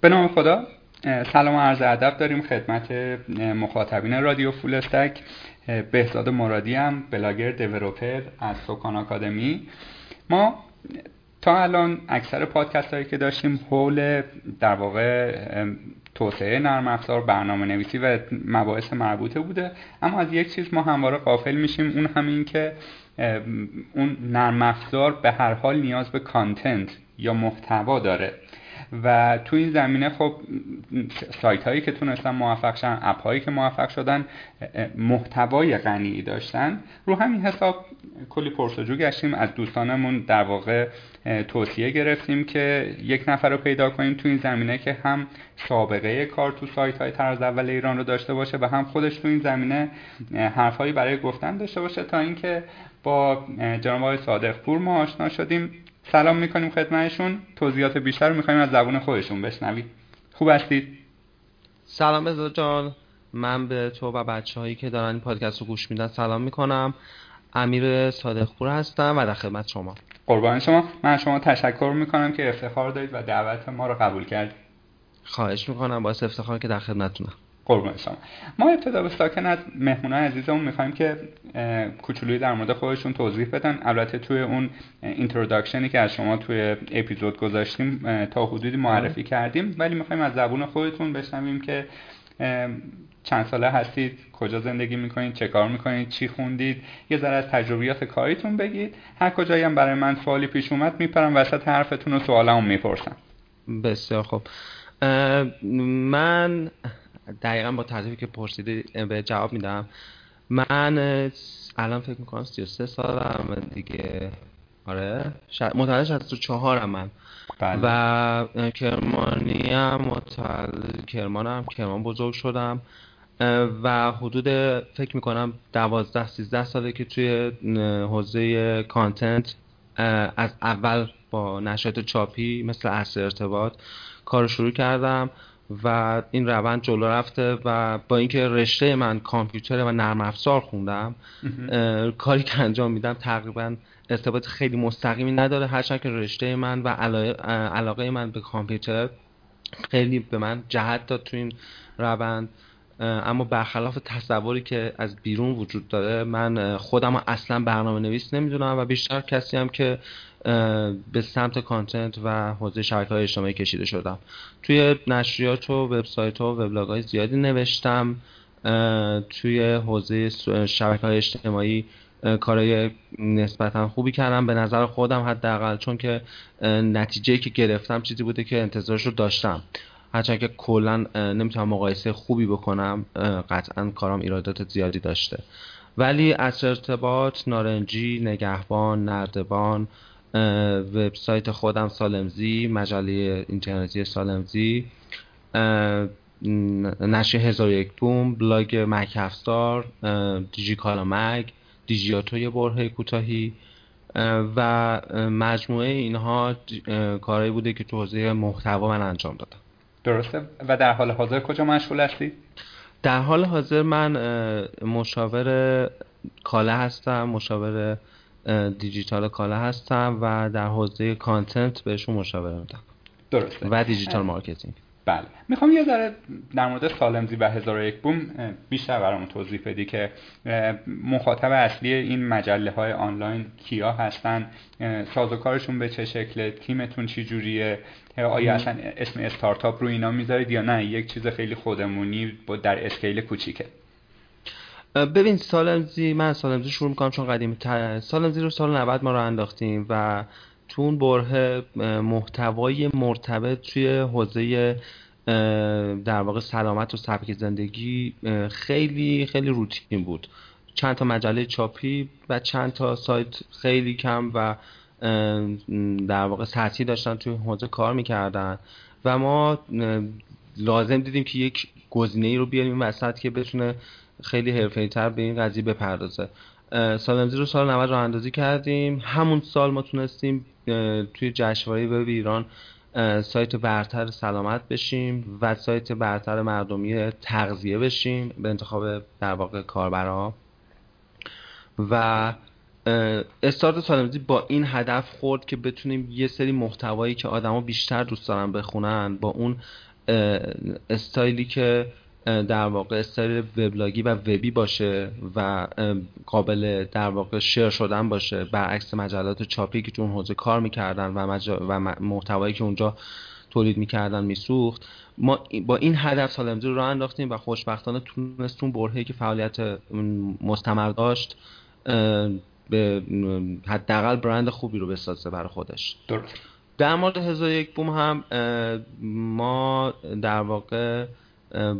به نام خدا سلام و عرض ادب داریم خدمت مخاطبین رادیو Full Stack. بهزاد مرادی هستم blogger developer از سکان آکادمی. ما تا الان اکثر پادکست هایی که داشتیم حول در واقع توسعه نرم افزار برنامه نویسی و مباحث مربوطه بوده. اما از یک چیز ما همواره غافل میشیم اونم این که اون نرم افزار به هر حال نیاز به content یا محتوا داره. و تو این زمینه خب سایت هایی که تونستن موفق شدن اپ هایی که موفق شدن محتوای غنی داشتن. رو همین حساب کلی پرسجو گشتیم. از دوستانمون در واقع توصیه گرفتیم که یک نفر رو پیدا کنیم تو این زمینه که هم سابقه کار تو سایت های طرز اول ایران رو داشته باشه و هم خودش تو این زمینه حرفهایی برای گفتن داشته باشه تا اینکه با جناب آقای صادق پور ما آشنا شدیم. سلام می‌کنیم خدمتشون. توضیحات بیشتر رو می‌خوایم از زبون خودشون بشنوید خوب هستید؟ سلام ازا جان. من به تو و بچه هایی که دارن این پادکست رو گوش میدن سلام می‌کنم. امیر صادق پور هستم و در خدمت شما. قربان شما. من شما تشکر می‌کنم که افتخار دارید و دعوت ما رو قبول کردید. خواهش می‌کنم. باعث افتخار که در خدمتتونم. قربان شما ما ابتدا به ساکن از مهمونای عزیزمون می‌خوایم که کوچولوی در مورد خودشون توضیح بدن. البته توی اون introduction ی که از شما توی اپیزود گذاشتیم تا حدودی معرفی کردیم. ولی می‌خوایم از زبون خودتون بشنویم که چند ساله هستید کجا زندگی می‌کنید چه کار می‌کنید چی خوندید. یه ذره از تجربیات کاریتون بگید. هر کجایی هم برای من سوالی پیش اومد میپرم وسط حرفتون و سوالمو می‌پرسم. بسیار خب من دقیقا با ترتیبی که پرسیده به جواب میدم. من الان فکر می‌کنم 33 سالم دیگه. آره. متولد 64 هم من. بله. و کرمانی هم متولد کرمان هم کرمان بزرگ شدم. و حدود فکر می‌کنم 12 13 ساله که توی حوزه کانتنت از اول با نشریات چاپی مثل اصل ارتباط کار شروع کردم. و این روند جلو رفته و با اینکه رشته من کامپیوتر و نرم افزار خوندم کاری که انجام میدم تقریبا ارتباط خیلی مستقیمی نداره هرچند که رشته من و علاقه من به کامپیوتر خیلی به من جهت داد تو این روند. اما برخلاف تصوری که از بیرون وجود داره من خودم اصلا برنامه نویس نمی‌دونم و بیشتر کسی هم که به سمت کانتنت و حوزه شبکه های اجتماعی کشیده شدم. توی نشریات و وبسایت و وبلاگ های زیادی نوشتم. توی حوزه شبکه های اجتماعی کارهای نسبتا خوبی کردم. به نظر خودم حداقل چون که نتیجه که گرفتم چیزی بوده که انتظارش رو داشتم. هرچند که کلا نمی‌تونم مقایسه خوبی بکنم قطعا کارم ایرادات زیادی داشته. ولی از ارتباط نارنجی نگهبان نردبان وبسایت خودم سالمزی مجله اینترنتی سالمزی نشر هزار یک بوم بلاگ مک افزار دیجی کالا مگ دیجیاتوی برهه کوتاهی. و مجموعه اینها کارهایی بوده که تو حوزه محتوا من انجام دادم. درسته؟ و در حال حاضر کجا مشغول هستی؟ در حال حاضر من مشاور کالا هستم مشاور دیجیتال کالا هستم و در حوزه content بهشون مشاوره میدم. درسته. و digital marketing. بله. می‌خوام یه ذره در مورد سالمزی و هزار یک بوم بیشتر برامون توضیح بدی که مخاطب اصلی این مجله های آنلاین کیا هستن؟ سازوکارشون به چه شکله؟ تیمتون چی جوریه آیا اصلا اسم استارتاپ رو اینا می‌ذارید یا نه؟ یک چیز خیلی خودمونی در اسکیل کوچیکه. ببین سالمزی من سالمزی شروع می‌کنم چون قدیمی سالمزی رو سال 90 ما رو انداختیم و تو اون بره محتوای مرتبط توی حوزه در واقع سلامت و سبک زندگی خیلی خیلی روتین بود. چند تا مجله چاپی و چند تا سایت خیلی کم و در واقع سطحی داشتن توی حوزه کار می‌کردن. و ما لازم دیدیم که یک گزینه ای رو بیاریم وسط که بتونه خیلی حرفه‌ای تر به این قضیه بپردازه. سالمزی رو سال 90 راه اندازی کردیم. همون سال ما تونستیم توی جشنواره وب ایران سایت برتر سلامت بشیم و سایت برتر مردمی تغذیه بشیم به انتخاب در واقع کاربرها. و استارت سالمزی با این هدف خورد که بتونیم یه سری محتوایی که آدما بیشتر دوست دارن بخونن با اون استایلی که در واقع استایل وبلاگی و وبی باشه و قابل در واقع شیر شدن باشه. برعکس مجلات چاپی که اون حوزه کار می‌کردن و, و محتوایی که اونجا تولید می‌کردن میسوخت. ما با این هدف سالمزی رو راه انداختیم و خوشبختانه تونستون برهی که فعالیت مستمر داشت به حداقل برند خوبی رو بسازه برای خودش. در مورد هزار یک بوم هم ما در واقع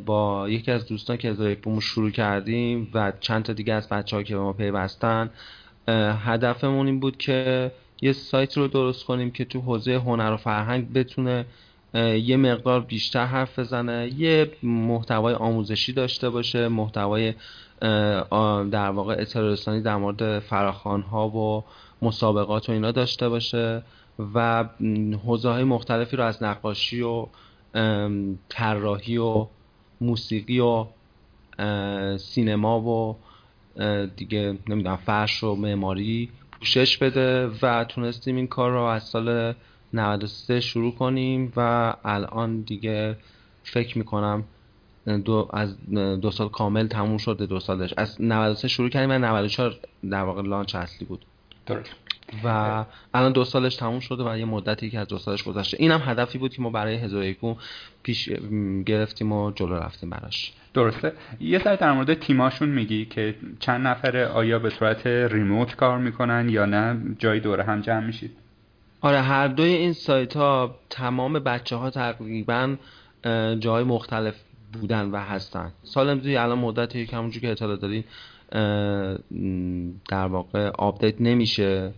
با یکی از دوستان که یک بوم شروع کردیم و چند تا دیگه از بچه ها که به ما پیوستن هدفمون این بود که یه سایت رو درست کنیم که تو حوزه هنر و فرهنگ بتونه یه مقدار بیشتر حرف بزنه یه محتوای آموزشی داشته باشه محتوای در واقع اطلاع در مورد فراخوان ها و مسابقات و اینا داشته باشه و حوزه های مختلفی رو از نقاشی و طراحی و موسیقی و سینما و دیگه نمی‌دونم فرش و معماری پوشش بده و تونستیم این کار رو از سال 93 شروع کنیم و الان دیگه فکر می‌کنم دو از دو سال کامل تموم شده دو سالش. از 93 شروع کردیم و 94 در واقع لانچ اصلی بود. درست. و الان دو سالش تموم شده و یه مدتی که از دو سالش گذشته. این هم هدفی بود که ما برای هزار پیش گرفتیم و جلو رفتیم براش. درسته. یه سر در مورد تیماشون میگی که چند نفره آیا به صورت ریموت کار می‌کنن یا نه؟ جای دوره هم جمع میشید. آره هر دوی این سایت ها تمام بچه ها تقریبا جای مختلف بودن و هستن. سال امضی الان مدتی که همونجور که اطلاع دادین در واقع آپدیت نمیشه.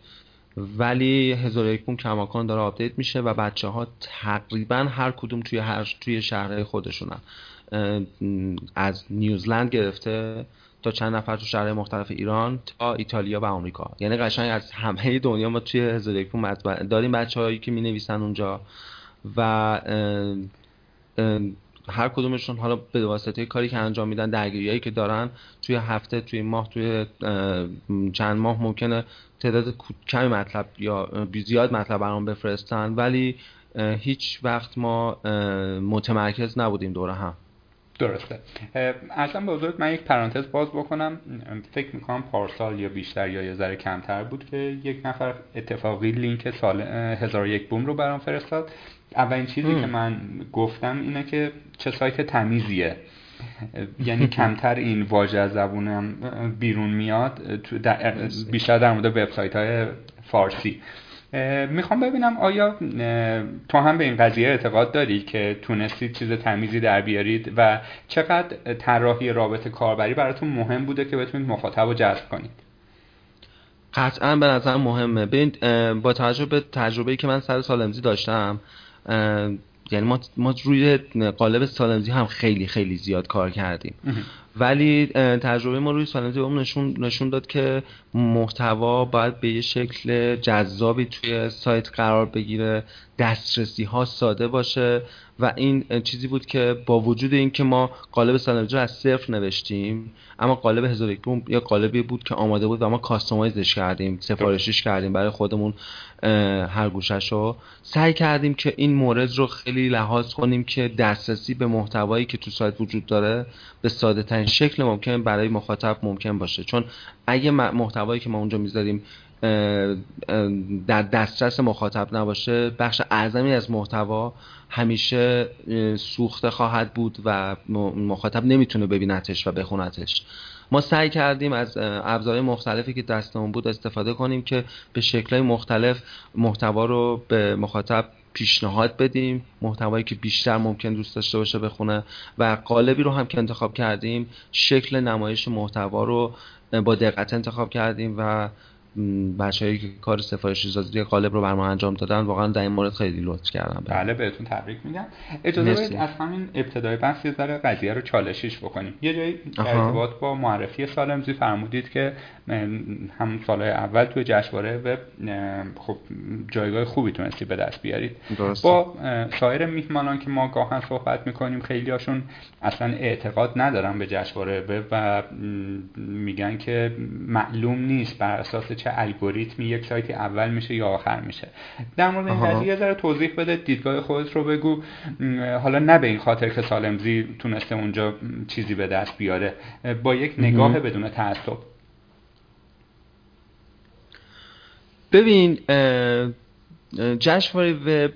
ولی هزار یک بوم کماکان داره آپدیت میشه و بچه ها تقریبا هر کدوم توی هر توی شهرهای خودشونن. از نیوزلند گرفته تا چند نفر تو شهرهای مختلف ایران تا ایتالیا و آمریکا. یعنی قشنگ از همه دنیا ما توی هزار یک بوم داریم بچه هایی که می نویسن اونجا. و هر کدومشون حالا به واسطه کاری که انجام میدن درگیریایی که دارن توی هفته توی ماه توی چند ماه ممکنه تعداد کمی مطلب یا زیاد مطلب برام بفرستن ولی هیچ وقت ما متمرکز نبودیم دوره هم. درسته. اصلا بزرگ من یک پرانتز باز بکنم. فکر می‌کنم پارسال یا بیشتر یا یه ذره کمتر بود که یک نفر اتفاقی لینک سال هزار یک بوم رو برام فرستاد. اولین چیزی که من گفتم اینه که چه سایت تمیزیه. یعنی کمتر این واژه از زبونم بیرون میاد بیشتر در مورد وبسایت های فارسی می‌خوام ببینم آیا تو هم به این قضیه اعتقاد داری که تونستید چیز تمیزی در بیارید و چقدر طراحی رابطه کاربری براتون مهم بوده که بتونید مخاطب رو جذب کنید؟ قطعا به نظر مهمه. با توجه به تجربه‌ای که من سر سالمزی داشتم یعنی ما, ما روی قالب سالمزی هم خیلی خیلی زیاد کار کردیم. ولی تجربه ما روی سالمزی اون نشون, نشون داد که محتوا باید به یه شکل جذابی توی سایت قرار بگیره. دسترسی ها ساده باشه و این چیزی بود که با وجود اینکه ما قالب سالمزی رو از صفر نوشتیم اما قالب هزار یا قالبی بود که آماده بود و ما کاستومایزش کردیم سفارشش کردیم برای خودمون هر گوشش رو سعی کردیم که این مورد رو خیلی لحاظ کنیم که دسترسی به محتوایی که تو سایت وجود داره به ساده ترین شکل ممکن برای مخاطب ممکن باشه. چون اگه محتوایی که ما اونجا می‌ذاریم در دسترس مخاطب نباشه بخش اعظمی از محتوا همیشه سوخته خواهد بود و مخاطب نمی‌تونه ببینتش و بخونتش. ما سعی کردیم از ابزارهای مختلفی که دستمون بود استفاده کنیم که به شکلهای مختلف محتوا رو به مخاطب پیشنهاد بدیم محتوایی که بیشتر ممکن دوست داشته باشه بخونه و قالبی رو هم که انتخاب کردیم شکل نمایش محتوا رو با دقت انتخاب کردیم و بچه‌ای که کار سفارشی سازی قالب رو بر ما انجام دادن واقعا در این مورد خیلی لطف کردم. بله بهتون تبریک میگم. اجازه بدید از همین ابتدای بحث یه ذره قضیه رو چالشیش بکنیم. یه جایی ارتباط با معرفی سالمزی فرمودید که هم سالهای اول توی جشنواره وب خب جایگاه خوبی تونستی به دست بیارید. با سایر میهمانان که ما گاهن صحبت می‌کنیم خیلی هاشون اصلا اعتقاد ندارن به جشنواره وب و میگن که معلوم نیست بر اساس چه الگوریتمی یک سایتی اول میشه یا آخر میشه. در مورد این قضیه ذره توضیح بده دیدگاه خودت رو بگو. حالا نه به این خاطر که سالمزی تونسته اونجا چیزی به دست بیاره. با یک نگاه بدون تعصب. ببین جشنواره وب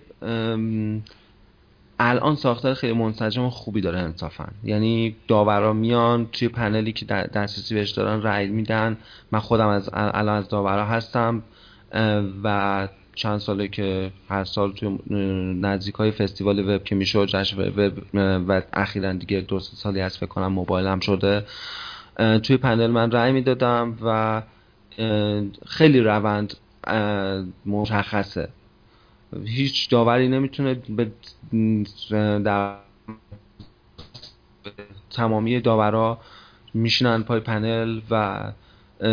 الان ساختار خیلی منسجم و خوبی داره انصافا. یعنی داورا میان توی پنلی که دسترسی بهش دارن رأی میدن. من خودم از الان از داورا هستم و چند ساله که هر سال توی نزدیک های فستیوال وب که میشه جشن وب و اخیرا دیگه دو سالی هست فکر کنم موبایلم شده. توی پنل من رأی می‌دادم و خیلی روند مشخصه. هیچ داوری نمی‌تونه به در تمامی داورا میشینن پای پنل و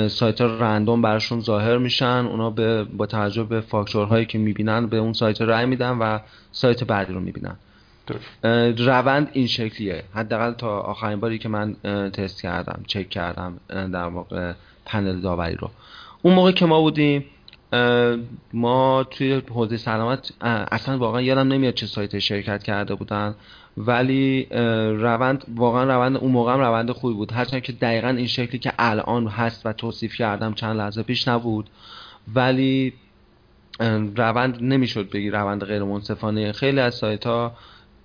سایت ها رندوم براشون ظاهر میشن. اونا به با توجه به فاکتورهایی که می‌بینن به اون سایت رای میدن و سایت بعدی رو می‌بینن. روند این شکلیه. حداقل تا آخرین باری که من تست کردم چک کردم در واقع پنل داوری رو. اون موقع که ما بودیم ما توی حوزه سلامت اصلا واقعا یادم نمیاد چه سایت شرکت کرده بودن. ولی روند واقعا روند اون موقع هم روند خوبی بود. هرچند که دقیقا این شکلی که الان هست و توصیف کردم چند لحظه پیش نبود. ولی روند نمی‌شد بگی روند غیر منصفانه. خیلی از سایت ها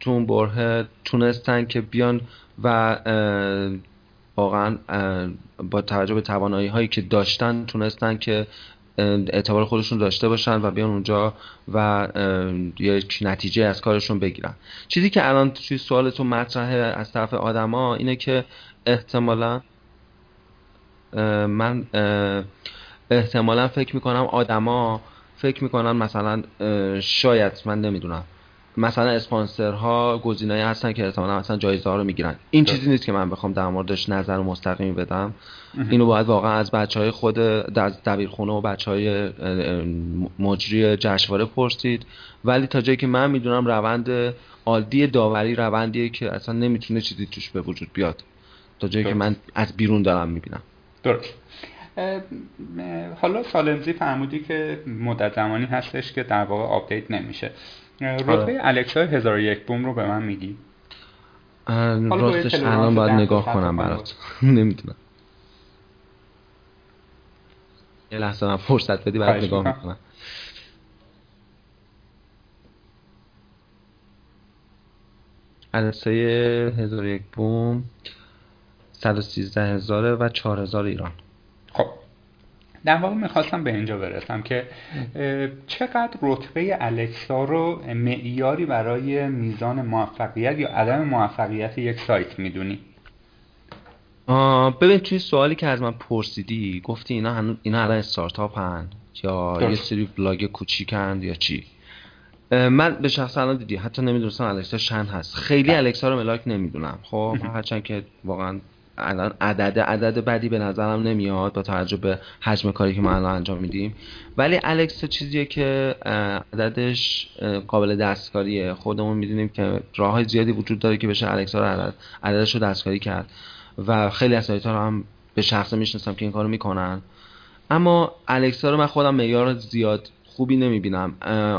تو بره تونستن که بیان و واقعا با توجه به توانایی هایی که داشتن تونستن که اعتبار خودشون داشته باشن و بیان اونجا و یک نتیجه از کارشون بگیرن. چیزی که الان توی سوالتون مطرحه از طرف آدما اینه که احتمالا من احتمالا فکر می‌کنم آدما فکر می‌کنن مثلا شاید من نمی‌دونم. مثلا اسپانسرها گزینه‌ای هستن که احتمالاً مثلا جایزه ها رو می‌گیرن. این چیزی نیست که من بخوام در موردش نظر مستقیمی بدم. اینو باید واقعا از بچه های خود از دبیرخونه و بچه های مجری جشنواره پرسید. ولی تا جایی که من می‌دونم روند عادی داوری روندیه که اصلا نمی‌تونه چیزی توش به وجود بیاد. تا جایی که من از بیرون دارم می‌بینم. درست. حالا سالمزی فرمودی که مدت زمانی هستش که در واقع آپدیت نمیشه. رتبه آره. الکسا هزار یک بوم رو به من میدی؟ راستش الان باید نگاه کنم برات. نمی‌دونم. یه لحظه من فرصت بدی برات نگاه می‌کنم. هزار یک بوم 113 هزاره و 4000 ایران. خب. در واقع می‌خواستم به اینجا برسم که چقدر رتبه الکسا رو معیاری برای میزان موفقیت یا عدم موفقیت یک سایت می‌دونی؟ ببین توی سوالی که از من پرسیدی گفتی اینا هنو اینا الان استارتاپ هن یا یه سری بلاگ کوچیکند یا چی؟ من به شخص الان دیدی حتی نمی‌دونستم الکسا شن هست. خیلی بله. الکسا رو ملاک نمی‌دونم. خب هرچند که واقعا الان عدد عدد بدی به نظرم نمیاد با توجه به حجم کاری که ما الان انجام میدیم. ولی الکس چیزیه که عددش قابل دستکاریه. خودمون می‌دونیم که راه های زیادی وجود داره که بشه الکسا رو عدد عددش رو دستکاری کرد. و خیلی از سایت ها رو هم به شخص می‌شناسم که این کارو می‌کنن. اما الکسا رو من خودم معیار زیاد خوبی نمی‌بینم.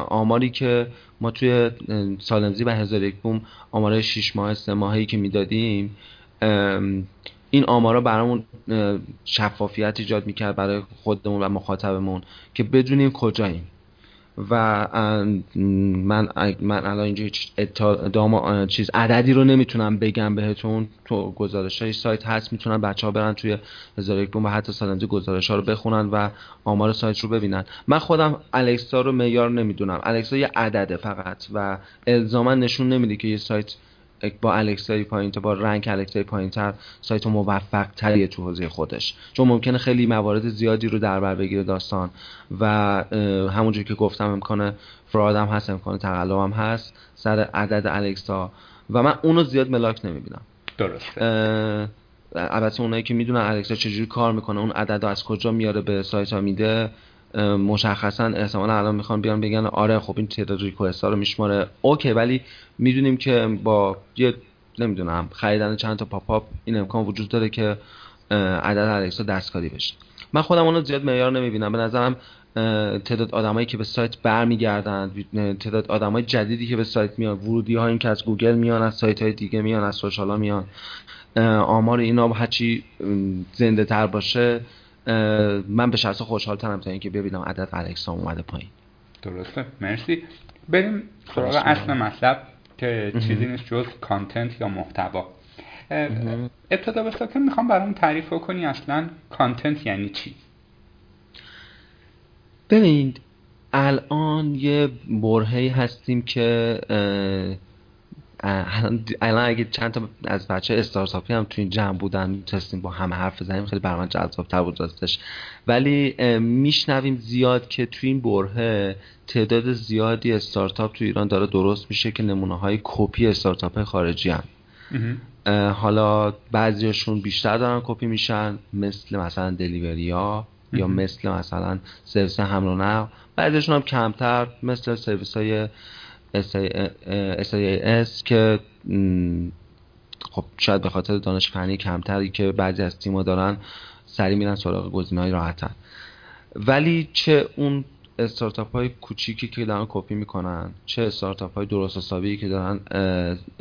آماری که ما توی سالمزی و هزار یک بوم آمارای 6 ماه سه ماهی که می‌دادیم این آمارا برامون شفافیت ایجاد می‌کرد برای خودمون و مخاطبمون که بدونیم کجاییم. و من من الان اینجا چیز عددی رو نمی‌تونم بگم بهتون. تو گزارش های سایت هست می‌تونن بچه ها برن توی هزار یک و حتی سالنجی گزارش ها رو بخونن و آمار سایت رو ببینن. من خودم الکسا رو معیار نمی‌دونم. الکسا یه عدده فقط و الزاما نشون نمیده که یه سایت با الکسای پایین با رنگ الکسای پایین تر سایت موفق تریه تو حوزه خودش. چون ممکنه خیلی موارد زیادی رو در بر بگیره داستان. و همونجور که گفتم امکان فراد هم هست امکان تقلب هم هست سر عدد الکسا. و من اونو زیاد ملاک نمی‌بینم. درست البته اونایی که می‌دونن الکسا چجوری کار می‌کنه اون عدد از کجا میاره به سایت ها میده مشخصا احتمالا الان می‌خوان بیان بگن آره خب این تعداد request ها رو میشماره. okay ولی می‌دونیم که با یه نمی‌دونم خریدن چند تا pop-up این امکان وجود داره که عدد الکسا دستکاری بشه. من خودم اونو زیاد معیار نمی‌بینم. به نظرم تعداد آدمایی که به سایت برمیگردن تعداد آدمای جدیدی که به سایت میان ورودی ها که از گوگل میان از سایت های دیگه میان از social ها میان آمار اینا هرچی زنده تر باشه من به شخص خوشحال ترم تا اینکه ببینم عدد الکسا اومده پایین. درسته. مرسی. بریم سراغ اصل مطلب که چیزی نیست جز کانتنت یا محتوا. ابتدا به ساکن می‌خوام برام تعریف کنی اصلا کانتنت یعنی چی؟ ببینید الان یه برهی هستیم که الان اگه چند تا از بچه استارتاپی هم تو این جمع بودن می‌تونستیم با همه حرف بزنیم خیلی برای من تر بود راستش. ولی میشنویم زیاد که تو این برهه تعداد زیادی استارتاپ تو ایران داره درست میشه که نمونه های کپی استارتاپ خارجی هم حالا بعضیشون بیشتر دارن کپی میشن مثل مثلا delivery ا یا مثل مثلا سرویس حمل و نقل. بعضیشون هم کمتر مثل سرویس های SAS که خب شاید به خاطر دانش فنی کمتری که بعضی از تیما دارن سری میرن سراغ گزینه‌های راحتن. ولی چه اون استارتاپ های کوچیکی که دارن کپی می‌کنن چه استارتاپ های درست حسابی که دارن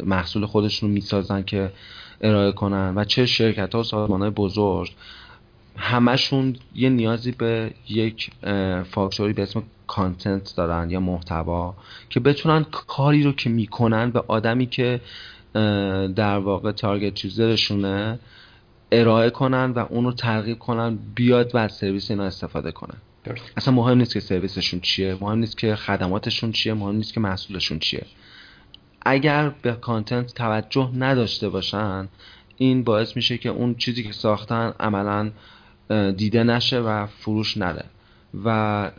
محصول خودشون رو می‌سازن که ارائه کنن و چه شرکت ها و سازمان های بزرگ همشون یه نیازی به یک فاکتوری به اسم content دارن یا محتوا که بتونن کاری رو که می‌کنن به آدمی که در واقع target user شونه ارائه کنن و اون رو ترغیب کنن بیاد و از سرویس اینا استفاده کنن. اصلا مهم نیست که سرویسشون چیه مهم نیست که خدماتشون چیه مهم نیست که محصولشون چیه. اگر به content توجه نداشته باشن این باعث میشه که اون چیزی که ساختن عملا دیده نشه و فروش نره. و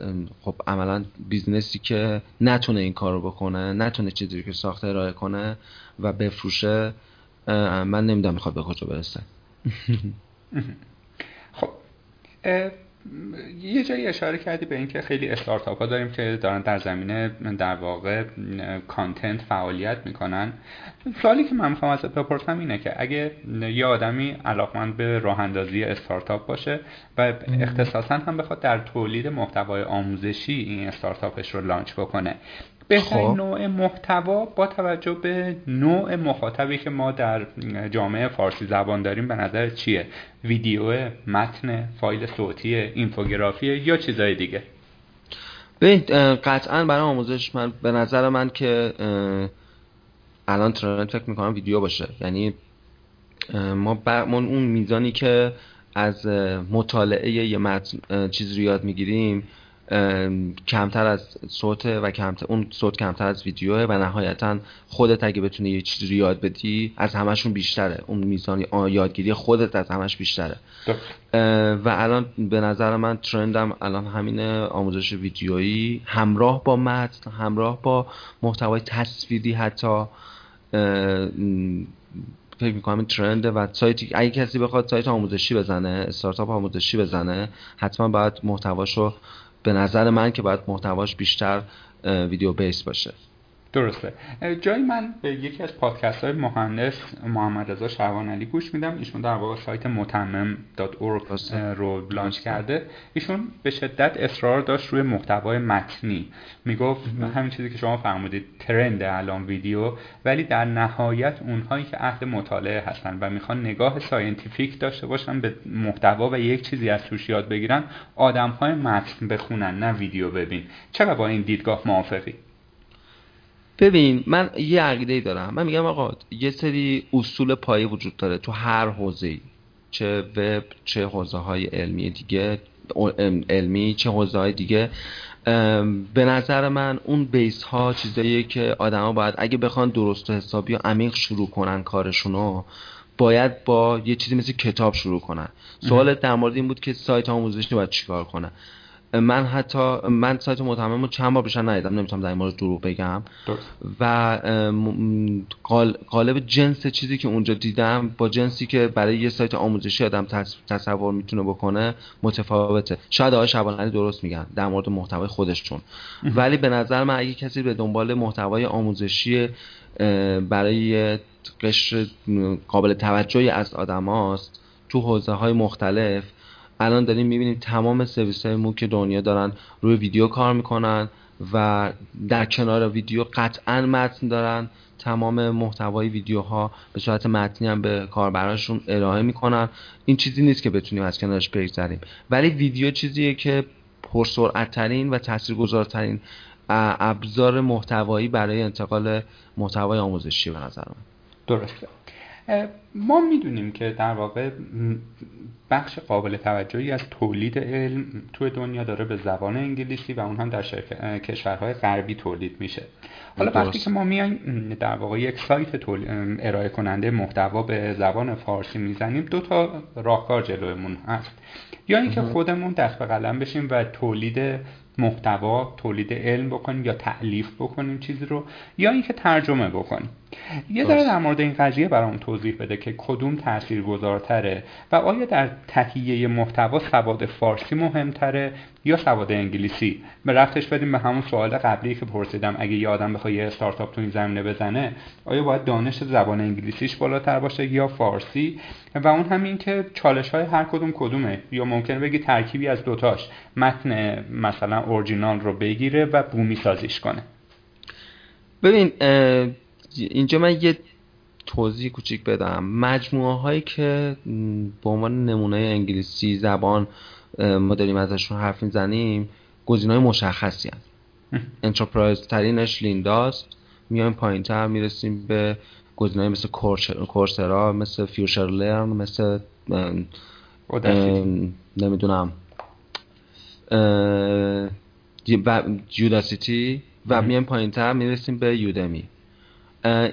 خب عملا business ی که نتونه این کار رو بکنه نتونه چیزی که ساخته ارائه کنه و بفروشه من نمی‌دونم می‌خواد به کجا برسه. خب یه جایی اشاره کردی به اینکه خیلی استارتاپ ها داریم که دارن در زمینه در واقع content فعالیت می‌کنن. سوالی که من می‌خوام ازت بپرسم اینه که اگه یه آدمی علاقمند به راه اندازی استارتاپ باشه و اختصاصا هم بخواد در تولید محتوای آموزشی این استارتاپش رو لانچ بکنه بهترین خب. نوع محتوا با توجه به نوع مخاطبی که ما در جامعه فارسی زبان داریم به نظر چیه؟ ویدیو متن فایل صوتی اینفوگرافی یا چیزای دیگه؟ ببین قطعا برای آموزش من به نظر من که الان ترند فکر می‌کنم ویدیو باشه. یعنی ما اون میزانی که از مطالعه یه متن چیز رو یاد می‌گیریم کمتر از صوت و کمتر اون صوت کمتر از ویدیوه و نهایتا خودت اگه بتونی یه چیزی رو یاد بدی از همشون بیشتره. اون میزان یادگیری خودت از همش بیشتره. و الان به نظر من ترندم الان همین آموزش ویدیویی. همراه با متن همراه با محتوای تصویری حتی. فکر می‌کنم این ترنده و سایتی اگه کسی بخواد سایت آموزشی بزنه استارتاپ آموزشی بزنه حتما باید محتواشو به نظر من که باید محتواش بیشتر ویدیو بیس باشه. درسته. جایی من به یکی از پادکست های مهندس محمد رضا شهوان علی گوش میدم. ایشون در واقع سایت متمم.org رو لانچ کرده. ایشون به شدت اصرار داشت روی محتوای متنی. می‌گفت همین چیزی که شما فرمودید trend الان ویدیو ولی در نهایت اونهایی که اهل مطالعه هستن و می‌خوان نگاه scientific داشته باشن به محتوا و یک چیزی از توش یاد بگیرن آدم های متن بخونن نه ویدیو ببین. چرا با این دیدگاه موافقی؟ ببین من یه عقیده ای دارم. من میگم آقا یه سری اصول پایه وجود داره تو هر حوزه چه وب چه حوزه های علمی دیگه علمی چه حوزه های دیگه به نظر من اون بیس ها چیزاییه که آدما باید اگه بخوان درست و حسابی و عمیق شروع کنن کارشونو باید با یه چیزی مثل کتاب شروع کنن. سوالت در مورد این بود که سایت آموزشی باید چیکار کنن من حتی من سایت متمم رو چند بار بیشتر ندیدم نمی‌تونم در این مورد دروغ بگم. و قالب جنس چیزی که اونجا دیدم با جنسی که برای یه سایت آموزشی آدم تصور می‌تونه بکنه متفاوته. شاید آقای شبانعلی درست میگن در مورد محتوای خودشون. ولی به نظر من اگه کسی به دنبال محتوای آموزشی برای قشر قابل توجهی از آدم هاست تو حوزه های مختلف الان داریم می‌بینیم تمام سرویس های موک دنیا دارن روی ویدیو کار می‌کنن و در کنار ویدیو قطعا متن دارن. تمام محتوای ویدیوها به صورت متنی هم به کاربراشون ارائه می‌کنن. این چیزی نیست که بتونیم از کنارش بگذریم. ولی ویدیو چیزیه که پرسرعت ترین و تاثیرگذارترین ابزار محتوایی برای انتقال محتوای آموزشی به نظر من. درسته. ما می‌دونیم که در واقع بخش قابل توجهی از تولید علم توی دنیا داره به زبان انگلیسی و اون هم در کشورهای غربی تولید میشه. حالا وقتی که ما میایم در واقع یک سایت ارائه کننده محتوا به زبان فارسی می‌زنیم دو تا راهکار جلومون هست. یا اینکه خودمون دست به قلم بشیم و تولید محتوا تولید علم بکنیم یا تعلیف بکنیم چیزی رو یا اینکه ترجمه بکنیم. یه ذره در مورد این قضیه برام توضیح بده که کدوم تاثیرگذارتره و آیا در تهیه محتوا سواد فارسی مهمتره یا سواد انگلیسی؟ به رفتش بدیم به همون سوال قبلی که پرسیدم. اگه یه آدم بخواد یه استارتاپ تو این زمینه بزنه آیا باید دانش زبان انگلیسیش بالاتر باشه یا فارسی؟ و اون همین که چالش های هر کدوم کدومه. یا ممکنه بگی ترکیبی از دوتاش. متن مثلا اورجینال رو بگیره و بومی سازیش کنه. ببین اینجا من یه توضیح کوچیک بدم. مجموعه هایی که به عنوان نمونه انگلیسی زبان ما داریم ازشون حرف می‌زنیم گزینه های مشخصی هست انترپرایز ترینش لینداست میایم پایین تر می‌رسیم به گزینه مثل کورسرا مثل فیوشر لرن مثل نمی‌دونم. جوداسیتی و میایم پایین تر می‌رسیم به یودمی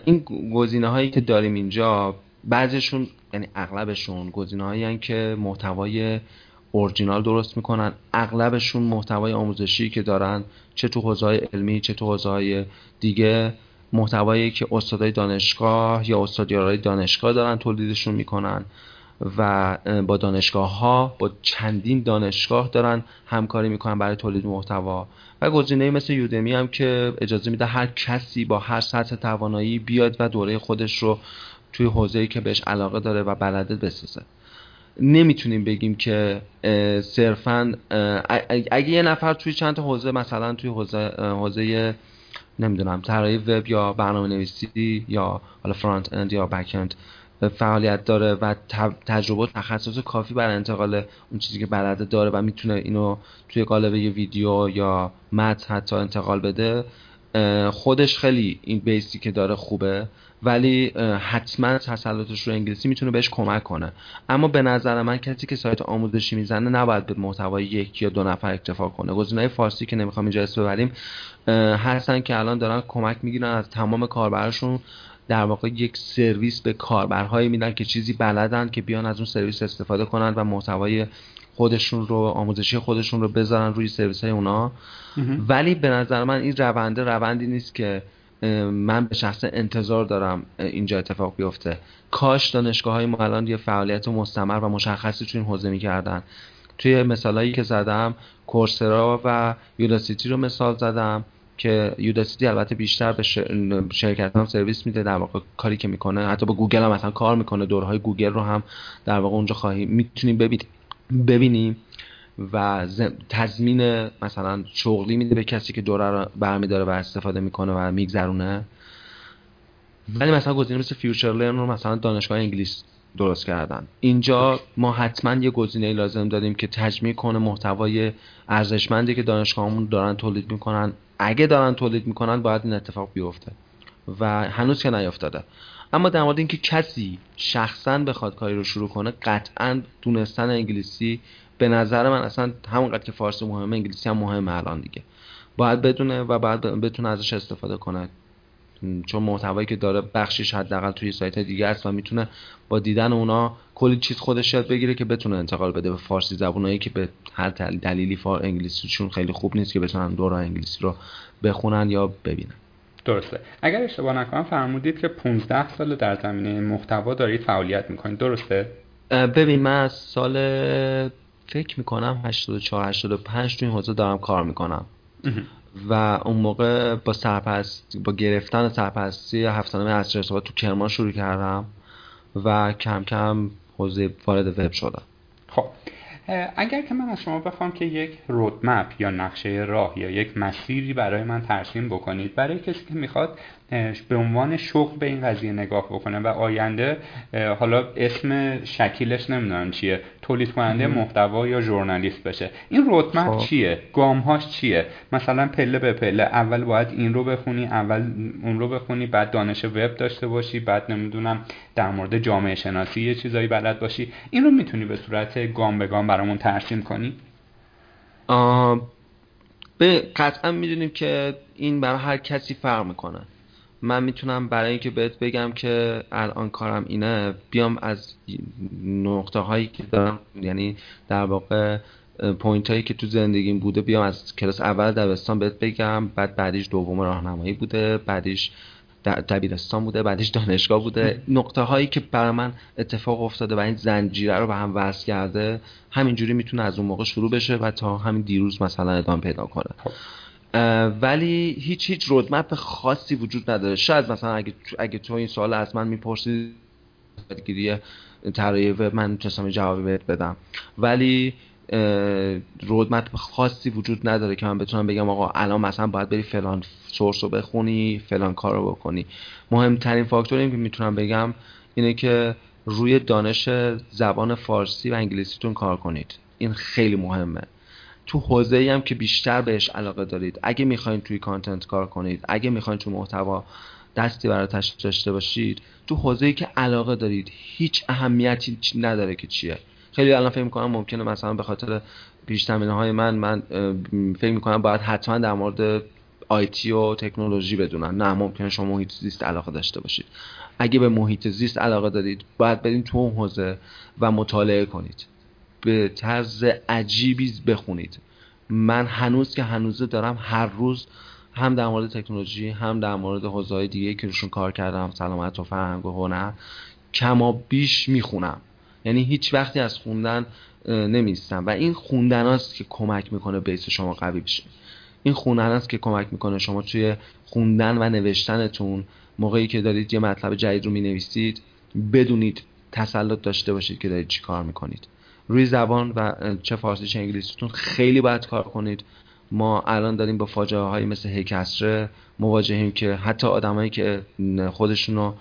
این گزینه هایی که داریم اینجا بعضیشون یعنی اغلبشون گزینه هایی که محتوای اورجینال درست می‌کنن. اغلبشون محتوای آموزشی که دارن چه تو حوزه علمی چه تو حوزه دیگه محتوایی که استادای دانشگاه یا استادیارای دانشگاه دارن تولیدشون می‌کنن. و با دانشگاه ها با چندین دانشگاه دارن همکاری می‌کنن برای تولید محتوا. و گزینه مثل یودمی هم که اجازه میده هر کسی با هر سطح توانایی بیاد و دوره خودش رو توی حوزه‌ای که بهش علاقه داره و بلده بسازه. نمی‌تونیم بگیم که صرفا اگه یه نفر توی چند حوزه مثلا توی حوزه حوزه نمی‌دونم طراحی وب یا برنامه نویسی یا حالا فرانت اند یا بک اند فعالیت داره و تجربه و تخصص کافی برای انتقال اون چیزی که بلده داره و می‌تونه اینو توی قالب یه ویدیو یا متن حتی انتقال بده خودش خیلی این بیسی که داره خوبه ولی حتما تسلطش رو انگلیسی می‌تونه بهش کمک کنه. اما به نظر من کسی که سایت آموزشی می‌زنه نباید به محتوای یک یا دو نفر اکتفا کنه. گزینه‌های فارسی که نمی‌خوام اینجا اسم ببریم هستن که الان دارن کمک می‌گیرن از تمام کاربرشون در واقع یک سرویس به کاربرهایی میدن که چیزی بلدن که بیان از اون سرویس استفاده کنن و محتوای خودشون رو آموزشی خودشون رو بذارن روی سرویس های اونا ولی به نظر من این رونده روندی نیست که من به شخصه انتظار دارم اینجا اتفاق بیفته. کاش دانشگاه های ما الان یه فعالیت مستمر و مشخصی تو این حوزه می‌کردن. توی مثالایی که زدم کورسرا و یوداسیتی رو مثال زدم. که یوداسیتی البته بیشتر به شرکت هم سرویس میده در واقع کاری که می‌کنه حتی با گوگل هم مثلا کار می‌کنه دوره‌های گوگل رو هم در واقع اونجا خواهیم می‌تونیم ببینیم و تضمین مثلا شغلی میده به کسی که دوره رو برمیداره و استفاده می‌کنه و میگذرونه. ولی مثلا گزینه مثل فیوچر لرن رو مثلا دانشگاه انگلیس درست کردن. اینجا ما حتما یه گزینه لازم داریم که تجمیع کنه محتوای ارزشمندی که دانشگاهمون دارن تولید می‌کنن. اگه دارن تولید می‌کنن باید این اتفاق بیفته و هنوز که نیافتاده. اما در مورد اینکه کسی شخصا بخواد کاری رو شروع کنه قطعا دونستن انگلیسی به نظر من اصلا همونقدر که فارسی مهمه انگلیسی هم مهمه الان دیگه. باید بدونه و باید بتونه ازش استفاده کنه. چون محتوایی که داره بخشش حداقل توی سایت دیگه است و می‌تونه با دیدن اونا کلی چیز خودش یاد بگیره که بتونه انتقال بده به فارسی زبونایی که به هر دلیلی فار انگلیسیشون خیلی خوب نیست که بتونن دوران انگلیسی رو بخونن یا ببینن. درسته. اگر اشتباه نکنم فرمودید که 15 سال در زمینه محتوا دارید فعالیت می‌کنید. درسته؟ ببین من از سال فکر می‌کنم 84 85 تو این حوزه دارم کار می‌کنم. و اون موقع با سرپرست با گرفتن سرپرستی هفتانه از ارتباط تو کرمان شروع کردم و کم کم حوزه وارد وب شدم. خب اگر که من از شما بخوام که یک رودمپ یا نقشه راه یا یک مسیری برای من ترسیم بکنید برای کسی که می‌خواد به عنوان شغل به این قضیه نگاه بکنه. و آینده حالا اسم شکیلش نمی‌دونم چیه. تولید کننده محتوا یا ژورنالیست بشه این رودمپ خب. چیه؟ گامهاش چیه؟ مثلا پله به پله. اول باید این رو بخونی اول اون رو بخونی بعد دانش وب داشته باشی بعد نمی‌دونم در مورد جامعه شناسی یه چیزایی بلد باشی. این رو می‌تونی به صورت گام به گام برامون ترسیم کنی؟ به قطعا می‌دونیم که این برای هر کسی فرق می‌کنه. من می‌تونم برای اینکه بهت بگم که الان کارم اینه بیام از نقطه هایی که دارم یعنی در واقع point هایی که تو زندگیم بوده بیام از کلاس اول دبستان بهت بگم بعد بعدیش دوم راهنمایی بوده بعدیش دبیرستان بوده بعدش دانشگاه بوده نقطه هایی که برای من اتفاق افتاده و این زنجیره رو به هم وصل کرده همینجوری می‌تونه از اون موقع شروع بشه و تا همین دیروز مثلا ادامه پیدا کنه. ولی هیچ هیچ رودمپ خاصی وجود نداره. شاید مثلا اگه اگه تو این سوال از من می‌پرسی گیری طراحی وب من می‌تونستم جوابی بهت بدم. ولی رودمپ خاصی وجود نداره که من بتونم بگم آقا الان مثلا باید بری فلان سورس رو بخونی فلان کار رو بکنی. مهمترین فاکتوری که می‌تونم بگم اینه که روی دانش زبان فارسی و انگلیسیتون کار کنید. این خیلی مهمه. تو حوزه ای هم که بیشتر بهش علاقه دارید. اگه می‌خواین توی کانتنت کار کنید اگه می‌خواین تو محتوا دستی براتش داشته باشید تو حوزه ای که علاقه دارید هیچ اهمیتی نداره که چیه. خیلی الان فکر می‌کنم ممکنه مثلا به خاطر پیش های من من فکر می‌کنم باید حتما در مورد آیتی و تکنولوژی بدونن. نه ممکنه شما محیط زیست علاقه داشته باشید. اگه به محیط زیست علاقه دارید باید برین تو اون حوزه و مطالعه کنید. به طرز عجیبی بخونید. من هنوز که هنوزه دارم هر روز هم در مورد تکنولوژی هم در مورد حوزه‌های دیگه که روشون کار کردم سلامت و فرهنگ و هنر کما بیش می‌خونم. یعنی هیچ وقتی از خوندن نمیستم و این خوندن است که کمک می‌کنه بیس شما قوی بشه این خوندن است که کمک می‌کنه شما توی خوندن و نوشتنتون موقعی که دارید یه مطلب جدید رو می‌نویسید بدونید تسلط داشته باشید که دارید چی کار می‌کنید. روی زبان و چه فارسی چه انگلیسیتون خیلی باید کار کنید. ما الان داریم با فاجعه های مثل هیکسره مواجهیم که حتی آدمایی که خودشون رو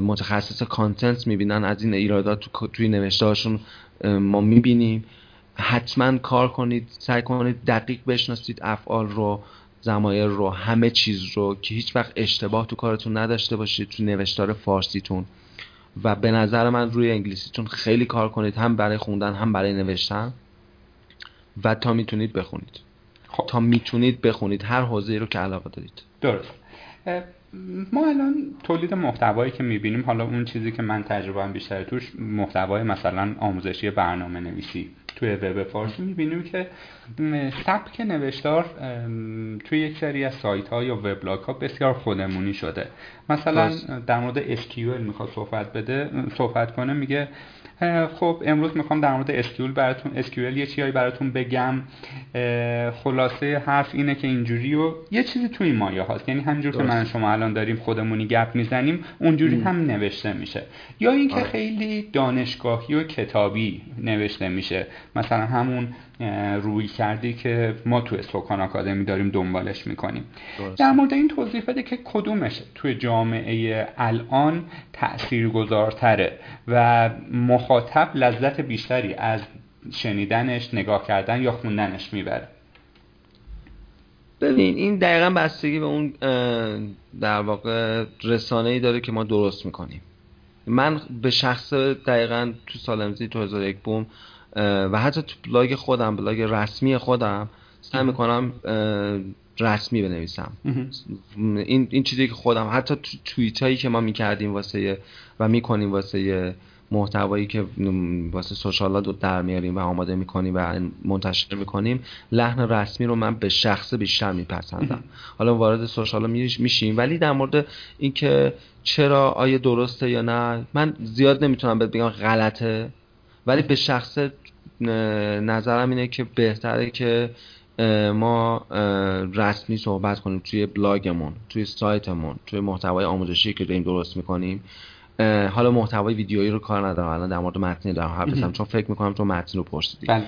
متخصص کانتنت می‌بینن از این ایرادات تو توی نوشته ما می‌بینیم. حتما کار کنید سعی کنید دقیق بشناسید افعال رو زمایر رو همه چیز رو که هیچ وقت اشتباه تو کارتون نداشته باشید تو نوشتار فارسیتون. و به نظر من روی انگلیسیتون خیلی کار کنید هم برای خوندن هم برای نوشتن. و تا می‌تونید بخونید. خب. تا می‌تونید بخونید هر حوزه رو که علاقه دارید. درست. ما الان تولید محتوایی که می‌بینیم حالا اون چیزی که من تجربه بیشتر توش محتوای مثلا آموزشی برنامه نویسی توی وب فارسی می‌بینیم که سبک نوشتار توی یک سری از سایت ها یا وبلاگ ها بسیار خودمونی شده. مثلا در مورد SQL می‌خواد صحبت بده صحبت کنه میگه خب امروز می‌خوام در مورد اسکیول براتون اسکیول یه چیزی براتون بگم. خلاصه حرف اینه که اینجوری و یه چیزی توی مایه هاست. یعنی همینجور که من شما الان داریم خودمونی گپ می‌زنیم اونجوری هم نوشته میشه. یا اینکه آره. خیلی دانشگاهی و کتابی نوشته میشه. مثلا همون روی کردی که ما توی سوکان آکادمی داریم دنبالش می‌کنیم. در مورد این توضیح بده که کدومش توی جامعه الان تاثیرگذارتره و مخاطب لذت بیشتری از شنیدنش نگاه کردن یا خوندنش می‌بره؟ ببین این دقیقا بستگی به اون در واقع رسانه ای داره که ما درست می‌کنیم. من به شخص دقیقا تو سالمزی تو 2001 بوم و حتی تو بلاگ خودم بلاگ رسمی خودم سعی می‌کنم رسمی بنویسم. این این چیزی که خودم حتی تو توییت هایی که ما می‌کردیم واسه و می‌کنیم واسه محتوایی که واسه سوشال ها در میاریم و آماده می‌کنیم و منتشر می‌کنیم لحن رسمی رو من به شخص بیشتر میپسندم. حالا وارد سوشال میشیم. ولی در مورد اینکه چرا آیا درسته یا نه من زیاد نمی‌تونم بگم غلطه. ولی به شخص نظرم اینه که بهتره که ما رسمی صحبت کنیم توی بلاگمون توی سایتمون توی محتوای آموزشی که داریم درست می‌کنیم. حالا محتوای ویدیویی رو کار ندارم الان در مورد متنی دارم حرف بزنم چون فکر می‌کنم تو متن رو پرسیدی. بله.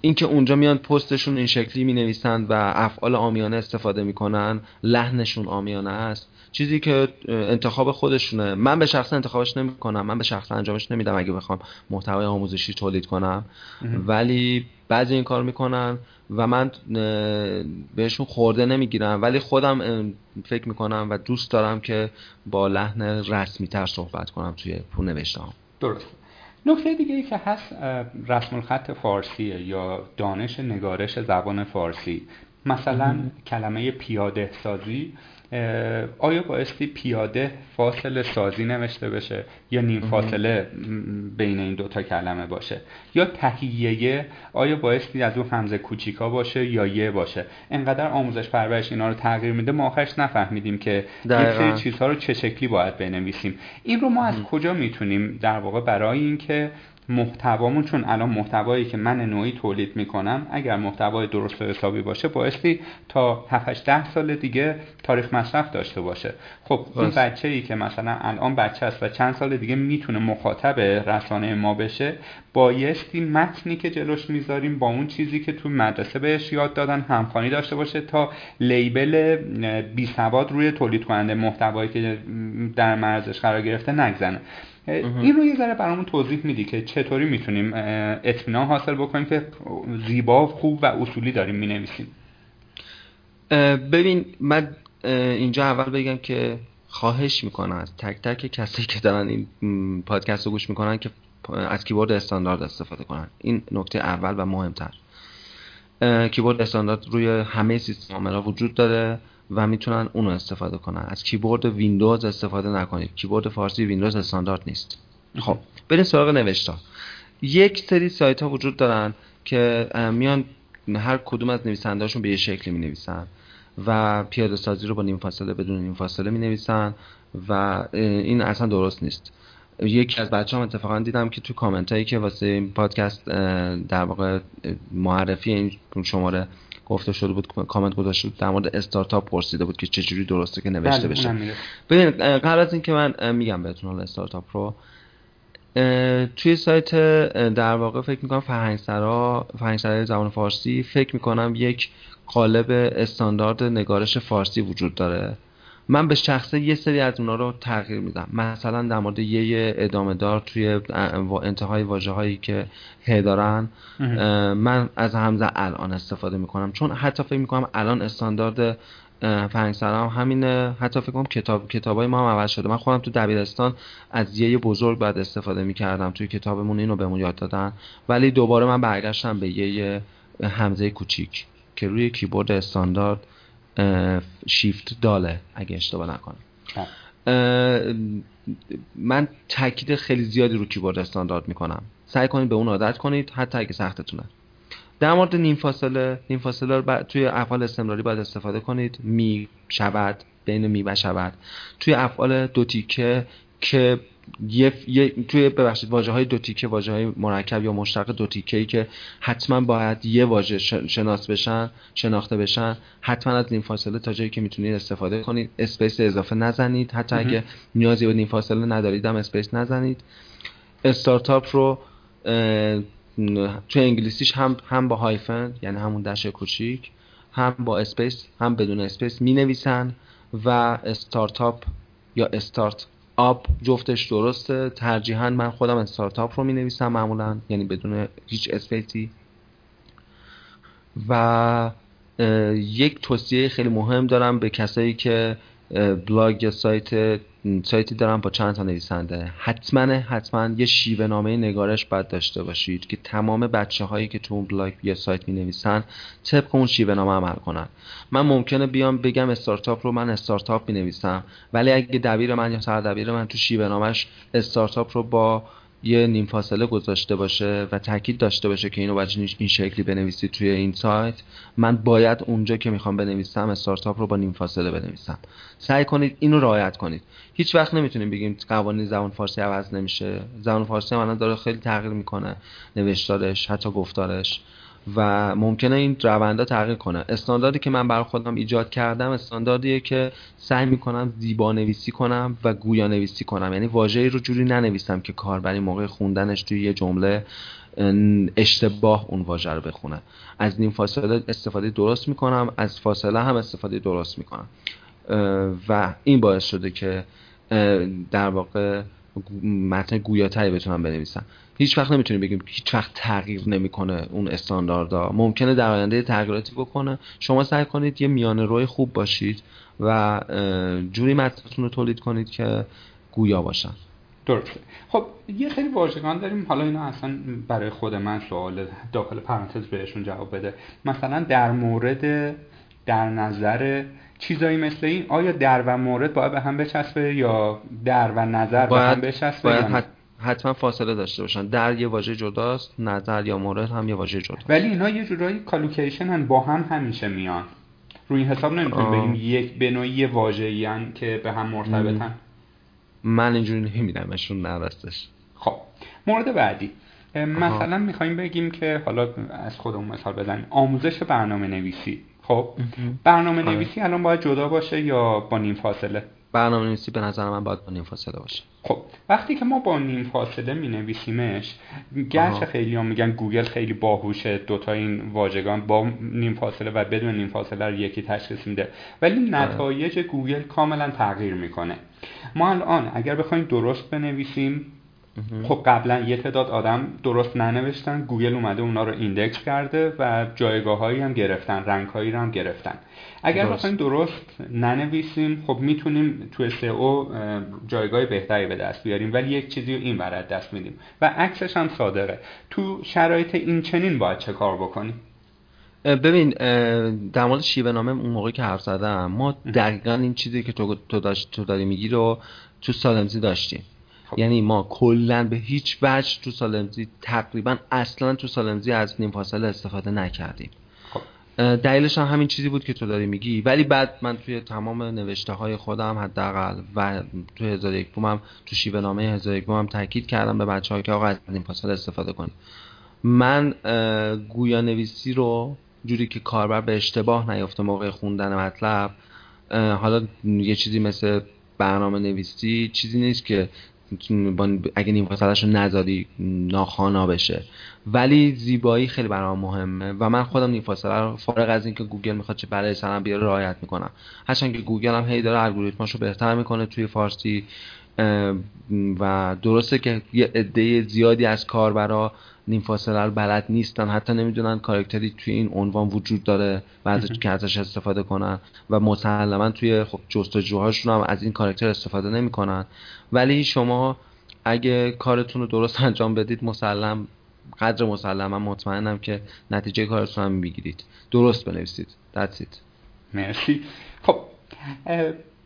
اینکه اونجا میان پستشون این شکلی می نویسند و افعال آمیانه استفاده می‌کنن لحنشون آمیانه است. چیزی که انتخاب خودشونه. من به شخص انتخابش نمی کنم من به شخص انجامش نمیدم اگه بخوام محتوای آموزشی تولید کنم. ولی بعضی این کار می‌کنن و من بهشون خورده نمی‌گیرم. ولی خودم فکر می‌کنم و دوست دارم که با لحن رسمی تر صحبت کنم توی پول نوشتم درست. نکته دیگه ای که هست رسم الخط فارسیه یا دانش نگارش زبان فارسی. مثلا کلمه پیاده سازی آیا بایستی پیاده فاصله سازی نوشته بشه یا نیم فاصله بین این دوتا کلمه باشه؟ یا تهیه آیا بایستی از اون همزه کوچیکا باشه یا یه باشه؟ انقدر آموزش پرورش اینا رو تغییر میده ما آخرش نفهمیدیم که یک سری چیزها رو چه شکلی باید بنویسیم. این رو ما از کجا می‌تونیم در واقع برای اینکه محتوامون چون الان محتوایی که من نوعی تولید می‌کنم اگر محتوای درست و حسابی باشه بایستی تا 7 ده سال دیگه تاریخ مصرف داشته باشه. خب این بچه ای که مثلا الان بچه است و چند سال دیگه می‌تونه مخاطب رسانه ما بشه بایستی متنی که جلوش می‌ذاریم با اون چیزی که تو مدرسه بهش یاد دادن همخوانی داشته باشه تا لیبل بی سواد روی تولید کننده محتوایی که در مرزش قرار گرفته نگذنه این رو یه ذره برامون توضیح میدی که چطوری می‌تونیم اطمینان حاصل بکنیم که زیبا خوب و اصولی داریم می‌نویسیم؟ ببین من اینجا اول بگم که خواهش می‌کنم از تک تک کسی که دارن این پادکست رو گوش می‌کنن که از کیبورد استاندارد استفاده کنن. این نکته اول و مهمتر. کیبورد استاندارد روی همه سیستم عاملا وجود داره. و می‌تونن اونو استفاده کنن. از کیبورد ویندوز استفاده نکنید. کیبورد فارسی ویندوز استاندارد نیست. خب بریم سراغ نوشتا یک سری سایت ها وجود دارن که میان هر کدوم از نویسندهاشون به یه شکلی می نویسن و پیاده سازی رو با نیم فاصله بدون نیم فاصله می نویسن و این اصلا درست نیست. یکی از بچه‌ها هم اتفاقا دیدم که تو کامنت هایی که واسه این پادکست در واقع معرفی این شماره گفته شده بود کامنت گذاشته بود در مورد استارتاپ پرسیده بود که چجوری درسته که نوشته بشه. ببین قبل از اینکه من میگم بهتون حالا استارتاپ رو توی سایت در واقع فکر می‌کنم فرهنگسرا فرهنگسرای زبان فارسی فکر می‌کنم یک قالب استاندارد نگارش فارسی وجود داره. من به شخصه یه سری از اونا رو تغییر میدم. مثلا در مورد یه ادامه دار توی انتهای واجه هایی که ه دارن من از همزه الان استفاده می‌کنم. چون حتی فکر می‌کنم الان استاندارد فرنگ سرام همینه. حتی فکر کنم کتاب کتابای ما هم عوض شده. من خودم تو دبیرستان از یه بزرگ بعد استفاده می‌کردم توی کتابمون. اینو بهمون یاد دادن. ولی دوباره من برگشتم به یه همزه کوچیک که روی کیبورد استاندارد شیفت داله اگه اشتباه نکنم. من تاکید خیلی زیادی رو کیبورد استاندارد می‌کنم. سعی کنید به اون عادت کنید حتی اگه سختتونه. در مورد نیم فاصله نیم فاصله رو توی افعال استمراری باید استفاده کنید. می شود بین می و شود. توی افعال دو تیکه که یه, یه توی ببخشید واژه های دو تیکه واژه های مرکب یا مشتق دو تیکه ای که حتما باید یه واژه شناس بشن شناخته بشن حتما از نیم فاصله تا جایی که می‌تونید استفاده کنید. space اضافه نزنید. حتی اگه نیازی به نیم فاصله ندارید هم space نزنید. استارتاپ رو توی انگلیسیش هم هم با hyphen یعنی همون dash کوچیک هم با space هم بدون space می نویسن و استارتاپ یا استارت آپ جفتش درسته. ترجیحاً من خودم استارتاپ رو می نویسم معمولا یعنی بدون هیچ space ی. و یک توصیه خیلی مهم دارم به کسایی که بلاگ یا سایت سایتی دارن با چند تا نویسنده. حتما حتما یه شیوه نامه نگارش باید داشته باشید که تمام بچه هایی که تو اون بلاگ یا سایت می نویسن طبق اون شیوه نامه عمل کنن. من ممکنه بیام بگم استارتاپ رو من استارتاپ می نویسم ولی اگه دبیر من یا سردبیر من تو شیوه نامش استارتاپ رو با یه نیم فاصله گذاشته باشه و تاکید داشته باشه که اینو باید این شکلی بنویسید توی این سایت. من باید اونجا که می‌خوام بنویسم استارتاپ رو با نیم فاصله بنویسم. سعی کنید اینو رعایت کنید. هیچ وقت نمی‌تونیم بگیم قوانین زبان فارسی عوض نمیشه. زبان فارسی الان داره خیلی تغییر می‌کنه. نوشتارش حتی گفتارش. و ممکنه این روندا تغییر کنه. استانداردی که من برای خودم ایجاد کردم استانداردیه که سعی می‌کنم زیبا نویسی کنم و گویا نویسی کنم. یعنی واژه‌ای رو جوری ننویسم که کاربری موقع خوندنش توی یه جمله اشتباه اون واژه رو بخونه. از نیم فاصله استفاده درست می‌کنم از فاصله هم استفاده درست می‌کنم. و این باعث شده که در واقع متن گویاتری بتونم بنویسم. هیچ وقت نمی‌تونیم بگیم هیچ وقت تغییر نمی‌کنه اون استانداردها ممکنه در آینده تغییراتی بکنه. شما سعی کنید یه میانه روی خوب باشید و جوری متنتون رو تولید کنید که گویا باشن. درسته خب یه خیلی واژگان داریم. حالا اینا اصلا برای خود من سوال داخل پرانتز بهشون جواب بده. مثلا در مورد در نظر چیزایی مثل این آیا در و مورد باید به هم بچسبه یا در و نظر به هم بچسبه؟ باید حتما فاصله داشته باشن. در یه واژه جداست نظر یا مورد هم یه واژه جدا. ولی اینا یه جورایی کالوکیشن هن با هم همیشه میان. روی این حساب نمی‌تونیم بگیم یک به نوعی واژه‌ای که به هم مرتبطن. من اینجوری نمیدمشون نرستش خب. مورد بعدی. مثلا می‌خوایم بگیم که حالا از خودمون مثال بزنیم. آموزش برنامه نویسی خب برنامه آره. نویسی الان باید جدا باشه یا با نیم فاصله؟ برنامه نویسی به نظر من باید با نیم فاصله باشه. خب وقتی که ما با نیم فاصله می نویسیمش گرچه خیلی هم میگن گوگل خیلی باهوشه دوتا این واژگان با نیم فاصله و بدون نیم فاصله رو یکی تشخیص میده ولی آره. نتایج گوگل کاملا تغییر می‌کنه. ما الان اگر بخوایم درست بنویسیم خب قبلا یه تعداد آدم درست ننوشتن. گوگل اومده اونا رو index کرده و جایگاه هایی هم گرفتن rank هایی رو هم گرفتن. اگر بخوایم درست ننویسیم خب می‌تونیم تو او جایگاه بهتری به دست بیاریم. ولی یک چیزی رو این ور از دست میدیم. و عکسش هم صادقه. تو شرایط این چنین باید چه کار بکنیم؟ ببین در مورد شیوه نامه اون موقعی که حرف زدم ما دقیقا این چیزی که تو, تو, داشت، تو داری میگی رو تو سالمزی داشتیم. خب. یعنی ما کلا به هیچ وجه تو سالمزی تقریبا اصلا تو سالمزی از نیم فاصله استفاده نکردیم خب. دلیلش هم همین چیزی بود که تو داری میگی ولی بعد من توی تمام نوشته های خودم حداقل و تو هزار یک بومم تو شیوه نامه هزار یک بومم تاکید کردم به بچه که آقا از نیم فاصله استفاده کنیم من گویا نویسی رو جوری که کاربر به اشتباه نیفته موقع خوندن مطلب حالا یه چیزی مثل برنامه نویسی چیزی نیست که اگه نیم فاصلش رو نذاری ناخوانا بشه. ولی زیبایی خیلی برام مهمه و من خودم نیم فاصله رو فارغ از اینکه گوگل می‌خواد چه بلایی سرم بیاره رعایت می‌کنم. هرچند که گوگل هم هی داره الگوریتماشو بهتر می‌کنه توی فارسی. و درسته که یه عده زیادی از کاربرا نیم فاصله رو بلد نیستن. حتی نمی‌دونن کارکتری توی این عنوان وجود داره و ازش که ازش استفاده کنن و مسلما توی خب جستجوهاشون هم از این کارکتر استفاده نمی‌کنن. ولی شما اگه کارتون رو درست انجام بدید مسلم قدر مسلم من مطمئنم که نتیجه کارتون هم می‌گیرید. درست بنویسید. That's it. مرسی. خب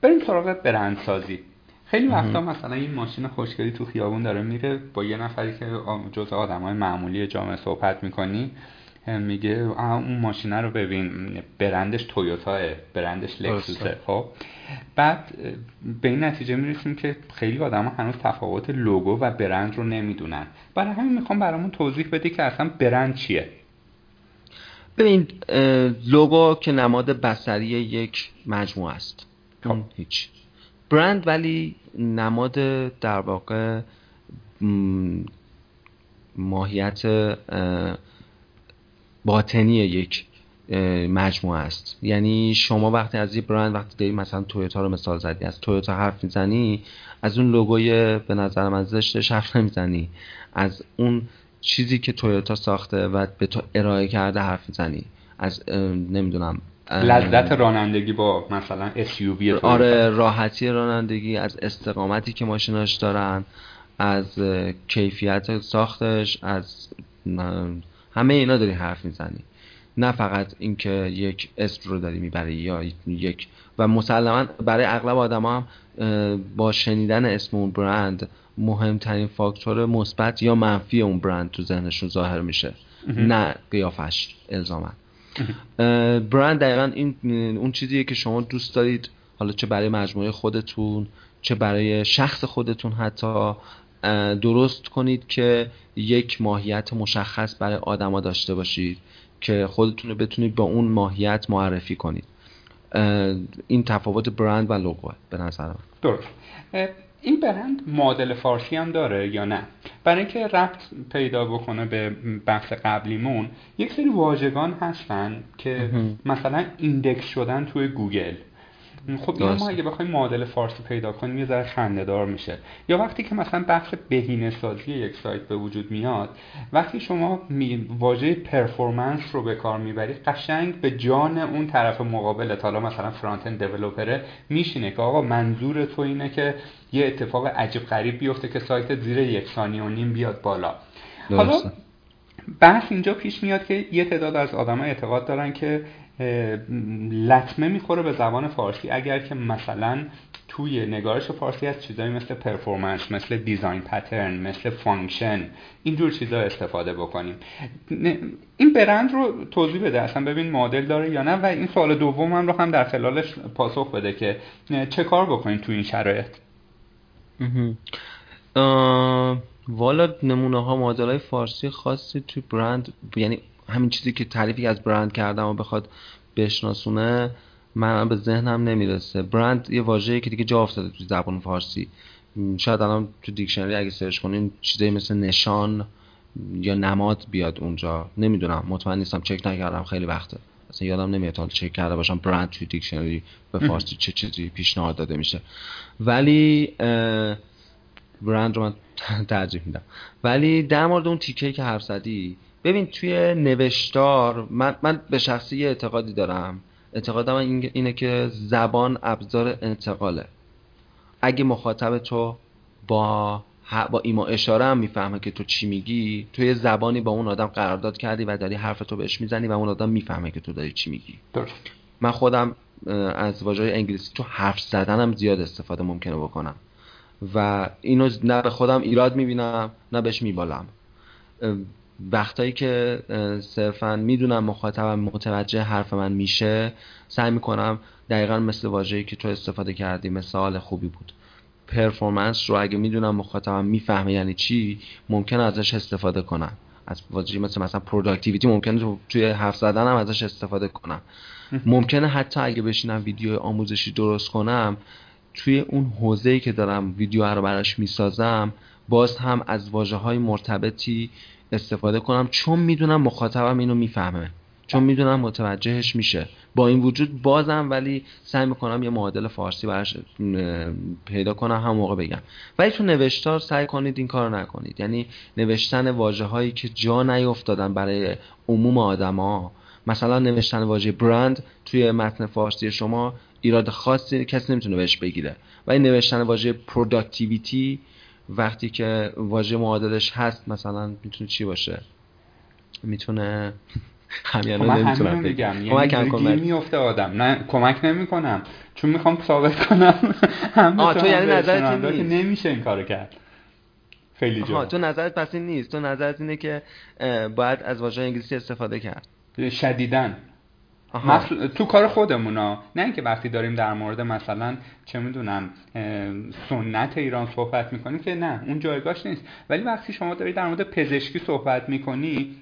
بریم سراغ برندسازی. خیلی وقتا مثلا این ماشین خوشگلی تو خیابون داره میره با یه نفری که جز آدم های معمولی جامعه صحبت می‌کنی میگه اون ماشینه رو ببین برندش تویوتاه برندش لکسوسه. خب بعد به این نتیجه می‌رسیم که خیلی آدم ها هنوز تفاوت لوگو و برند رو نمی‌دونن. برای همین می‌خوام برامون توضیح بدی که اصلا برند چیه. ببین لوگو که نماد بسری یک مجموعه است. خب. هیچ. برند ولی نماد در واقع ماهیت باطنی یک مجموعه است. یعنی شما وقتی از یه برند وقتی داری مثلا تویوتا رو مثال زدی از تویوتا حرف می‌زنی از اون لوگوی به نظر من زشتش حرف نمی‌زنی. از اون چیزی که تویوتا ساخته و به تو ارائه کرده حرف می‌زنی. از نمی‌دونم لذت رانندگی با مثلا SUV آره راحتی رانندگی از استقامتی که ماشیناش دارن از کیفیت ساختش از همه اینا داری حرف می‌زنی. نه فقط اینکه یک اسم رو داری می‌بری یا یک و مسلما برای اغلب آدم هم با شنیدن اسم اون برند مهمترین فاکتور مثبت یا منفی اون برند تو ذهنشون ظاهر میشه. نه قیافش الزامن برند دقیقا این اون چیزیه که شما دوست دارید. حالا چه برای مجموعه خودتون چه برای شخص خودتون حتی. درست کنید که یک ماهیت مشخص برای آدما داشته باشید که خودتون رو بتونید با اون ماهیت معرفی کنید. این تفاوت برند و لوگو به نظر من. درست. این برند مدل فارسی هم داره یا نه؟ برای اینکه ربط پیدا بکنه به بحث قبلیمون یک سری واژگان هستن که مثلا index شدن توی گوگل. خب این ما اگه بخوایم معادل فارسی پیدا کنیم یه ذره خنده‌دار میشه. یا وقتی که مثلا بخش بهینه سازی یک سایت به وجود میاد وقتی شما واژه performance رو به کار می‌برید قشنگ به جان اون طرف مقابل حالا مثلا front-end developer ه میشینه که آقا منظور تو اینه که یه اتفاق عجیب غریب بیفته که سایت زیر یک ثانیه و نیم بیاد بالا. حالا بحث اینجا پیش میاد که یه تعداد از آدما اعتقاد دارن که لطمه می‌خوره به زبان فارسی. اگر که مثلا توی نگارش فارسی از چیزایی مثل performance مثل design pattern مثل function اینجور چیزا استفاده بکنیم. این برند رو توضیح بده. اصلا ببین مدل داره یا نه. و این سوال دوم هم رو هم در خلالش پاسخ بده که چه کار بکنیم توی این شرایط؟ والا نمونه ها مدل های فارسی خاصی توی برند یعنی همین چیزی که تعریفی از برند کردم و بخواد بشناسونه من به ذهنم نمی‌رسه. برند یه واژه‌ای که دیگه جا افتاده تو زبان فارسی. شاید الان تو دیکشنری اگه سرچ کنین چیزایی مثل نشان یا نماد بیاد اونجا. نمی‌دونم مطمئن نیستم چک نکردم خیلی وقته. اصلا یادم نمیاد حال چک کرده باشم برند توی دیکشنری به فارسی چه چیزی پیشنهاد داده میشه. ولی برند رو من ترجیح میدم. ولی در مورد اون تیکه که حرف زدی ببین توی نوشتار من, من به شخصی یه اعتقادی دارم. اعتقادم اینه که زبان ابزار انتقاله. اگه مخاطب تو با با ایما اشاره هم می‌فهمه که تو چی میگی تو یه زبانی با اون آدم قرارداد کردی و داری حرف تو بهش می‌زنی و اون آدم می‌فهمه که تو داری چی میگی. درست. من خودم از واژه انگلیسی تو حرف زدنم زیاد استفاده ممکنه بکنم. و اینو نه به خودم ایراد می‌بینم نه بهش میبالم. وقتایی که صرفا می‌دونم مخاطبم متوجه حرف من میشه سعی می‌کنم دقیقا مثل واژه‌ای که تو استفاده کردی مثال خوبی بود. performance رو اگه می‌دونم مخاطبم می‌فهمه یعنی چی ممکنه ازش استفاده کنم. از واژه‌ای مثل مثلا productivity ممکنه توی حرف زدن هم ازش استفاده کنم. ممکنه حتی اگه بشینم ویدیو آموزشی درست کنم توی اون حوزه‌ای که دارم ویدیو رو براش می‌سازم باز هم از واژه های مرتبطی استفاده کنم چون می‌دونم مخاطبم اینو می‌فهمه. چون می‌دونم متوجهش میشه. با این وجود بازم ولی سعی می‌کنم یه معادل فارسی براش پیدا کنم هم موقع بگم. ولی تو نوشتار سعی کنید این کار نکنید. یعنی نوشتن واجه هایی که جا نیفتادن برای عموم آدما مثلا نوشتن واژه برند توی متن فارسی شما ایراد خاصی کسی نمی‌تونه بهش بگیره. ولی نوشتن واژه پروداکتیویتی وقتی که واژه معادلش هست مثلا می‌تونه چی باشه؟ می‌تونه همیانا خب نمی‌تونم بگم. کمک یعنی میفته آدم. نه کمک نمی‌کنم. چون می‌خوام ثابت کنم. آه تو یعنی نظرت نمیشه این کارو کرد. خیلی جا. تو نظرت پس این نیست. تو نظرت اینه که باید از واژه انگلیسی استفاده کرد. شدیدن تو کار خودمونا نه اینکه وقتی داریم در مورد مثلا چه می‌دونم سنت ایران صحبت می‌کنیم که نه اون جایگاهش نیست. ولی وقتی شما داری در مورد پزشکی صحبت می‌کنی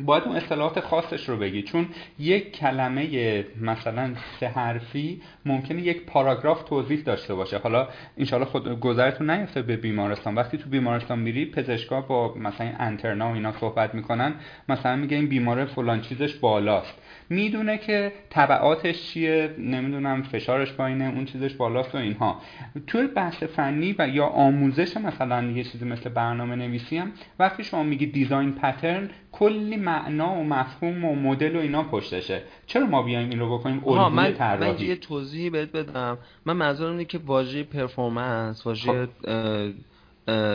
باید اون اصطلاحات خاصش رو بگی. چون یک کلمه مثلا سه حرفی ممکنه یک پاراگراف توضیح داشته باشه. حالا انشالله خود گذرتون نیفته به بیمارستان. وقتی تو بیمارستان میری پزشکا با مثلا انترنا و اینا صحبت می‌کنن. مثلا میگه این بیمار فلان چیزش بالاست. می‌دونه که طبعاتش چیه نمی‌دونم فشارش پایینه اون چیزش بالاست و اینها. توی بحث فنی و یا آموزش مثلا یه چیزی مثل برنامه نویسی هم وقتی شما میگی دیزاین پترن کلی معنا و مفهوم و مدل و اینا پشتشه. چرا ما بیایم این رو بکنیم؟ الگوی طراحی. من یه توضیحی بهت بدم. من منظورم اینه که واژه performance واژه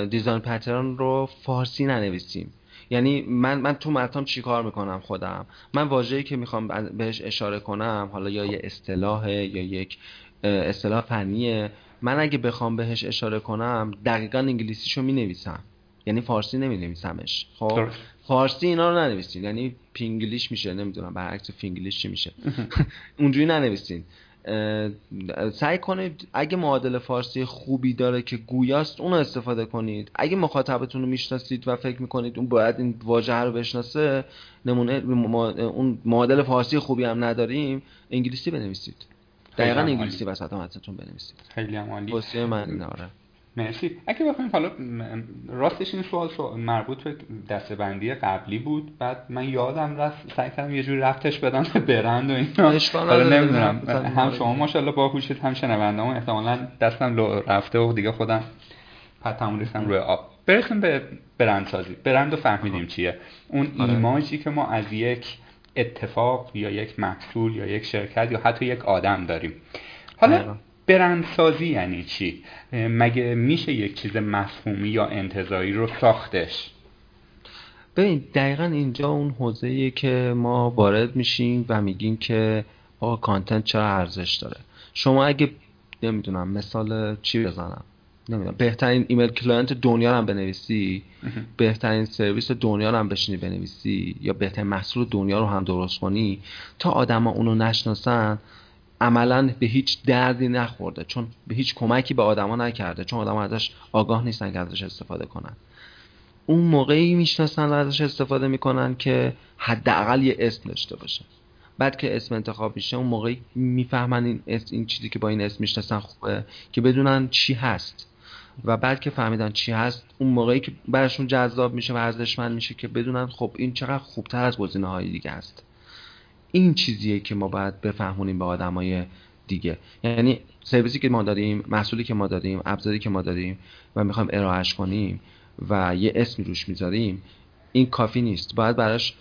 design pattern رو فارسی ننویسیم. یعنی من من تو متنام چیکار می‌کنم خودم؟ من واژه‌ای که می‌خوام بهش اشاره کنم حالا یا یه اصطلاح یا یک اصطلاح فنیه. من اگه بخوام بهش اشاره کنم دقیقا انگلیسیشو می نویسم یعنی فارسی نمی نویسمش خب فارسی اینا رو ننویسین. یعنی پینگلیش میشه. نمی‌دونم برعکس فینگلیش چی میشه. اونجوری ننویسین. سعی کنید اگه معادل فارسی خوبی داره که گویاست اون رو استفاده کنید. اگه مخاطبتون رو می‌شناسید و فکر می‌کنید اون باید این واژه رو بشناسه نمونه اون معادل فارسی خوبی هم نداریم انگلیسی بنویسید. دقیقا انگلیسی وسط متنتون بنویسید. خیلی هم عالی. من آره. مرسی. اگه بخوایم حالا راستش این سوال, مربوط به دستبندی قبلی بود بعد من یادم رفت سعی کردم یه جوری رفتش بدم به برند و اینا. حالا نمی‌دونم. هم شما ماشاءالله باهوشید هم شنونده‌مون. احتمالاً دستم لو رفته و دیگه خودم پتمون ریختم روی آب. برسیم به برندسازی. برند رو فهمیدیم چیه. اون آره. ایماجی که ما از یک اتفاق یا یک محصول یا یک شرکت یا حتی یک آدم داریم. حالا برندسازی یعنی چی؟ مگه میشه یک چیز مفهومی یا انتظاری رو ساختش؟ ببین دقیقا اینجا اون حوزه که ما وارد میشیم و میگیم که آقا content چرا ارزش داره. شما اگه نمی‌دونم مثال چی بزنم؟ نمی‌دونم بهترین email client دنیا رو هم بنویسی بهترین سرویس دنیا رو هم بشینی بنویسی یا بهترین محصول دنیا رو هم درست کنی تا آدما اونو نشناسن عملا به هیچ دردی نخورده چون به هیچ کمکی به آدما نکرده چون آدما ازش آگاه نیستن که ازش استفاده کنن. اون موقعی می‌شناسن ازش استفاده می‌کنن که حداقل یه اسم داشته باشه. بعد که اسم انتخاب میشه اون موقعی می‌فهمن این اسم این چیزی که با این اسم می‌شناسن خوبه که بدونن چی هست. و بعد که فهمیدن چی هست اون موقعی که براشون جذاب میشه و ارزشمند میشه که بدونن خب این چقدر خوبتر از گزینه های دیگه است. این چیزیه که ما باید بفهمونیم به آدمای دیگه. یعنی سرویسی که ما داریم محصولی که ما داریم ابزاری که ما داریم و می‌خوایم ارائهش کنیم و یه اسمی روش می‌ذاریم این کافی نیست. باید براش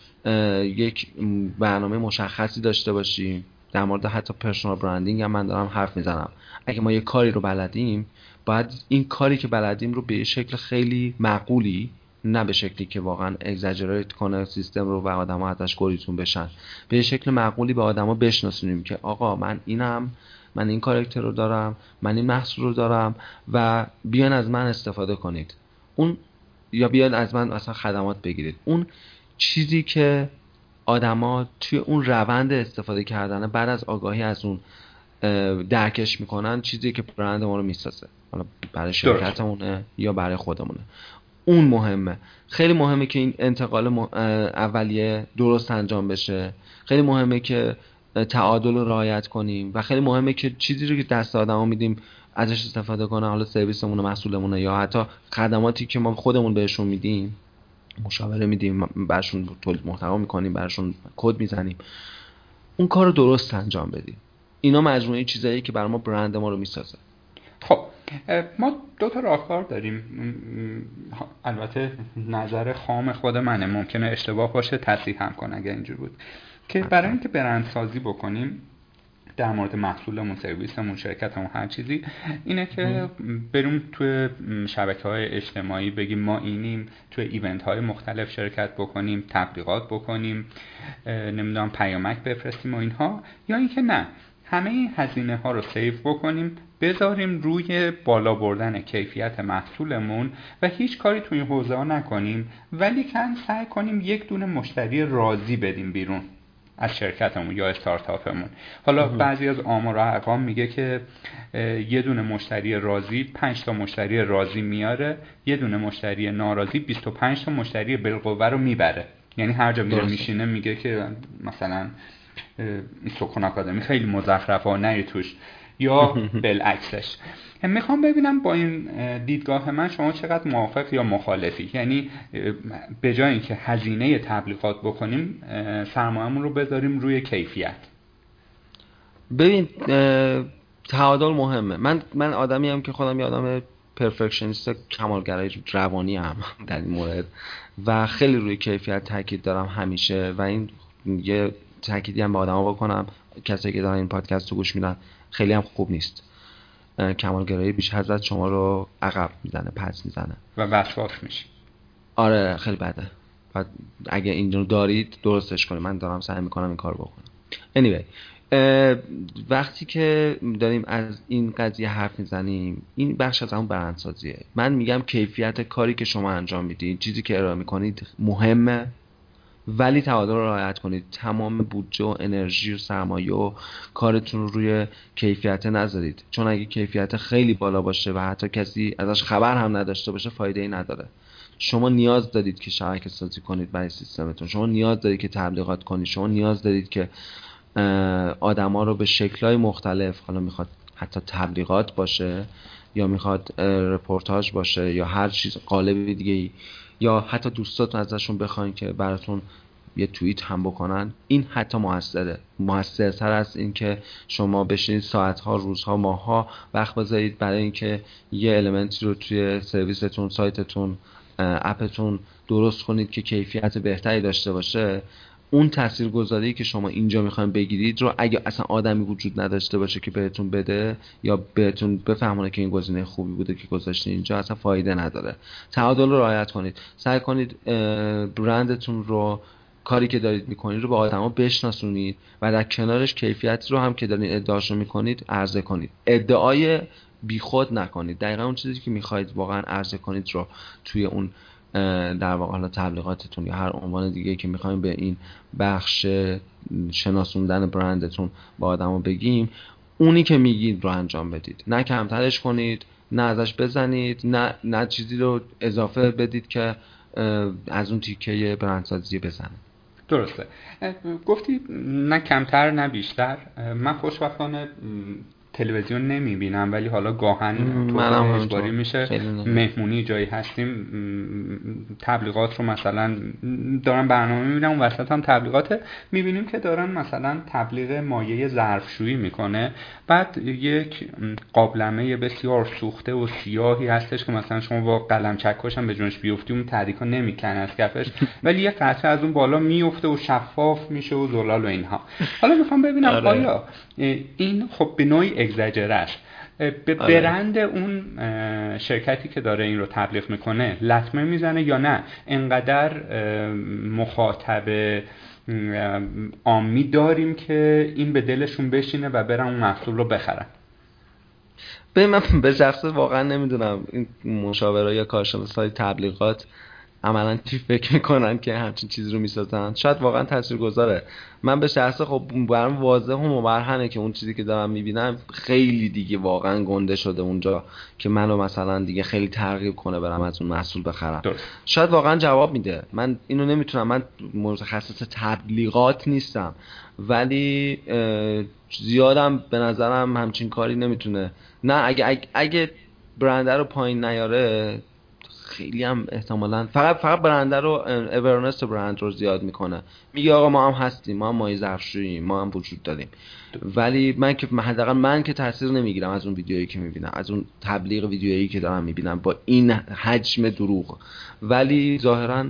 یک برنامه مشخصی داشته باشیم. در مورد حتی پرسونال برندینگ هم من دارم حرف می‌زنم. اگه ما یه کاری رو بلدیم باید این کاری که بلدیم رو به شکل خیلی معقولی نه به شکلی که واقعا اگزاجریت کنه سیستم رو و آدما ازش گریتون بشن. به شکل معقولی به آدما بشناسونیم که آقا من اینم من این کارکتر رو دارم من این محصول رو دارم و بیان از من استفاده کنید. اون یا بیان از من اصلا خدمات بگیرید. اون چیزی که آدما توی اون روند استفاده کردن بعد از آگاهی از اون درکش می‌کنن چیزی که برند ما رو می‌سازه. حالا برای شرکتمونه یا برای خودمونه. اون مهمه. خیلی مهمه که این انتقال اولیه درست انجام بشه. خیلی مهمه که تعادل رو رعایت کنیم و خیلی مهمه که چیزی رو که دست آدما میدیم ازش استفاده کنه حالا سرویسمون و محصولمون یا حتی خدماتی که ما خودمون بهشون میدیم مشاوره میدیم برشون تولید محتوا می‌کنیم برشون کد می‌زنیم. اون کار رو درست انجام بدیم. اینا مجموعه چیزایی که بر ما برند ما رو می‌سازه. خب ما دو تا راهکار داریم. البته نظر خام خود منه. ممکنه اشتباه باشه تصحیح هم کنه اگر اینجور بود. که برای اینکه برندسازی بکنیم در مورد محصولمون سرویسمون شرکتمون هر چیزی اینه که بریم توی شبکه های اجتماعی بگیم ما اینیم توی ایونت های مختلف شرکت بکنیم تبلیغات بکنیم نمی‌دونم پیامک بفرستیم و اینها یا اینکه نه. همه این هزینه ها رو سیف بکنیم بذاریم روی بالا بردن کیفیت محصولمون و هیچ کاری توی این حوزه ها نکنیم ولی کن سعی کنیم یک دونه مشتری راضی بدیم بیرون از شرکتمون یا استارتاپمون. حالا بعضی از آمار و ارقام میگه که یه دونه مشتری راضی 5 تا مشتری راضی میاره یه دونه مشتری ناراضی 25 تا مشتری بالقوه رو می‌بره. یعنی هر جا میره میشینه میگه که مثلا سکون آکادمی. خیلی مزخرفه و نه توش. یا بالعکسش. می‌خوام ببینم با این دیدگاه من شما چقدر موافق یا مخالفی؟ یعنی به جای اینکه هزینه تبلیغات بکنیم سرمایه‌مون رو بذاریم روی کیفیت. ببین تعادل مهمه. من من آدمی هم که خودم یه آدم پرفکشنیست کمالگرای روانی هم در این مورد. و خیلی روی کیفیت تاکید دارم همیشه. و این یه تأکیدی هم به آدما بکنم. کسایی که دارن این پادکست رو گوش میدن خیلی هم خوب نیست. کمالگرایی بیش حضرت شما رو عقب می‌زنه پس می‌زنه. و وسواس میشی. آره خیلی بده. و اگه اینجا دارید درستش کنید. من دارم سعی می‌کنم این کار بکنم. Anyway وقتی که داریم از این قضیه حرف می‌زنیم این بخش از همون برندسازیه. من میگم کیفیت کاری که شما انجام می‌دید چیزی که ارائه می‌کنید مهمه. ولی تعادل رو رعایت کنید. تمام بودجه و انرژی و سرمایه و کارتون رو روی کیفیت نذارید. چون اگه کیفیت خیلی بالا باشه و حتی کسی ازش خبر هم نداشته باشه فایده ای نداره. شما نیاز دارید که شبکه سازی کنید برای سیستمتون. شما نیاز دارید که تبلیغات کنید. شما نیاز دارید که آدما رو به شکلهای مختلف حالا می‌خواد حتی تبلیغات باشه یا می‌خواد رپورتاج باشه یا هر چیز قالب دیگه ای یا حتی دوستاتون ازشون بخواین که براتون یه توییت هم بکنن این حتی موثره. موثرتر از اینکه شما بشینید ساعتها روزها ماهها وقت بذارید برای اینکه یه المنتی رو توی سرویستون سایتتون اپتون درست کنید که کیفیت بهتری داشته باشه. اون تاثیرگذاری که شما اینجا می‌خواین بگیرید رو اگه اصلا آدمی وجود نداشته باشه که بهتون بده یا بهتون بفهمونه که این گزینه خوبی بوده که گذاشته اینجا اصلا فایده نداره. تعادل رو رعایت کنید. سعی کنید برندتون رو کاری که دارید می‌کنید رو به آدما بشناسونید و در کنارش کیفیت رو هم که دارید ادعاش رو می‌کنید عرضه کنید. ادعای بیخود نکنید. دقیقا اون چیزی که می‌خواهید واقعا عرضه کنید رو توی اون در واقع حالا تبلیغاتتون یا هر عنوان دیگه که می‌خوایم به این بخش شناسوندن برندتون با آدما بگیم اونی که میگید رو انجام بدید. نه کمترش کنید نه ازش بزنید نه نه چیزی رو اضافه بدید که از اون تیکه برندسازی بزنه. درسته. گفتی نه کمتر نه بیشتر. من خوشبختانه تلویزیون نمی‌بینم ولی حالا گاهن تو اجباری میشه مهمونی جایی هستیم تبلیغات رو مثلا دارن برنامه می‌بینم اون وسط هم تبلیغات می‌بینیم که دارن مثلا تبلیغ مایه ظرفشویی می‌کنه. بعد یک قابلمه بسیار سوخته و سیاهی هستش که مثلا شما با قلم چکش هم به جونش بیفتی اون تحریکا نمی‌کنه از کفش ولی یه قطعه از اون بالا میفته و شفاف میشه و زلال و اینها. حالا می‌خوام ببینم آره. آیا این خب به نوعی اگزاجره است. به آره. برند اون شرکتی که داره این رو تبلیغ می‌کنه لطمه می‌زنه یا نه؟ انقدر مخاطب آمی داریم که این به دلشون بشینه و برن اون محصول رو بخرن. به من به شخص واقعا نمی‌دونم این مشاوره یا کارشناس های تبلیغات عملا چی فکر می‌کنن که همچین چیزی رو می‌سازن؟ شاید واقعا تاثیر گذاره من به شخص خب برام واضح و مبرهنه که اون چیزی که دارم می‌بینم خیلی دیگه واقعا گنده شده اونجا که منو مثلا دیگه خیلی ترغیب کنه برم از اون محصول بخرم. شاید واقعا جواب میده. من اینو نمی‌تونم. من متخصص تبلیغات نیستم. ولی زیادم به نظرم همچین کاری نمی‌تونه. نه اگه اگه, اگه برنده رو پایین نیاره خیلی هم احتمالا فقط فقط برنده رو اورنس برند رو زیاد می‌کنه. میگه آقا ما هم هستیم ما هم مای ظرفشوییم ما هم وجود داریم. ولی من که حداقل من که تاثیر نمی‌گیرم از اون ویدیویی که می‌بینم از اون تبلیغ ویدیویی که دارم می‌بینم با این حجم دروغ. ولی ظاهرا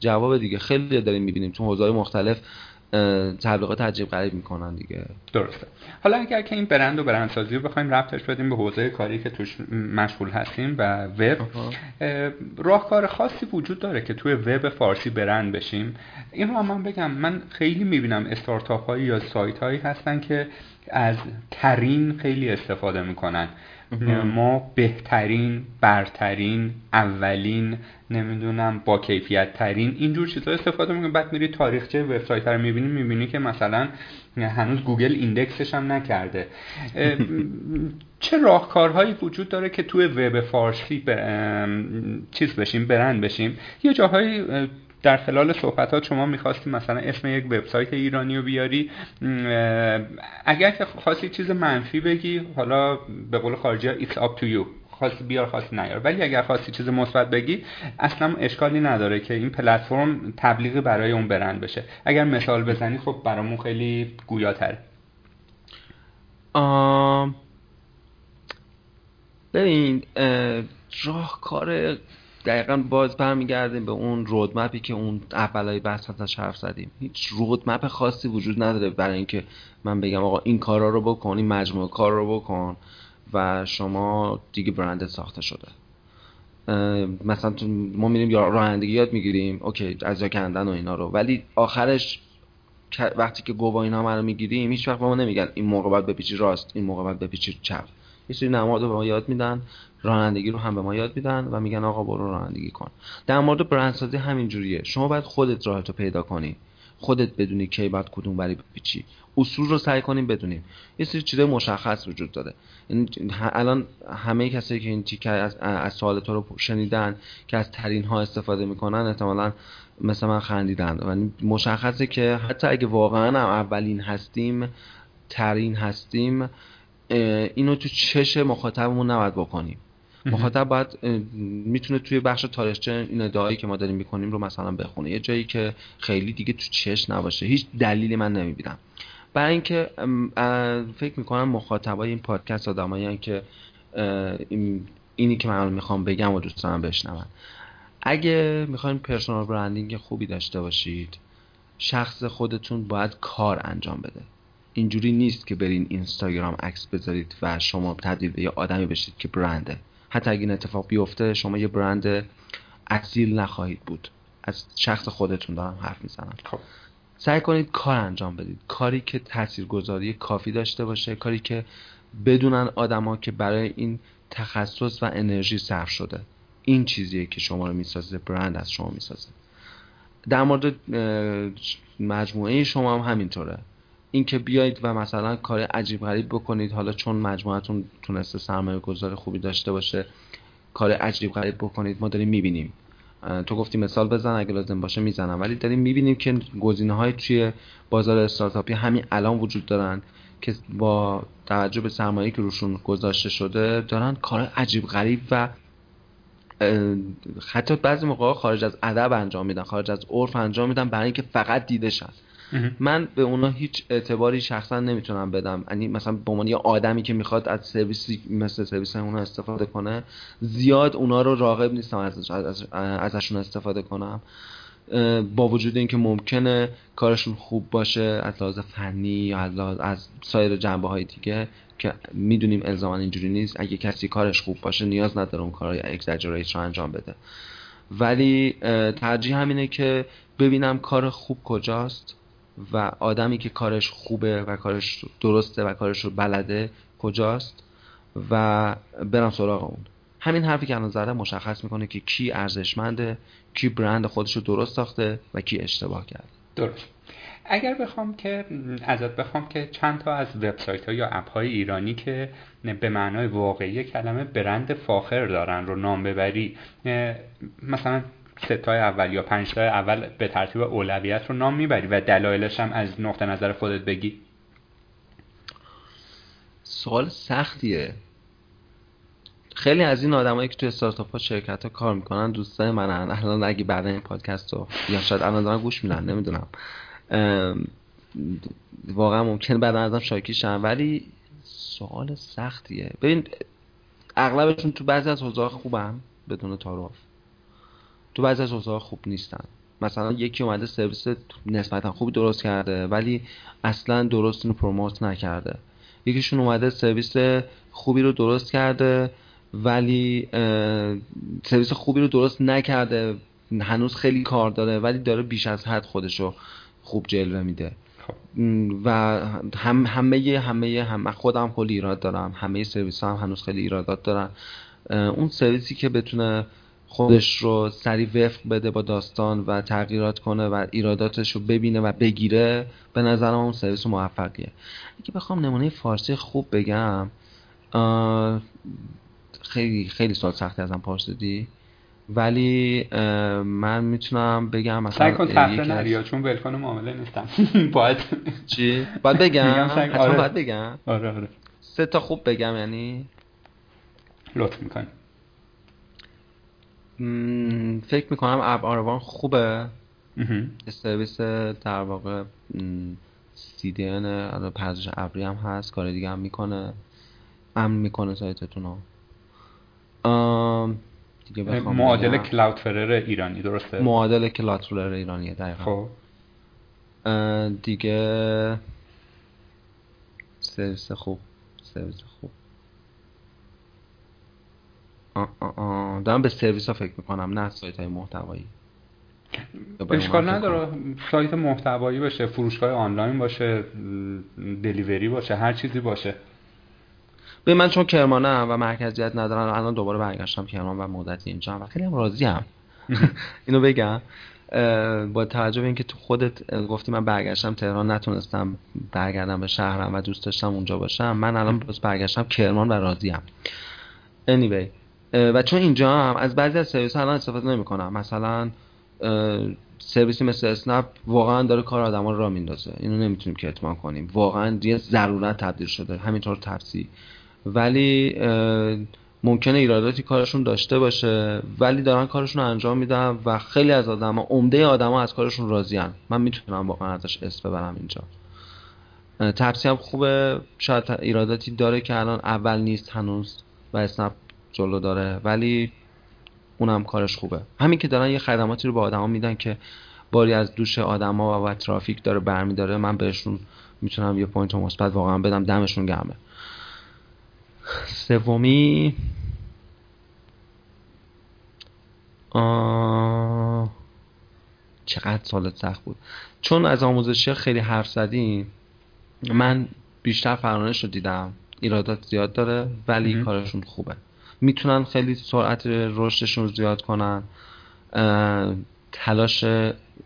جواب دیگه خیلی داریم می‌بینیم تو حوزه‌های مختلف. تبلیغات عجیب غریب می‌کنن دیگه. درسته. حالا اگر که این برند و برندسازی رو بخوایم ربطش بدیم به حوزه کاری که توش مشغول هستیم و وب راهکار خاصی وجود داره که توی وب فارسی برند بشیم. این رو من بگم من خیلی می‌بینم استارتاپ هایی یا سایت هایی هستن که از ترین خیلی استفاده می‌کنن. ما بهترین برترین اولین نمی‌دونم با کیفیت ترین اینجور چیزا استفاده می‌کنیم. بعد میری تاریخچه وبسایت رو می‌بینی می‌بینی که مثلا هنوز گوگل index ش هم نکرده. چه راهکارهایی وجود داره که توی وب فارسی چیز بشیم برند بشیم؟ یه جاهایی در خلال صحبتات شما می‌خواستی مثلا اسم یک وبسایت ایرانی رو بیاری اگر که خواستی چیز منفی بگی حالا به قول خارجی it's up to you خواستی بیار خواستی نیار. ولی اگر خواستی چیز مثبت بگی اصلا اشکالی نداره که این پلتفرم تبلیغی برای اون برند بشه. اگر مثال بزنی خب برامون خیلی گویاتره. ببین راهکار دقیقا باز برمیگردیم به اون رودمپی که اون اولای بحث ازش حرف زدیم. هیچ رودمپ خاصی وجود نداره برای اینکه من بگم آقا این کارا رو بکن این مجموعه کار رو بکن و شما دیگه برند ساخته شده. مثلا ما میریم یا رانندگی یاد می‌گیریم اوکی از جا کندن و اینا رو. ولی آخرش وقتی که گواهی نامه رو می‌گیریم هیچ وقت ما نمیگن این موقع باید بپیچی راست این موقع باید بپیچی چپ. یه سری نماد رو به ما یاد میدن رانندگی رو هم به ما یاد میدن و میگن آقا برو رانندگی کن. در مورد برندسازی همین جوریه. شما باید خودت راهتو پیدا کنی. خودت بدونی کی باید کدوم بری بپیچی اصول رو سعی کنیم بدونیم یه سری چیزای مشخص وجود داره الان همه کسایی که این تیکه از, از سوال تو رو شنیدن که از ترین ها استفاده می‌کنن احتمالا مثل من خندیدن. و مشخصه که حتی اگه واقعا هم اولین هستیم ترین هستیم اینو تو چش مخاطبمون نباید بکنیم. مخاطب باید می‌تونه توی بخش تاریخچه این ادعایی که ما داریم می‌کنیم رو مثلا بخونه. یه جایی که خیلی دیگه تو چش نباشه. هیچ دلیلی من نمی‌بینم. برای اینکه فکر می‌کنم مخاطبای این پادکست آدمایی که اینی که من می‌خوام بگم و دوست دارم بشنون. اگه می‌خواین پرسونال برندینگ خوبی داشته باشید شخص خودتون باید کار انجام بده. اینجوری نیست که برین اینستاگرام عکس بذارید و شما تبدیل به یه آدمی بشید که برنده. حتی اگه این اتفاق بیفته شما یه برند اصیل نخواهید بود. از شخص خودتون دارم حرف می‌زنم. خب. سعی کنید کار انجام بدید. کاری که تاثیرگذاری کافی داشته باشه کاری که بدونن آدما که برای این تخصص و انرژی صرف شده. این چیزیه که شما رو می‌سازه برند از شما می‌سازه. در مورد مجموعه شما هم همینطوره. اینکه بیایید و مثلا کار عجیب غریب بکنید. حالا چون مجموعتون تونسته سرمایه گذار خوبی داشته باشه کار عجیب غریب بکنید ما داریم می‌بینیم. تو گفتی مثال بزن اگه لازم باشه می‌زنم. ولی داریم می‌بینیم که گزینه های توی بازار استارتاپی همین الان وجود دارن که با توجه به سرمایه که روشون گذاشته شده دارن کار عجیب غریب و حتی بعضی موقع خارج از ادب انجام میدن خارج از عرف انجام میدن برای اینکه فقط دیده شد من به اونا هیچ اعتباری شخصا نمی‌تونم بدم. یعنی مثلا به عنوان یه آدمی که می‌خواد از سرویسی مثل سرویس اونا استفاده کنه زیاد اونا رو راغب نیستم از ازشون استفاده کنم. با وجود اینکه ممکنه کارشون خوب باشه از لحاظ فنی یا از, از سایر جنبه های دیگه که می‌دونیم الزاما اینجوری نیست. اگه کسی کارش خوب باشه نیاز نداره اون کارهای اگزاجریت رو انجام بده. ولی ترجیح همینه که ببینم کار خوب کجاست. و آدمی که کارش خوبه و کارش درسته و کارش رو بلده کجاست؟ و برم سراغ اون. همین حرفی که الان زده مشخص می‌کنه که کی ارزشمنده کی برند خودش رو درست ساخته و کی اشتباه کرده. درست. اگر بخوام که ازت بخوام که چند تا از وبسایت ها یا اپ های ایرانی که به معنای واقعی کلمه برند فاخر دارن رو نام ببری مثلا ستای اول یا پنج تای اول به ترتیب اولویت رو نام می‌بری و دلایلش هم از نقطه نظر خودت بگی. سوال سختیه. خیلی از این آدمایی که توی استارتاپ ها شرکت ها کار می‌کنن دوستای منن. الان اگه بعد این پادکست رو یا شاید الان دارن گوش میدن نمی‌دونم. واقعا ممکن بعد ازم شاکی شن. ولی سوال سختیه. ببین اغلبشون تو بعضی از حوزه خوبن بدون تعارف. تو بعضی از حوزه خوب نیستن. مثلا یکی اومده سرویس نسبتا خوبی درست کرده ولی اصلا درست اینو پروموت نکرده. یکیشون اومده سرویس خوبی رو درست کرده ولی سرویس خوبی رو درست نکرده هنوز خیلی کار داره ولی داره بیش از حد خودشو خوب جلوه میده. خب. و هم همه همه هم خودم کلی ایراد دارم همه سرویس هم هنوز خیلی ایرادات دارن. اون سرویسی که بتونه خودش رو سریع وفق بده با داستان و تغییرات کنه و ایراداتش رو ببینه و بگیره به نظرم اون سرویس موفقیه. اگه بخوام نمونه فارسی خوب بگم خیلی خیلی سال سختی ازم پرسیدی. ولی من می‌تونم بگم مثلا سعی کن تفره نریا چون ولکن معامله نیستم. باید چی؟ باید بگم؟ آره. باید بگم؟ آره آره. سه تا خوب بگم یعنی؟ لطف می‌کنی. فکر می‌کنم اب آروان خوبه. سرویس در واقع CDN الان پردازش ابری هم هست کار دیگه هم می‌کنه. امن می‌کنه سایتتون رو. دیگه معادل کلاود فرر ایرانی درسته؟ معادل کلاود فرر ایرانیه دقیقا. خب. دیگه سرویس خوب سرویس خوب. دارم به سرویس ها فکر می‌کنم نه سایت های محتوایی اشکال نداره. سایت محتوایی باشه فروشگاه آنلاین باشه دلیوری باشه هر چیزی باشه. به من چون کرمانم و مرکزیت ندارم الان دوباره برگشتم کرمان و مدتی اینجا و خیلی هم راضی هم. اینو بگم. با توجه به اینکه تو خودت گفتی من برگشتم تهران نتونستم برگردم به شهرم و دوست داشتم اونجا باشم من الان بس برگشتم کرمان و راضیم anyway و چون اینجا هم از بعضی از سرویس الان استفاده نمی کنم مثلا سرویسی مثل اسنپ واقعا داره کار آدم ها را میندازه. اینو نمی‌تونیم که اطمینان کنیم. واقعا یه ضرورت تبدیل شده. همینطور تفسی ولی ممکنه ایراداتی کارشون داشته باشه ولی دارن کارشون رو انجام میدن و خیلی از آدما عمده آدما از کارشون راضیان من می‌تونم واقعا ازش اسم ببرم اینجا. تپسی هم خوبه. شاید ایراداتی داره که الان اول نیست هنوز و اسنپ جلو داره. ولی اونم کارش خوبه. همین که دارن یه خدماتی رو به آدما میدن که باری از دوش آدما و, و ترافیک داره برمیداره. من بهشون می‌تونم یه پوینت مثبت واقعا بدم. دمشون گرمه. سومی. چقدر سالت سخت بود. چون از آموزشی خیلی حرف زدیم من بیشتر فرانش رو دیدم. ایرادات زیاد داره ولی کارشون خوبه. می‌تونن خیلی سرعت رشدشون رو زیاد کنن. تلاش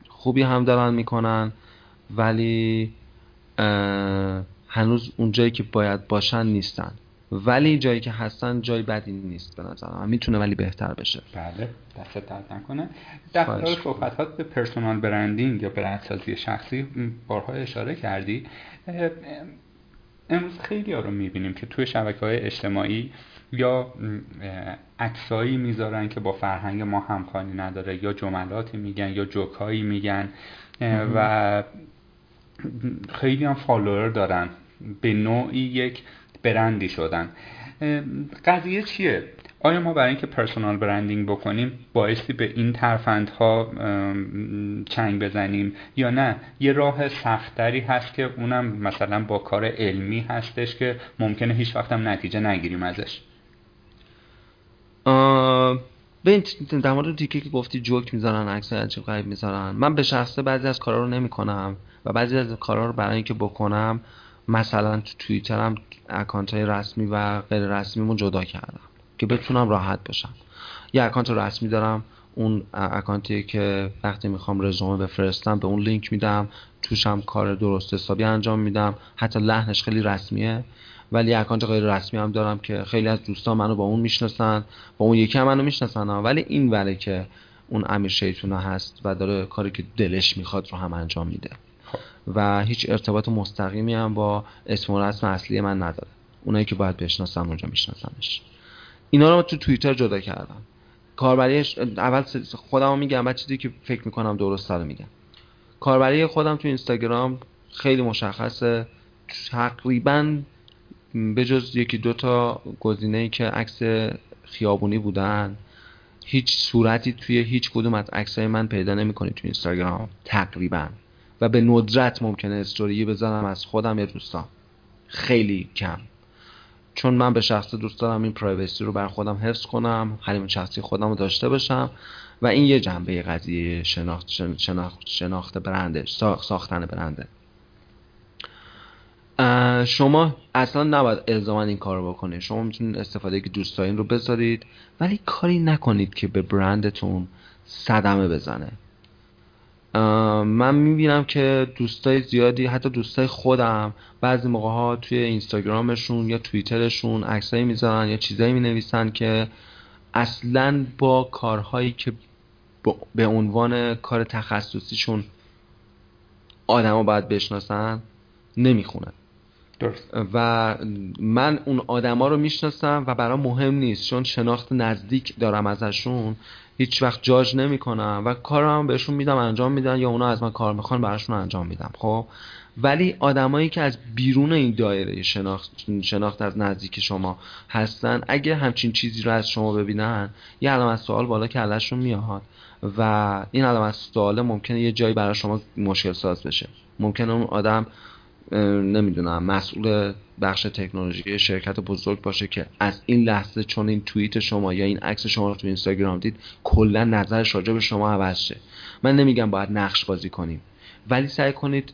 خوبی هم دارن می‌کنن ولی هنوز اونجایی که باید باشن نیستن. ولی جایی که هستن جای بدی نیست به نظر من می‌تونه ولی بهتر بشه. بله دست درد نکنه. در خلال صحبت به پرسونال برندینگ یا برندسازی شخصی بارها اشاره کردی. امروز خیلی ها رو می‌بینیم که توی شبکه های اجتماعی یا عکسایی می‌ذارن که با فرهنگ ما همخوانی نداره یا جملاتی میگن یا جوکایی میگن. و خیلی هم فالوور دارن. به نوعی یک برندی شدن. قضیه چیه؟ آیا ما برای اینکه پرسونال برندینگ بکنیم بایستی به این ترفندها چنگ بزنیم یا نه؟ یه راه سختری هست که اونم مثلا با کار علمی هستش که ممکنه هیچ وقتم نتیجه نگیریم ازش. به در مورد دیگه که گفتی جوک می‌ذارن عکس عجیب غریب می‌ذارن. من به شخصه بعضی از کارا رو نمی‌کنم و بعضی از کارا رو برای اینکه بکنم مثلا تو توییترم اکانت های رسمی و غیر رسمیمون جدا کردم. که بتونم راحت باشم یه اکانت رسمی دارم اون اکانتی که وقتی می‌خوام رزومه بفرستم به اون لینک میدم توشم کار درست حسابی انجام میدم. حتی لحنش خیلی رسمیه ولی اکانت غیر رسمی هم دارم که خیلی از دوستان منو با اون می‌شناسن با اون یکی هم منو می‌شناسن ولی این ولی که اون امیر شیطونه هست و داره کاری که دلش می‌خواد رو هم انجام میده. و هیچ ارتباط مستقیمی هم با اسم و رسم اصلی من نداره. اونایی که باید بشناسن اونجا میشناسنش اینا رو تو توییتر جدا کردم. کاربری اول خودم میگم بعد چیزی که فکر می‌کنم درست رو میگم. کاربری خودم تو اینستاگرام خیلی مشخصه. تقریبا به جز یکی دو تا گزینه ای که عکس خیابونی بودن هیچ صورتی توی هیچ کدوم از عکسای من پیدا نمی‌کنی تو اینستاگرام تقریبا. و به ندرت ممکنه استوری بزنم از خودم یا دوستان. خیلی کم. چون من به شخص دوست دارم این پرایوسی رو بر خودم حفظ کنم حریم شخصی خودم رو داشته باشم و این یه جنبه قضیه شناخت, شناخت, شناخت برنده ساختن برنده شما اصلا نباید الزاما این کار رو بکنید. شما می‌تونید استفاده که دوست دارین رو بذارید ولی کاری نکنید که به برندتون صدمه بزنه. من می‌بینم که دوستای زیادی حتی دوستای خودم بعضی موقع ها توی اینستاگرامشون یا توییترشون عکسایی می‌ذارن یا چیزایی می‌نویسن که اصلا با کارهایی که به عنوان کار تخصصیشون آدما باید بشناسن نمی‌خونن. و من اون آدما رو می‌شناسم و برام مهم نیست چون شناخت نزدیک دارم ازشون. هیچ وقت جاج نمی‌کنم و کارم بهشون میدم انجام میدن یا اونا از من کار می‌خوان براشون انجام میدم خب؟ ولی آدمایی که از بیرون این دایره شناخت, شناخت از نزدیک شما هستن اگه همچین چیزی رو از شما ببینن یه علامت سوال بالا کلشون میاد و این علامت سوال ممکنه یه جایی برای شما مشکل ساز بشه. ممکنه اون آدم نمی‌دونم مسئول بخش تکنولوژی شرکت بزرگ باشه که از این لحظه چون این توییت شما یا این عکس شما رو تو اینستاگرام دید کلا نظرش راجع به شما عوض شه. من نمیگم باید نقش بازی کنیم ولی سعی کنید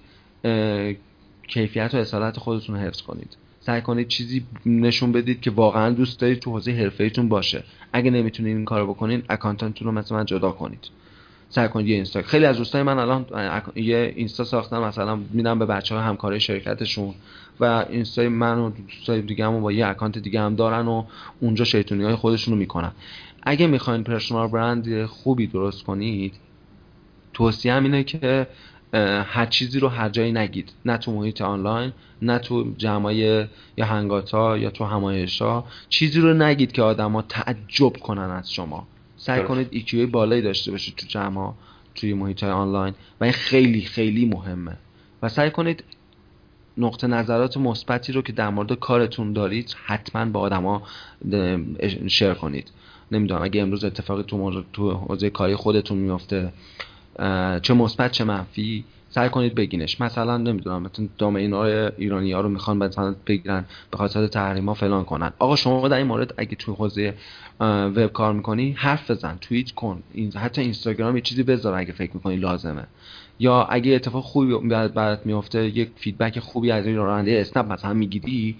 کیفیت و اصالت خودتون رو حفظ کنید. سعی کنید چیزی نشون بدید که واقعا دوست دارید تو حوزه حرفه‌ایتون باشه. اگه نمی‌تونید این کارو بکنین اکانتتون رو مثلا جدا کنید. سعی کنید یه اینستا خیلی از دوستای من الان یه اینستا ساختن مثلا میدم به بچه ها همکارای شرکتشون و اینستای من و دوستای دیگه هم با یه اکانت دیگه هم دارن و اونجا شیطونی های خودشون رو می‌کنن. اگه می‌خواین personal brand خوبی درست کنید توصیه هم اینه که هر چیزی رو هر جایی نگید. نه تو محیط آنلاین نه تو جمعای یا هنگاتا یا تو همایشا چیزی رو نگید که آدما تعجب کنن از شما. سعی کنید ایکیوی بالایی داشته باشید تو جمع توی محیط آنلاین و این خیلی خیلی مهمه. و سعی کنید نقطه نظرات مثبتی رو که در مورد کارتون دارید حتما با آدما شیر کنید. نمی‌دونم اگه امروز اتفاقی تو تو حوزه کاری خودتون میفته چه مثبت چه منفی سعی کنید بگینش. مثلا نمی‌دونم مثلا domain های ایرانی ها رو می‌خوان مثلا بگیرن به خاطر تحریم ها فلان کنن. آقا شما در این مورد اگه توی حوزه وب کار می‌کنی حرف بزن توییت کن. این حتی اینستاگرام یه چیزی بذار اگه فکر می‌کنی لازمه. یا اگه اتفاق خوبی برات میفته یک feedback خوبی از این راننده اسنپ مثلا می‌گیری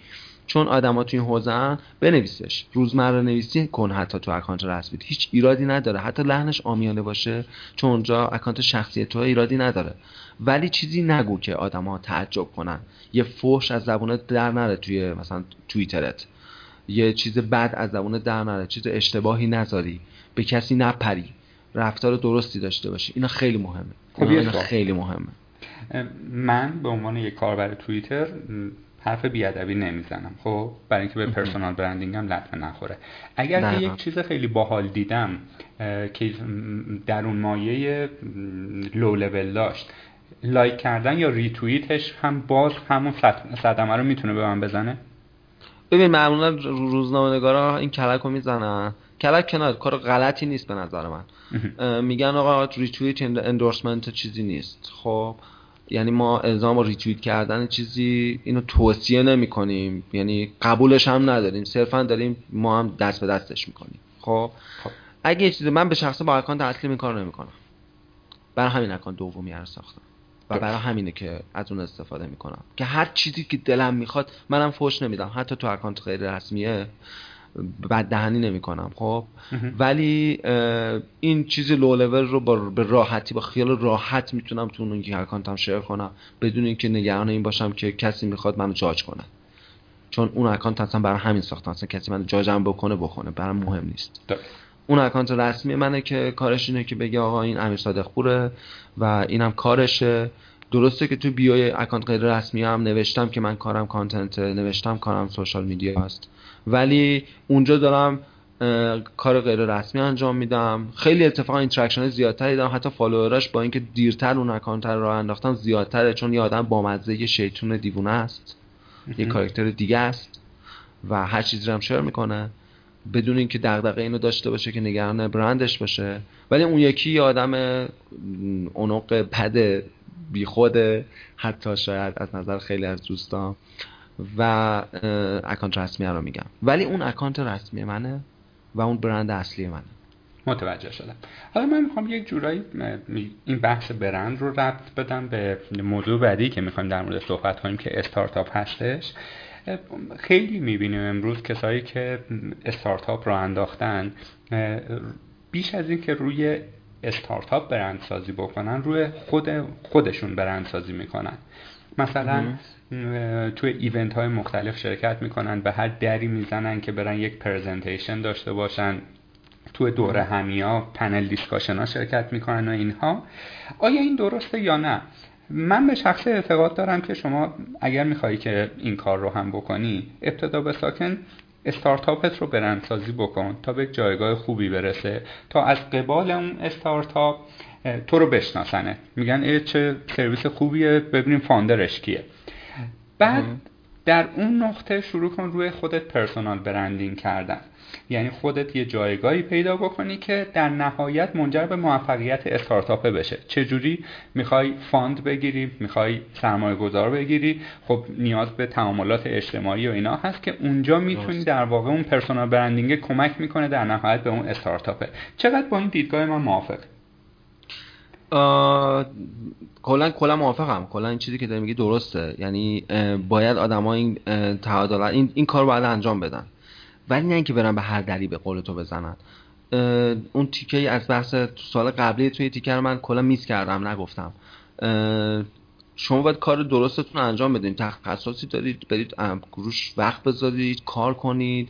چون آدما تو این حوزه بنویسش. روزمره نویسی کن حتی تو اکانت رسمی. هیچ ایرادی نداره. حتی لحنش عامیانه باشه چون اونجا اکانت شخصی تو ایرادی نداره. ولی چیزی نگو که آدما تعجب کنن. یه فوش از زبونت در نره توی مثلا توییترت. یه چیز بد از زبونت در نره. چیز اشتباهی نذاری. به کسی نپری. رفتار درستی داشته باشی. اینا خیلی مهمه. خب اینا خیلی مهمه. من به عنوان یک کاربر توییتر حرف بیادبی نمی‌زنم. خب؟ برای اینکه به پرسونال برندینگ هم لطمه نخوره. اگر که یک چیز خیلی باحال دیدم که در اون مایه لو لول داشت like کردن یا ریتوییتش هم باز همون صدمه رو می‌تونه به من بزنه؟ ببین معمولا روزنامه نگارا این کلک رو می‌زنن. کلک کنار کار غلطی نیست به نظر من. میگن آقا retweet endorsement چیزی نیست. خب یعنی ما الزام و ریتویت کردن چیزی اینو توصیه نمی کنیم یعنی قبولش هم نداریم. صرفا داریم ما هم دست به دستش می‌کنیم. خب, خب. اگه یه چیزی من به شخصه با اکانت اصلی این کار نمی‌کنم. برای همین اکانت دومی رو ساختم. و برای همینه که از اون استفاده می‌کنم. که هر چیزی که دلم می‌خواد منم فوش نمیدم. حتی تو اکانت غیر رسمیه بد دهنی نمی کنم خب ولی این چیز لو لول رو با به راحتی با خیال راحت می‌تونم تو اون اکانتم share کنم. بدون اینکه نگران این باشم که کسی می‌خواد منو جاج کنه. چون اون اکانت اصلا برای همین ساختم اصلا کسی منو جاجم بکنه بکنه برام مهم نیست. اون اکانت رسمی منه که کارش اینه که بگه آقا این امیر صادق‌پوره و اینم کارشه. درسته که تو bio ی اکانت غیر رسمی هم نوشتم که من کارم content نوشتم کارم social media هست ولی اونجا دارم کار غیر رسمی انجام میدم. خیلی اتفاقا interaction زیادتری دارم حتی follower اش با اینکه دیرتر اون اکانت رو راه انداختم زیادتره چون یه آدم با مزه شیطون دیوونه است. یه کاراکتر دیگه است و هر چیزی رو هم شیر می‌کنه. بدون اینکه دغدغه اینو داشته باشه که نگران برندش باشه. ولی اون یکی یه آدم اونق بد بیخود حتی شاید از نظر خیلی از دوستان و اکانت رسمی رو میگم. ولی اون اکانت رسمی منه و اون برند اصلی منه. متوجه شدم. حالا من می‌خوام یک جورایی این بحث برند رو ربط بدم به موضوع بعدی که می‌خوایم در مورد صحبت کنیم که استارتاپ هستش. خیلی می‌بینیم امروز کسایی که استارتاپ راه انداختن بیش از این که روی استارتاپ برندسازی بکنن روی خود خودشون برندسازی می‌کنن. مثلا توی event های مختلف شرکت می‌کنن به هر دری می‌زنن که برن یک presentation داشته باشن. توی دورهمیا panel discussion ها شرکت می‌کنن و اینها. آیا این درسته یا نه؟ من به شخص اعتقاد دارم که شما اگر میخوایی که این کار رو هم بکنی ابتدا به ساکن استارتاپت رو برندسازی بکن تا به جایگاه خوبی برسه تا از قبل اون استارتاپ تو رو بشناسنه. میگن ای چه سرویس خوبیه ببینیم founder ش کیه. بعد در اون نقطه شروع کن روی خودت personal branding کردن. یعنی خودت یه جایگاهی پیدا بکنی که در نهایت منجر به موفقیت استارتاپ بشه. چجوری؟ می‌خوای fund بگیری می‌خوای سرمایه گذار بگیری. خب نیاز به تعاملات اجتماعی و اینا هست که اونجا می‌تونی در واقع اون personal branding کمک می‌کنه در نهایت به اون استارتاپه. چقدر با این دیدگاه من موافق کلا کلا موافقم. کلا این چیزی که داری میگی درسته. یعنی باید آدما این تعادل این این کار باید انجام بدن. ولی نه اینکه برن به هر دری به قول تو بزنن. اون تیکه از بحث سال قبلی توی تیکه رو من کلا میس کردم نگفتم. شما باید کار درستتون انجام بدین. تخصصی دارید برید روش وقت بذارید کار کنید.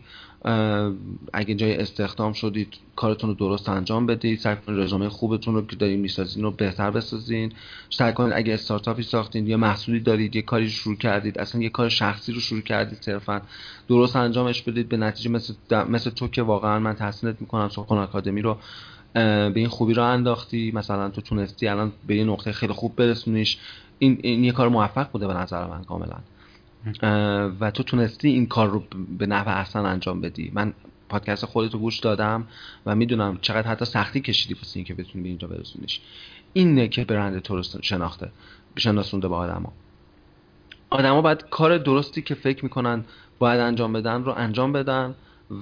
اگه جای استخدام شدید کارتون رو درست انجام بدید. سعی کنید رزومه خوبتون رو که دارین می‌سازین رو بهتر بسازین. سعی کنید اگه استارتاپی ساختین یا محصولی دارید یه کاری شروع کردید. اصلا یه کار شخصی رو شروع کردید صرفا. درست انجامش بدید. به نتیجه مثل, مثل تو که واقعا من تحسینت می‌کنم سخن آکادمی رو به این خوبی رو انداختی. مثلا تو تونستی الان به یه نقطه خیلی خوب برسونیش. این, این یه کار موفق بوده به نظر من کاملا. و تو تونستی این کار رو به نحو احسن انجام بدی. من پادکست خودت رو گوش دادم و می‌دونم چقدر حتی سختی کشیدی واسه اینکه بتونی به اینجا برسونیش. اینه که برند تو رو شناخته شناسونده به آدما. آدما باید کار درستی که فکر می‌کنن باید انجام بدن رو انجام بدن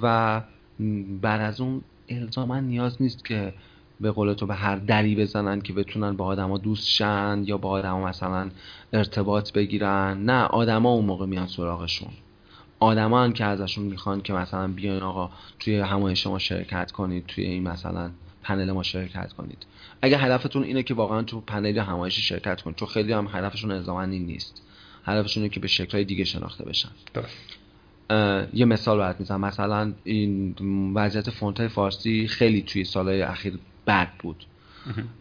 و بعد از اون الزاما نیاز نیست که به قول تو به هر دری بزنن که بتونن با آدما دوست شن یا با آدما مثلا ارتباط بگیرن. نه آدما اون موقع میان سراغشون. آدما هم که ازشون می‌خوان که مثلا بیاین آقا توی همایش ما شرکت کنید توی این مثلا پنل ما شرکت کنید. اگه هدفتون اینه که واقعا تو پنل همایشی شرکت کنید چون خیلی هم هدفشون الزاما این نیست. هدفشون اینه که به شکلهای دیگه شناخته بشن. یه مثال برات می‌زنم. مثلا این وضعیت فونت فارسی خیلی توی سالهای اخیر بد بود.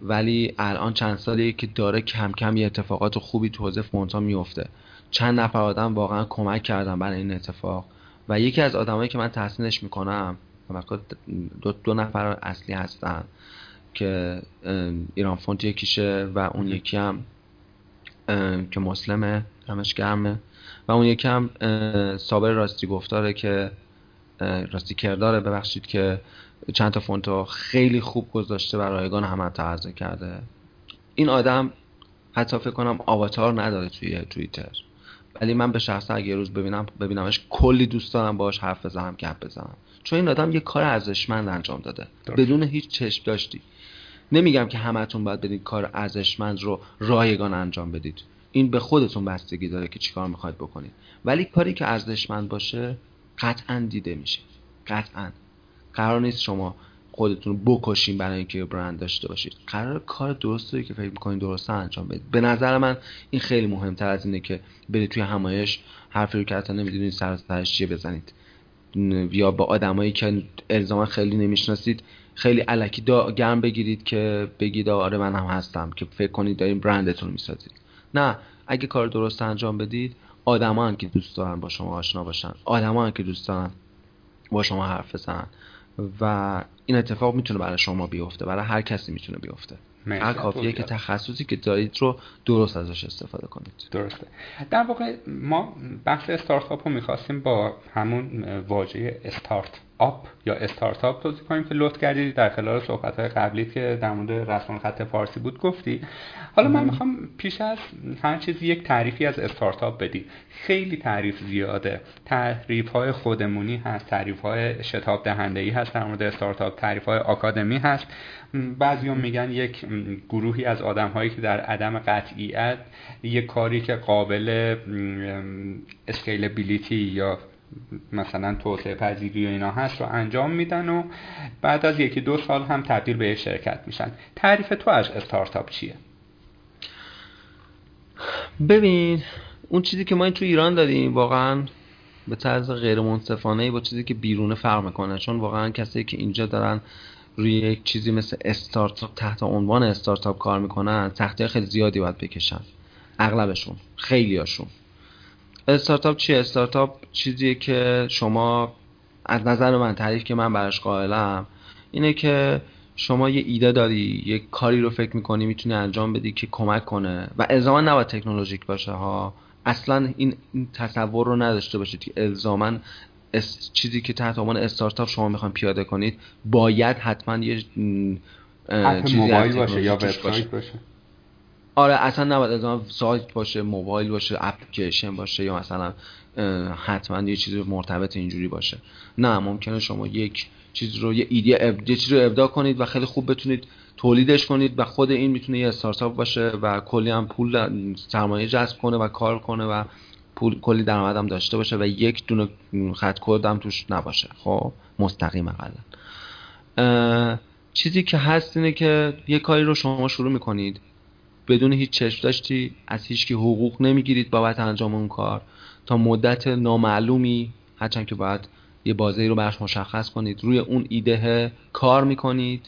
ولی الان چند سالی که داره کم کم یه اتفاقات خوبی تو حوزه فونتا میفته. چند نفر آدم واقعا کمک کردن برای این اتفاق. و یکی از آدمایی که من تحسینش می‌کنم دو, دو نفر اصلی هستن که ایران فونت یکیشه و اون یکی هم که مسلمه همش گرمه و اون یکی هم صابر راستی گفتاره که راستی کرداره ببخشید که چند تا فونتو خیلی خوب گذاشته و رایگان همه تعرضه کرده. این آدم حتی فکر کنم آواتار نداره توی توییتر. ولی من به شخص اگه یه روز ببینم ببینمش کلی دوست دارم باش حرف بزنم گپ بزنم. چون این آدم یه کار ارزشمند انجام داده. بدون هیچ چشم داشتی. نمیگم که همتون باید بدید کار ارزشمند رو رایگان انجام بدید. این به خودتون بستگی داره که چیکار می‌خواید بکنید. ولی کاری که ارزشمند باشه قطعا دیده میشه. قطعا. قرار نیست شما خودتون بکشین برای اینکه برند داشته باشید. قرار کار درستی که فکر می‌کنین درسته انجام بدید. به نظر من این خیلی مهمتر از اینه که برید توی همایش حرفی رو که حتی نمی‌دونید سر سرش چیه بزنید. یا با آدمایی که الزاما خیلی نمی‌شناسید خیلی علکی گرم بگیرید که بگید آره من هم هستم که فکر کنید دارین برندتون می‌سازید. نه اگه کار درست انجام بدید آدما که دوست دارن با شما آشنا باشن آدما که دوست دارن با شما حرف بزنن. و این اتفاق می‌تونه برای شما بیفته برای هر کسی می‌تونه بیفته. هر کافیه که تخصصی که دارید رو درست ازش استفاده کنید. درسته. در واقع ما بخش استارتاپ رو می‌خواستیم با همون واژه استارت آپ یا استارتاپ توضیح کنیم که لطف کردید. در خلال صحبت های قبلی که در مورد رسم خط فارسی بود گفتی. حالا من می‌خوام پیش از هر چیزی یک تعریفی از استارتاپ بدی. خیلی تعریف زیاده. تعریف های خودمونی هست تعریف های شتاب دهنده ای هست در مورد استارتاپ تعریف های آکادمی هست. بعضی میگن یک گروهی از آدم هایی که در عدم قطعیت یک کاری که قابل اسکیلبیلیتی یا مثلا توسعه پذیری و اینا هست رو انجام میدن و بعد از یکی دو سال هم تبدیل به شرکت میشن. تعریف تو از استارتاپ چیه؟ ببین اون چیزی که ما این تو ایران داریم واقعا به طرز غیر منصفانه با چیزی که بیرون فرق می‌کنه چون واقعا کسایی که اینجا دارن روی یک چیزی مثل استارتاپ تحت عنوان استارتاپ کار می‌کنن سختی خیلی زیادی باید بکشن. اغلبشون خیلیاشون. استارتاپ چیه؟ استارتاپ چیزیه که شما از نظر من تعریف که من براش قائلم اینه که شما یه ایده داری یه کاری رو فکر می‌کنی می‌تونی انجام بدی که کمک کنه. و الزاما نباید تکنولوژیک باشه ها. اصلا این, تصور رو نداشته باشید که الزاما چیزی که تحت عنوان استارتاپ شما می‌خوان پیاده کنید باید حتما یه چیزی باشه یا وبسایت باشه. آره اصلا نباید از سایت باشه موبایل باشه اپلیکیشن باشه یا مثلا حتما یه چیزی مرتبط اینجوری باشه. نه ممکنه شما یک چیز رو یه ایده اب... یه چیز رو ابداع کنید و خیلی خوب بتونید تولیدش کنید و خود این می‌تونه یه استارتاپ باشه و کلی هم پول سرمایه جذب کنه و کار کنه و پول کلی درآمد هم داشته باشه و یک دونه خط کد هم توش نباشه. خب مستقیم اقلا چیزی که هست اینه که یه کاری رو شما شروع می‌کنید. بدون هیچ چشم داشتی از هیچ که حقوق نمی‌گیرید بابت انجام اون کار. تا مدت نامعلومی هرچند که باید یه بازه رو برش مشخص کنید روی اون ایده کار می‌کنید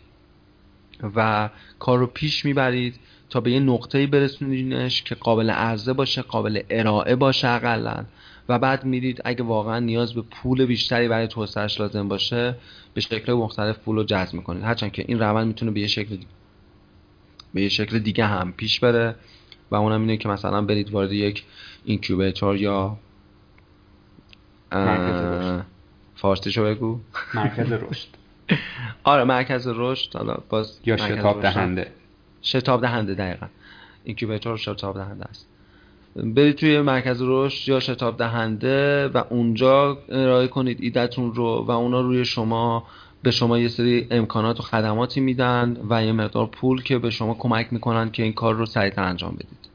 و کار رو پیش می‌برید. تا به یه نقطه‌ای برسونیدش که قابل عرضه باشه قابل ارائه باشه اقلا. و بعد می‌دید اگه واقعا نیاز به پول بیشتری برای توسعهش لازم باشه به شکل مختلف پول رو جذب می‌کنید. هرچند که این روند می‌تونه به یه شکل به یه شکل دیگه هم پیش بره. و اونم اینه که مثلا برید وارد یک اینکیوبیتور یا فارسیشو بگو. مرکز رشد. آره مرکز رشد. حالا باز یا شتاب دهنده. شتاب دهنده دقیقا. اینکیوبیتور شتاب دهنده است. برید توی مرکز رشد یا شتاب دهنده و اونجا ارائه کنید ایدتون رو و اونا روی شما به شما یه سری امکانات و خدماتی میدن و یه مقدار پول که به شما کمک می‌کنن که این کار رو سریعتر انجام بدید.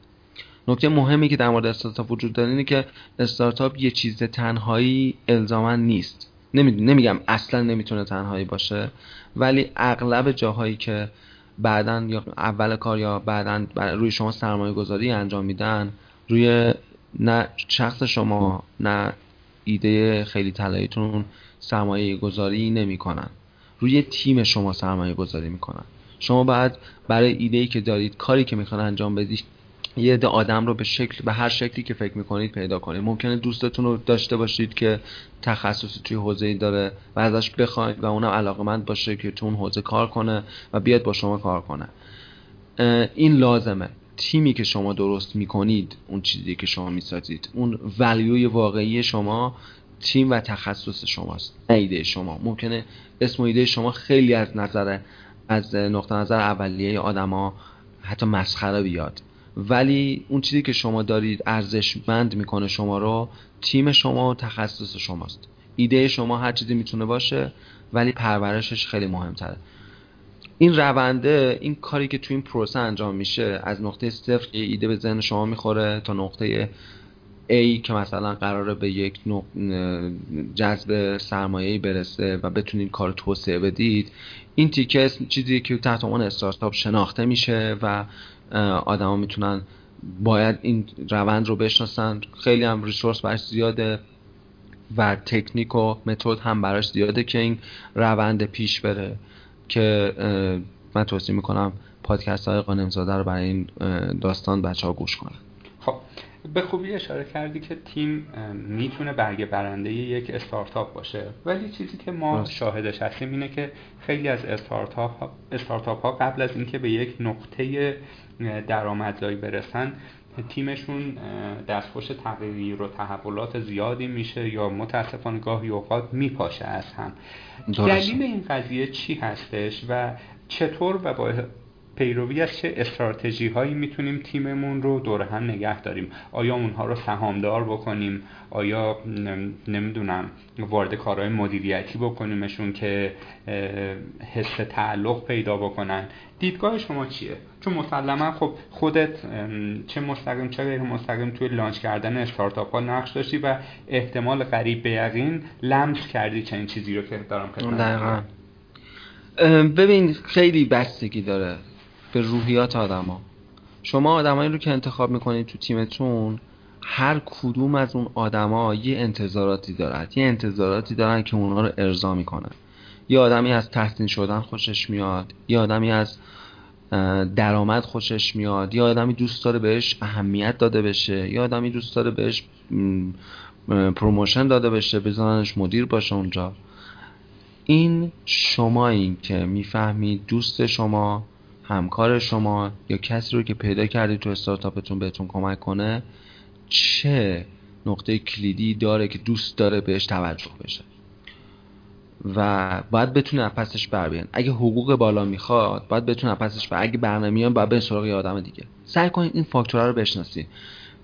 نکته مهمی که در مورد استارتاپ وجود داره اینه که استارتاپ یه چیز تنهایی الزاما نیست. نمیگم اصلا نمی‌تونه تنهایی باشه ولی اغلب جاهایی که بعدا یا اول کار یا بعدا روی شما سرمایه گذاری انجام میدن روی نه شخص شما نه ایده خیلی طلاییتون سرمایه گذاری نمی‌کنن. روی تیم شما سرمایه گذاری می‌کنن. شما بعد برای ایده ای که دارید کاری که می‌خوان انجام بدید یه عده آدم رو به شکل به هر شکلی که فکر می‌کنید پیدا کنید. ممکنه دوستتون رو داشته باشید که تخصصی توی حوزه ای داره و ازش بخواید و اونم علاقمند باشه که تو اون حوزه کار کنه و بیاد با شما کار کنه. این لازمه. تیمی که شما درست می‌کنید اون چیزی که شما می‌سازید اون ولیوی واقعی شما تیم و تخصص شماست ایده شما. ممکنه اسم و ایده شما خیلی از نظر از نقطه نظر اولیه آدما حتی مسخره بیاد. ولی اون چیزی که شما دارید ارزشمند می‌کنه شما رو تیم شما و تخصص شماست. ایده شما هر چیزی می‌تونه باشه ولی پرورشش خیلی مهمتره. این رونده این کاری که تو این پروسه انجام میشه از نقطه صفر ایده به ذهن شما می‌خوره تا نقطه A که مثلا قراره به یک جذب سرمایه برسه و بتونید کار توسعه بدید. این تیکه چیزی که تحت عنوان استارتاپ شناخته میشه و آدما می‌تونن باید این روند رو بشناسن. خیلی هم ریسورس براش زیاده و تکنیک و متد هم براش زیاده که این روند پیش بره. که من توصیه می‌کنم پادکست های قانمزاده رو برای این داستان بچه ها گوش کنن. خب به خوبی اشاره کردی که تیم می‌تونه برگه برنده یک استارتاپ باشه. ولی چیزی که ما شاهدش هستیم اینه که خیلی از استارتاپ استارتاپ ها قبل از اینکه به یک نقطه درآمدزایی برسن تیمشون دستخوش تغییر و تحولات زیادی میشه یا متاسفانه گاهی اوقات میپاشه از هم. دلیل این قضیه چی هستش و چطور و با پیروی از چه استراتژی هایی می‌تونیم تیممون رو دور هم نگه داریم. آیا اونها رو سهامدار بکنیم؟ آیا نمی‌دونم وارد کارهای مدیریتی بکنیمشون که حس تعلق پیدا بکنن؟ دیدگاه شما چیه؟ چون مسلما خب خودت چه مستقیم چه غیر مستقیم توی لانچ کردن استارتاپ ها نقش داشتی و احتمال قریب به یقین لمس کردی چنین چیزی رو که دارم دقیقا. ببین خیلی بستگی داره. به روحیات آدما. شما آدمایی رو که انتخاب می‌کنید تو تیمتون هر کدوم از اون آدما یه انتظاراتی دارد یه انتظاراتی دارن که اونها رو ارضا می‌کنن. یه آدمی از تحسین شدن خوشش میاد. یه آدمی از درآمد خوشش میاد. یا آدمی دوست داره بهش اهمیت داده بشه. یا آدمی دوست داره بهش promotion داده بشه بزننش مدیر باشه اونجا. این شما این که می‌فهمید دوست شما همکار شما یا کسی رو که پیدا کردید تو استارتاپتون بهتون کمک کنه چه نقطه کلیدی داره که دوست داره بهش توجه بشه؟ و باید بتونه پسش بر بیان اگه حقوق بالا می‌خواد باید بتونه پسش بر اگه برنمیان باید به سراغ یه آدم دیگه. سعی کنید این فاکتورها رو بشناسید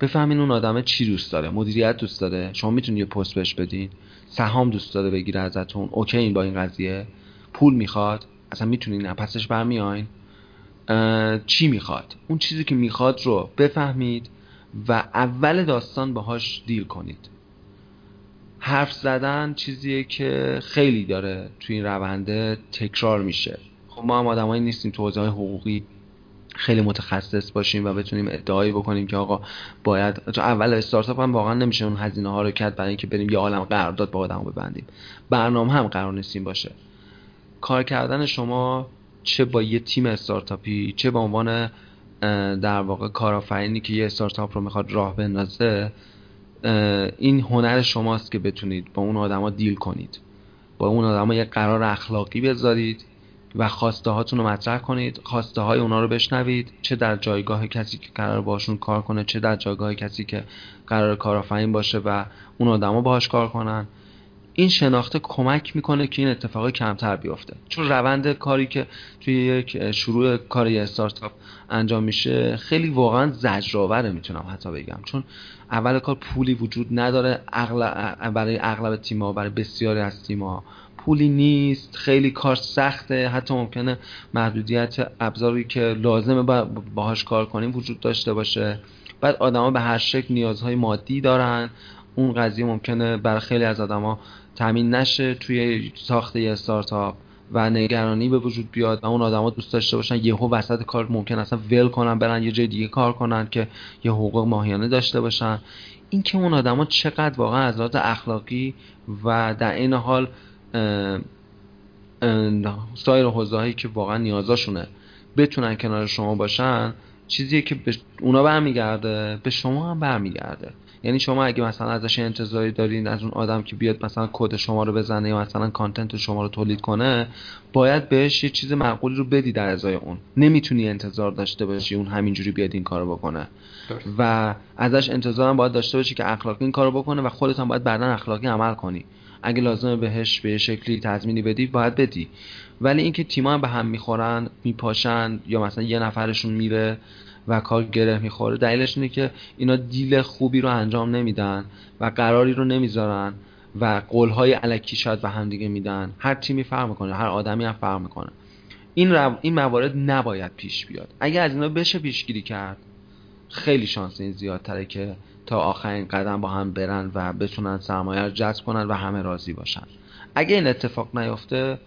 بفهمین اون آدم چی دوست داره. مدیریت دوست داره. شما می‌تونید یه پست بهش بدین. سهام دوست داره بگیره ازتون. اوکی این با این قضیه. پول می‌خواد. اصلا می‌تونین پسش برمیاین چی می‌خواد؟ اون چیزی که می‌خواد رو بفهمید و اول داستان باهاش دیل کنید. حرف زدن چیزیه که خیلی داره توی این رونده تکرار میشه. خب ما هم آدمایی نیستیم تو حوزه حقوقی خیلی متخصص باشیم و بتونیم ادعایی بکنیم که آقا باید تو اول استارتاپ هم واقعا نمیشه اون هزینه ها رو کرد برای اینکه بریم یه عالم قرارداد با آدمو ببندیم. برنامه هم قرار نیستیم باشه. کار کردن شما چه با یه تیم استارتاپی چه به عنوان در واقع کارآفرینی که یه استارتاپ رو می‌خواد راه بندازه این هنر شماست که بتونید با اون آدما دیل کنید. با اون آدما یه قرار اخلاقی بذارید و خواسته هاتون رو مطرح کنید خواسته های اونا رو بشنوید چه در جایگاه کسی که قرار باشون کار کنه چه در جایگاه کسی که قرار کارآفرین باشه و اون آدما باهاش کار کنن. این شناخته کمک می‌کنه که این اتفاق کمتر بیفته. چون روند کاری که توی یک شروع کار یه استارتاپ انجام میشه خیلی واقعا زجرآوره می‌تونم حتی بگم. چون اول کار پولی وجود نداره برای اغلب تیم‌ها برای بسیاری از تیم‌ها پولی نیست خیلی کار سخته. حتی ممکنه محدودیت ابزاری که لازمه باهاش کار کنیم وجود داشته باشه. بعد آدما به هر شکل نیازهای مادی دارن. اون قضیه ممکنه برای خیلی از آدما تامین نشه توی ساخت یه استارتاپ و نگرانی به وجود بیاد و اون آدما دوست داشته باشن یهو وسط کار ممکن اصلا ول کنن برن یه جای دیگه کار کنن که یه حقوق ماهیانه داشته باشن. این که اون آدما چقدر واقعا از لحاظ اخلاقی و در این حال سایر حوزه که واقعا نیازاشونه بتونن کنار شما باشن چیزیه که به اونا برمیگرده به شما هم برمیگرده. یعنی شما اگه مثلا ازش انتظاری دارین از اون آدم که بیاد مثلا کد شما رو بزنه یا مثلا کانتنت شما رو تولید کنه باید بهش یه چیز معقولی رو بدی در ازای اون. نمی‌تونی انتظار داشته باشی اون همینجوری بیاد این کارو بکنه. و ازش انتظار هم باید داشته باشی که اخلاقی این کارو بکنه و خودت هم باید بعدا اخلاقی عمل کنی. اگه لازمه بهش به شکلی تضمینی بدی باید بدی. ولی اینکه تیم‌ها به هم می‌خورن میپاشن یا مثلا یه نفرشون میره و کار گره می‌خوره. دلیلش اینه که اینا دیل خوبی رو انجام نمیدن و قراری رو نمی‌ذارن و قولهای علکی شاید به هم دیگه میدن. هر تیمی فرق می‌کنه هر آدمی هم فرق می‌کنه. این, این موارد نباید پیش بیاد. اگه از اینا بشه پیشگیری کرد خیلی شانس این زیادتره که تا آخرین قدم با هم برن و بتونن سرمایه رو جذب کنن و همه راضی باشن. اگه این اتفاق نیفته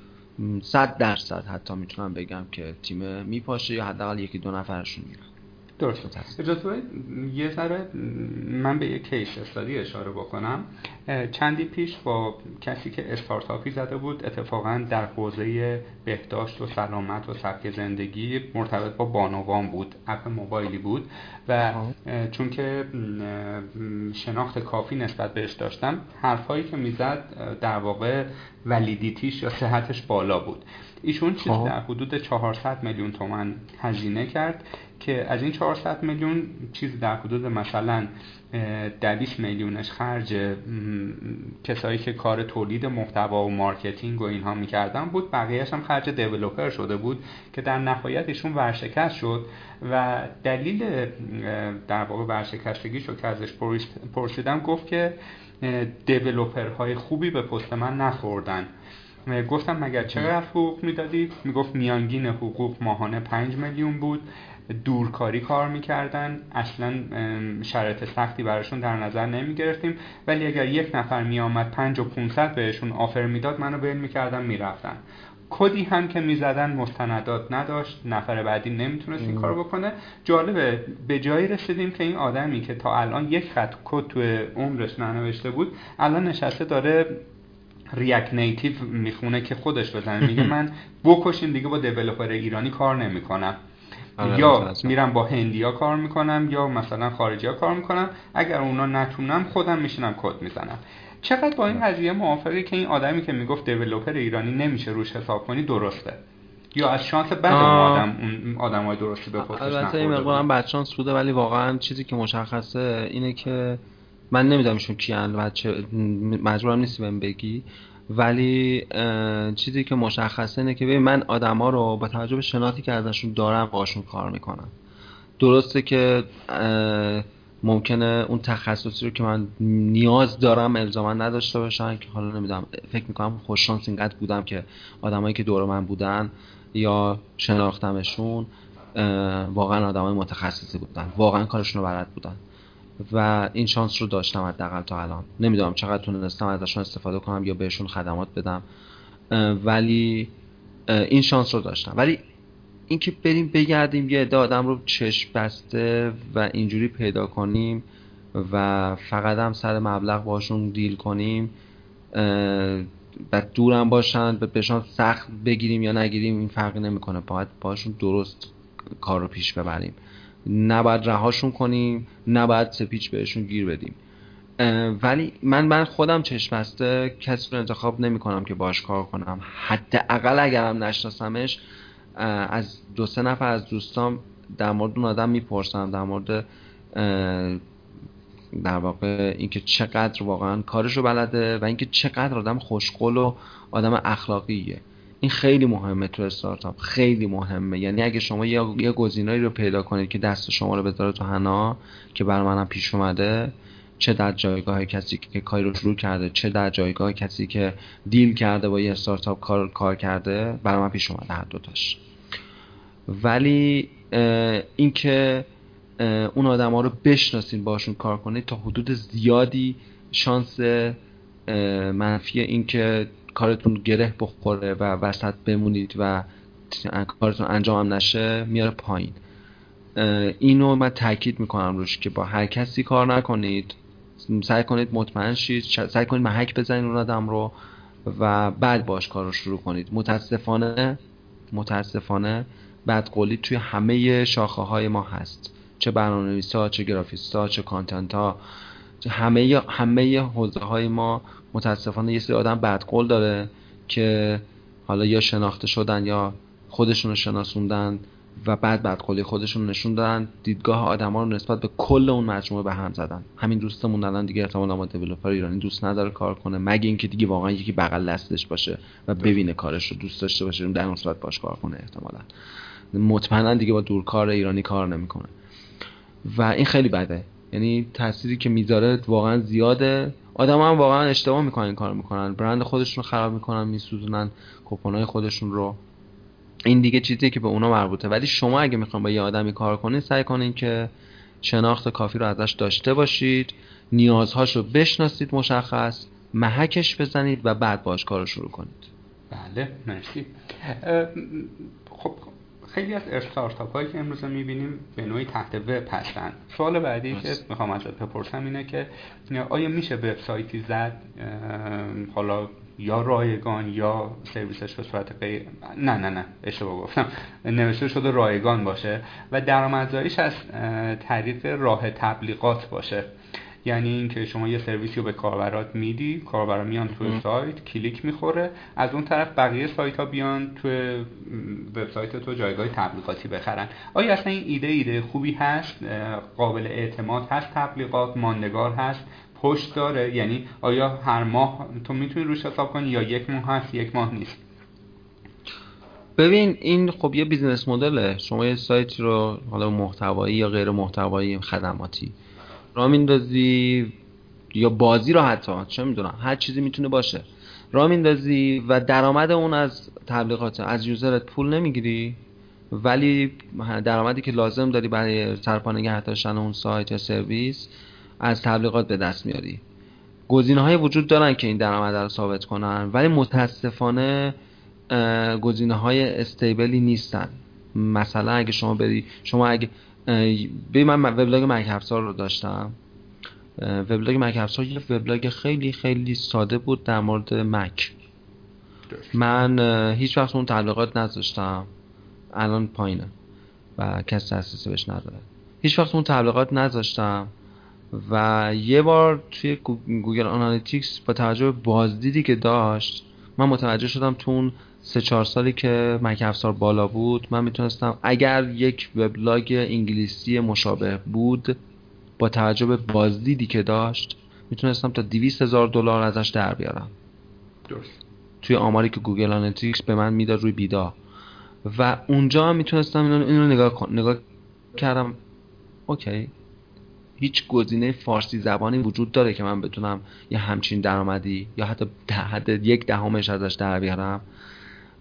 صد درصد حتی می‌تونم بگم که تیم میپاشه یا حداقل یکی دو نفرشون میرن. درست اجازه یه ذره من به یک کیس استادی اشاره بکنم. چندی پیش با کسی که استارتاپی زده بود اتفاقا در حوزه بهداشت و سلامت و سبک زندگی مرتبط با بانوان بود اپ موبایلی بود. و چون که شناخت کافی نسبت بهش داشتم حرفهایی که می‌زد در واقع validity ش یا صحتش بالا بود. ایشون چیز در حدود 400 میلیون تومن هزینه کرد. که از این 400 میلیون چیز در حدود مثلا 200 میلیونش خرج کسایی که کار تولید محتوا و marketing و اینها می‌کردن بود بقیهش هم خرج developer شده بود که در نهایت ایشون ورشکست شد. و دلیل در واقع ورشکستگیش رو که ازش پرسیدم گفت که های خوبی به پست من نخوردن. گفتم مگر چقدر حقوق می‌دادید؟ می‌گفت میانگین حقوق ماهانه 5 میلیون بود. دورکاری کار می‌کردن. اصلا شرایط سختی براشون در نظر نمی گرفتیم ولی اگر یک نفر میآمد 5 و 500 بهشون آفر می‌داد منو بیل می‌کردن می‌رفتن. کدی هم که می‌زدن مستندات نداشت. نفر بعدی نمی‌تونست این کار بکنه. جالبه به جایی رسیدیم که این آدمی که تا الان یک خط کد تو عمرش ننوشته بود الان نشسته داره ریاکت نیتیو می‌خونه که خودش بزنه. میگه من بکشین دیگه با دیولپر ایرانی کار نمی‌کنم. یا میرم با هندیا کار می‌کنم یا مثلا خارجی ها کار می‌کنم اگر اونا نتونم خودم میشینم کد می‌زنم. چقدر با این قضیه موافقی که این آدمی که می‌گفت دیولپر ایرانی نمیشه روش حساب کنی درسته. یا از شانس بعد آدم اون آدم های درستی به پستش البته این مقدارم بد شانس بوده ولی واقعا چیزی که مشخصه اینه که من نمی‌دونم ایشون کیان و مجبورم نیستی بهم بگی. ولی چیزی که مشخصه اینه که من آدما رو با توجه به شناختی که ازشون دارم باشون کار می‌کنم. درسته که ممکنه اون تخصصی رو که من نیاز دارم الزاما نداشته باشن که حالا نمی‌دونم فکر می‌کنم خوششانس اینقدر بودم که آدمایی که دور من بودن یا شناختمشون واقعا آدمای متخصصی بودن واقعا کارشون رو بلد بودن. و این شانس رو داشتم حداقل تا الان. نمی‌دونم چقدر تونستم ازشون استفاده کنم یا بهشون خدمات بدم. ولی این شانس رو داشتم. ولی اینکه بریم بگردیم یه عده آدم رو چشم بسته و اینجوری پیدا کنیم و فقط هم سر مبلغ باشون دیل کنیم و دورم باشن بهشان سخت بگیریم یا نگیریم این فرقی نمی‌کنه. باید باشون درست کار رو پیش ببریم. نباید رهاشون کنیم نباید سپیچ بهشون گیر بدیم. ولی من من خودم چشم بسته کسی رو انتخاب نمی کنم که باش کار کنم. حداقل اگرم نشناسمش از دو سه نفر از دوستام در مورد اون آدم می‌پرسم در مورد در واقع اینکه چقدر واقعا کارشو بلده و اینکه چقدر آدم خوشقل و آدم اخلاقیه. این خیلی مهمه تو استارتاپ. خیلی مهمه. یعنی اگه شما یه, یه گزینه‌ای رو پیدا کنید که دست شما رو بذاره تو حنا که بر منم پیش اومده چه در جایگاه کسی که کاری رو شروع کرده چه در جایگاه کسی که دیل کرده با یه استارتاپ کار کار کرده برای من پیش اومده هر دوتاش. ولی اینکه اون آدم ها رو بشناسین باشون کار کنید تا حدود زیادی شانس منفی اینکه کارتون گره بخوره و وسط بمونید و کارتون انجام هم نشه میاره پایین. اینو من تاکید می‌کنم روش که با هر کسی کار نکنید. سعی کنید مطمئن شید سعی کنید محک بزنید اون آدم رو و بعد باش کار رو شروع کنید. متاسفانه متاسفانه بدقولی توی همه شاخه های ما هست. چه برنامه ها چه گرافیست ها چه کانتنت ها همه همه حوزه های ما متاسفانه یه سری آدم بدقول داره که حالا یا شناخته شدن یا خودشون رو شناسوندن و بعد بدقولی خودشون نشون دادن. دیدگاه آدما رو نسبت به کل اون مجموعه به هم زدن. همین دوستمون الان دیگه احتمالاً ما دیولپر ایرانی دوست نداره کار کنه. مگه اینکه دیگه واقعا یکی بغل دستش باشه و ببینه کارش رو دوست داشته باشه در اون صورت باش کار کنه احتمالاً. مطمئنا دیگه با دورکار ایرانی کار نمی‌کنه. و این خیلی بده. یعنی تأثیری که می‌ذاره واقعا زیاده. آدم هم واقعا اشتباه می‌کنن این کار می‌کنن. برند خودشون رو خراب می‌کنن میسوزونن کپونای خودشون رو. این دیگه چیزیه که به اونا مربوطه. ولی شما اگه می‌خواین با یه آدمی کار کنید سعی کنید که شناخت کافی رو ازش داشته باشید نیازهاشو بشناسید مشخص محکش بزنید و بعد باش کار رو شروع کنید. بله مرسی. خب خیلی از استارتاپ هایی که امروز می‌بینیم به نوعی تحت وب هستن. سوال بعدی که می‌خوام ازت بپرسم اینه که آیا میشه وبسایتی زد؟ حالا یا رایگان یا سرویسش به صورت غیر نه نه نه اشتباه گفتم. نوشته شده رایگان باشه و درآمدزاییش از طریق راه تبلیغات باشه. یعنی اینکه شما یه سرویسی رو به کاربرات میدی کاربرا میان توی سایت کلیک می‌خوره. از اون طرف بقیه سایت ها بیان توی وبسایت تو جایگاه تبلیغاتی بخرن. آیا اصلا این ایده ایده خوبی هست؟ قابل اعتماد هست تبلیغات؟ ماندگار هست؟ پشت داره؟ یعنی آیا هر ماه تو می‌تونی روش حساب کنی یا یک ماه هست یک ماه نیست؟ ببین این خب یه business model ه. شما یه سایت رو حالا محتوایی یا غیر محتوایی خدماتی. را میندازی یا بازی رو حتی چه می‌دونم هر چیزی می‌تونه باشه. را میندازی و درآمد اون از تبلیغات از یوزرت پول نمی‌گیری ولی درآمدی که لازم داری برای سرپا نگه داشتن اون سایت یا سرویس از تبلیغات به دست میاری. گزینه های وجود دارن که این درآمد رو ثابت کنن ولی متاسفانه گزینه های استیبلی نیستن. مثلا اگه شما بری شما اگه به من وبلاگ مک رو داشتم. وبلاگ مک افزار یه وبلاگ خیلی خیلی ساده بود در مورد مک. من هیچ وقت اون تبلیغات نذاشتم. الان پایینه و کسی دسترسی بهش نداره. هیچ وقت اون تبلیغات نذاشتم و یه بار توی Google Analytics با توجه به بازدیدی که داشت من متوجه شدم تو اون سه چهار سالی که مک افزار بالا بود من می‌تونستم اگر یک وبلاگ انگلیسی مشابه بود با توجه به بازدیدی که داشت می‌تونستم تا 200 هزار دلار ازش در بیارم. درست. توی آماری که Google Analytics به من می‌داد روی بازدیدا. و اونجا هم می‌تونستم اینو, اینو نگاه, نگاه کردم. okay. هیچ گزینه فارسی زبانی وجود داره که من بتونم یه همچین درآمدی یا حتی حد یک دهمش ازش در بیارم؟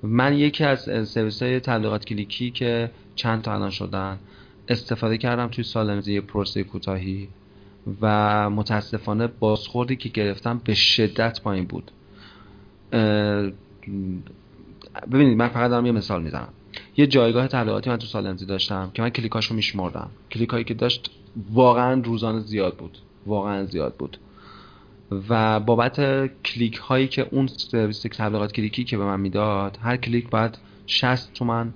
من یکی از سرویس های تبلیغات کلیکی که چند تا الان شدن استفاده کردم توی سالمزی پروسه کوتاهی و متاسفانه بازخوردی که گرفتم به شدت پایین بود. ببینید من فقط دارم یه مثال می‌زنم. یه جایگاه تبلیغاتی من تو سالنزی داشتم که من کلیکاشو میشمردم. کلیکایی که داشت واقعا روزانه زیاد بود. واقعا زیاد بود. و بابت کلیک هایی که اون سرویس تبلیغات کلیکی که به من می‌داد هر کلیک باید 60 تومن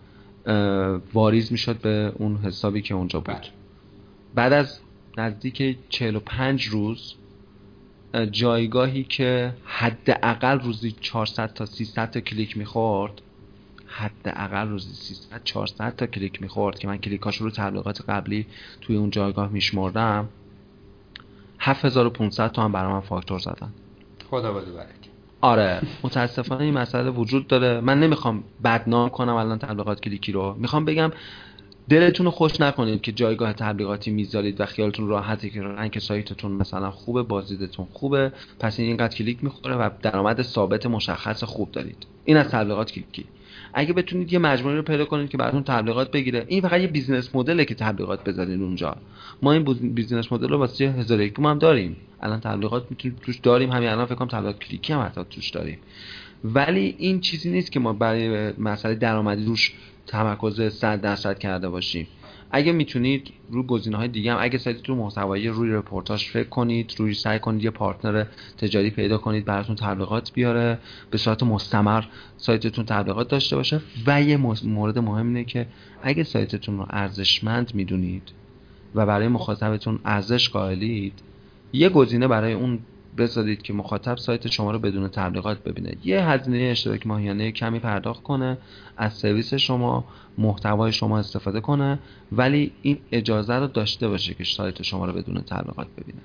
واریز می‌شد به اون حسابی که اونجا بود. بله. بعد از نزدیک 45 روز جایگاهی که حداقل روزی 400 تا 300 تا کلیک می‌خورد حداقل روزی 300 400 تا کلیک می‌خورد که من کلیکاش رو تبلیغات قبلی توی اون جایگاه میشمردم. 7500 تا هم برای من فاکتور زدن. خدا بده آره متاسفانه این مسئله وجود داره. من نمی‌خوام بدنام کنم الان تبلیغات کلیکی رو. می‌خوام بگم دلتون رو خوش نکنید که جایگاه تبلیغاتی می‌ذارید و خیالتون راحته که rank سایتتون مثلا خوبه بازدیدتون خوبه. پس این اینقدر کلیک می‌خوره و درآمد ثابت مشخص خوب دارید. این از تبلیغات کلیکی. اگه بتونید یه مجموعه رو پیدا کنید که براتون تبلیغات بگیره. این فقط یه business model ه که تبلیغات بذارید اونجا. ما این business model رو واسه هزار یک هم داریم. الان تبلیغات می‌تونید توش داریم. همین الان فکر کنم تبلیغات کلیکی هم حتی توش داریم. ولی این چیزی نیست که ما برای مسئله درآمدی روش تمرکز 100 درصد کرده باشیم. اگه می‌تونید روی گزینه های دیگه هم اگه سایتتون محتوایی روی رپورتاج فکر کنید روی سعی کنید یه partner تجاری پیدا کنید براتون تبلیغات بیاره به صورت مستمر سایتتون تبلیغات داشته باشه. و یه مورد مهم اینه که اگه سایتتون رو ارزشمند می‌دونید و برای مخاطبتون ارزش قائلید یه گزینه برای اون بذارید که مخاطب سایت شما رو بدون تبلیغات ببینه. یه هزینه اشتراک ماهیانه کمی پرداخت کنه از سرویس شما محتوای شما استفاده کنه ولی این اجازه رو داشته باشه که سایت شما رو بدون تبلیغات ببینه.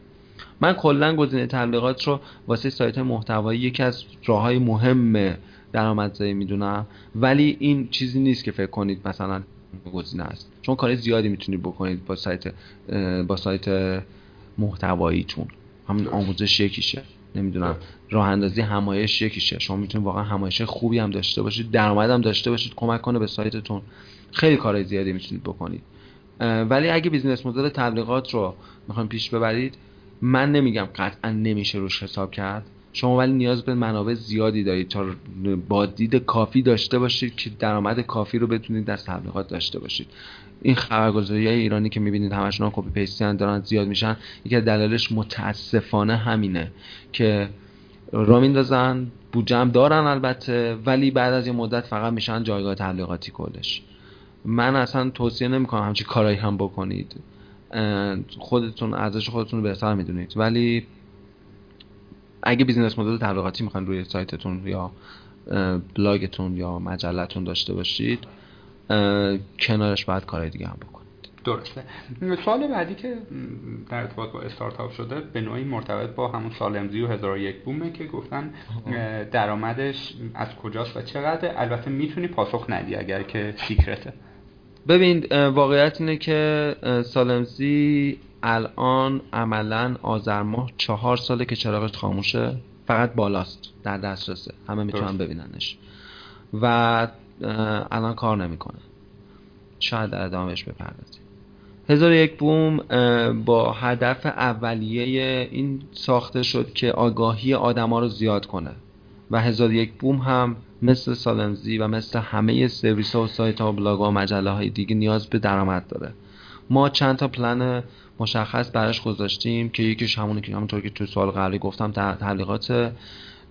من کلا گزینه تبلیغات رو واسه سایت محتوایی یکی از راههای مهم درآمدزایی می‌دونم ولی این چیزی نیست که فکر کنید مثلا گزینه است. چون کار زیادی می‌تونید بکنید با سایت با سایت محتواییتون. همین آموزش یکیشه. نمی‌دونم راه اندازی همایش یکیشه. شما می‌تونید واقعا همایش خوبی هم داشته باشید درآمد هم داشته باشید کمک کنه به سایتتون. خیلی کارهای زیادی می‌تونید بکنید. ولی اگه بیزینس مدل تبلیغات رو می‌خوایم پیش ببرید من نمیگم قطعا نمیشه روش حساب کرد. شما ولی نیاز به منابع زیادی دارید تا با دید کافی داشته باشید که درآمد کافی رو بتونید در تبلیغات داشته باشید. این خبرگزاری های ایرانی که می‌بینید همشون کپی پیستی دارن زیاد میشن یکی از دلایلش متاسفانه همینه که را میندازن بودجه دارن البته ولی بعد از یه مدت فقط میشن جایگاه تبلیغاتی کلش. من اصلا توصیه نمی‌کنم همچی کارایی هم بکنید. خودتون ارزش خودتون رو بهتر می‌دونید. ولی اگه business model تبلیغاتی می‌خواین روی سایتتون یا بلاگتون یا مجلتون داشته باشید کنارش باید کارهای دیگه هم بکنید. درسته. سوال بعدی که در ارتباط با استارتاپ شده به نوعی مرتبط با همون سال امزی و هزار یک بومه که گفتن درآمدش از کجاست و چقدر البته می‌تونی پاسخ ندی اگر که secret ه ببین واقعیت اینه که سالمزی الان عملا آذر ماه چهار ساله که چراغش خاموشه فقط بالاست در دسترسه. همه می‌تونن ببیننش. و الان کار نمی‌کنه. شاید در ادامهش بپردازیم. هزار یک بوم با هدف اولیه این ساخته شد که آگاهی آدما رو زیاد کنه. و هزار یک بوم هم مثل سالمزی و مثل همه سرویس ها و سایت ها و بلاگ ها و مجله های دیگه نیاز به درآمد داره. ما چند تا پلن مشخص براش گذاشتیم که یکیش همونی که همونطور که تو سوال قبلی گفتم تبلیغات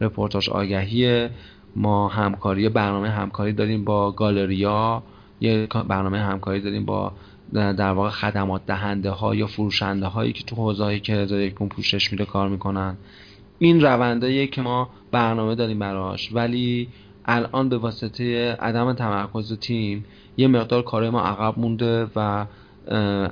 رپورتاج آگهیه. ما همکاری برنامه همکاری داریم با گالریا یه برنامه همکاری داریم با در واقع خدمات دهنده ها یا فروشنده هایی که تو حوزه که هزار یک پوشش میده کار می‌کنن. این روندهیه که ما برنامه داریم براش. ولی الان به واسطه عدم تمرکز تیم یه مقدار کار ما عقب مونده و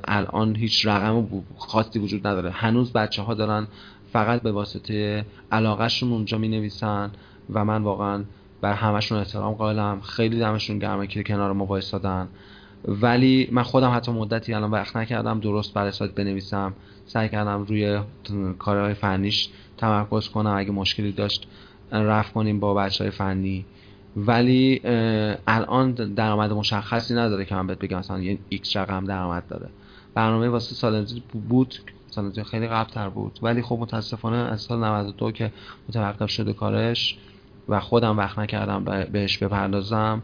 الان هیچ رقم خاصی وجود نداره. هنوز بچه ها دارن فقط به واسطه علاقهشون اونجا می نویسن و من واقعا بر همشون احترام قائلم. خیلی دمشون گرمه که کنار ما وایسادن ولی من خودم حتی مدتی الان وقت نکردم درست برای سایت بنویسم. سعی کردم روی کارهای فنیش تمرکز کنم. اگه مشکلی داشت رفع کنیم با بچه های فنی. ولی الان درآمد مشخصی نداره که من بهت بگم مثلا یه X رقم درآمد داره. برنامه واسه سال بود. سال خیلی قبل بود. ولی خب متاسفانه از سال 92 که متوقف شده کارش و خودم وقت نکردم بهش بپردازم.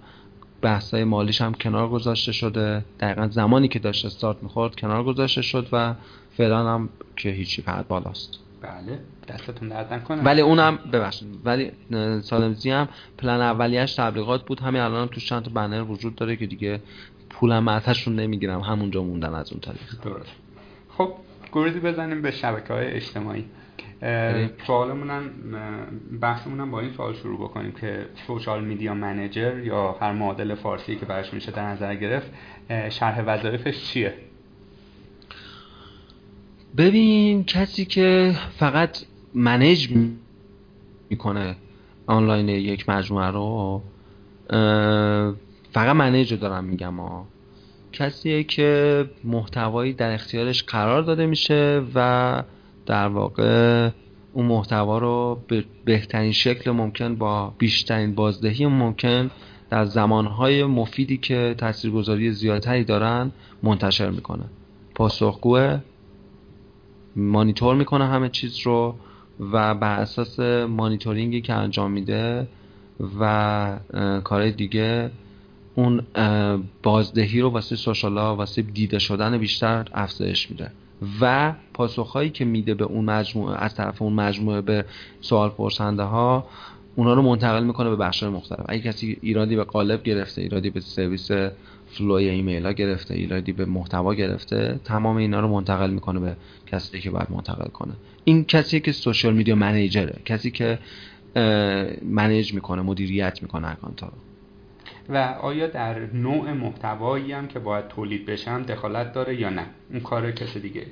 بحثای مالیش هم کنار گذاشته شده. دقیقا زمانی که داشت استارت می‌خورد کنار گذاشته شد و فعلا هم که هیچی پرد بالاست. بله. دستتون درد نکنه. ولی اونم ببخشید. ولی سالمزی هم پلن اولیش تبلیغات بود. همین الان هم توش چند تا بنر وجود داره که دیگه پولم ازشون نمی‌گیرم. همونجا موندن از اون تاریخ درست. خب گروزی بزنیم به شبکه های اجتماعی. سوالمونم بحثمونم با این سوال شروع بکنیم که سوشال میدیا منیجر یا هر معادل فارسی که برش میشه در نظر گرفت شرح وظایفش چیه؟ ببین کسی که فقط منیج می‌کنه آنلاین یک مجموعه رو فقط منیج رو دارم میگم ها. کسیه که محتوایی در اختیارش قرار داده میشه و در واقع اون محتوا رو به بهترین شکل ممکن با بیشترین بازدهی ممکن در زمانهای مفیدی که تاثیرگذاری زیادتری دارن منتشر می‌کنه. پاسخگوه مانیتور می‌کنه همه چیز رو و بر اساس مانیتورینگی که انجام میده و کارهای دیگه اون بازدهی رو واسه سوشالا واسه دیده شدن بیشتر افزایش میده. و پاسخهایی که میده به اون مجموعه از طرف اون مجموعه به سوال پرسنده ها اونا رو منتقل می‌کنه به بخش مختلف. اگه کسی ایرادی به قالب گرفته ایرادی به سرویس فلوی ایمیل ها گرفته ایرادی به محتوا گرفته تمام اینا رو منتقل می‌کنه به کسی که باید منتقل کنه. این کسی که social media manager ه. کسی که manage می‌کنه مدیریت می‌کنه اکانت رو. و آیا در نوع محتوایی هم که باید تولید بشن دخالت داره یا نه؟ اون کار کسی دیگه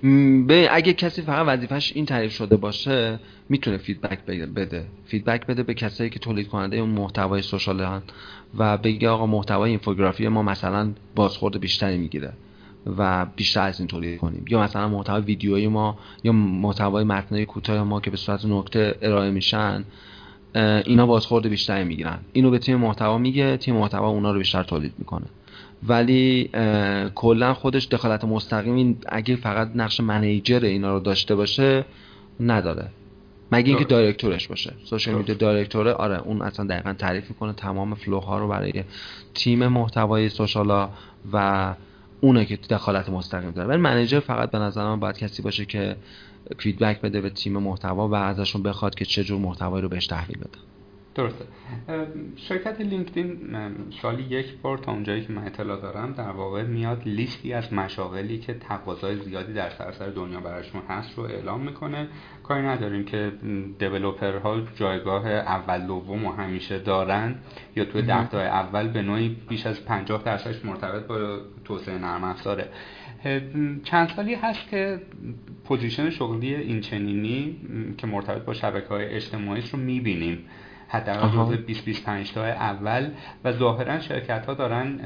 به اگه کسی فقط وظیفش این تعریف شده باشه می‌تونه feedback بده. feedback بده به کسایی که تولید کننده اون محتوای social هن و بگه آقا محتوای اینفوگرافی ما مثلا بازخورد بیشتری می‌گیره و بیشتر از این تولید کنیم. یا مثلا محتوای ویدیویی ما یا محتوای متنای کوتاه ما که به صورت نکته ارائه میشن اینا بازخورد بیشتری می‌گیرن. اینو به تیم محتوا میگه تیم محتوا اونا رو بیشتر تولید می‌کنه. ولی کلا خودش دخالت مستقیمی اگه فقط نقش manager اینا رو داشته باشه نداره. مگه اینکه director ش باشه. social media director ه آره اون اصلا دقیقا تعریف می‌کنه تمام flow ها رو برای تیم محتوای social ا و اونه که دخالت مستقیم داره. ولی manager فقط به نظر من باید کسی باشه که feedback بده به تیم محتوا و ازشون بخواد که چه جور محتوایی رو بهش تحویل بده. درسته. شرکت لینکدین سالی یک بار تا اونجایی که من اطلاع دارم در واقع میاد لیستی از مشاغلی که تقاضای زیادی در سراسر دنیا براشون هست رو اعلام می‌کنه. کاری نداریم که ها جایگاه اول دوم و همیشه دارن یا توی ده اول به نوعی بیش از 50 درصدش مرتبط با توسعه نرم افزاره. چند سالی هست که position شغلی اینچنینی که مرتبط با شبکه های اجتماعی رو می‌بینیم. حداقل جزء 20 25 تا اول و ظاهرا شرکت ها دارن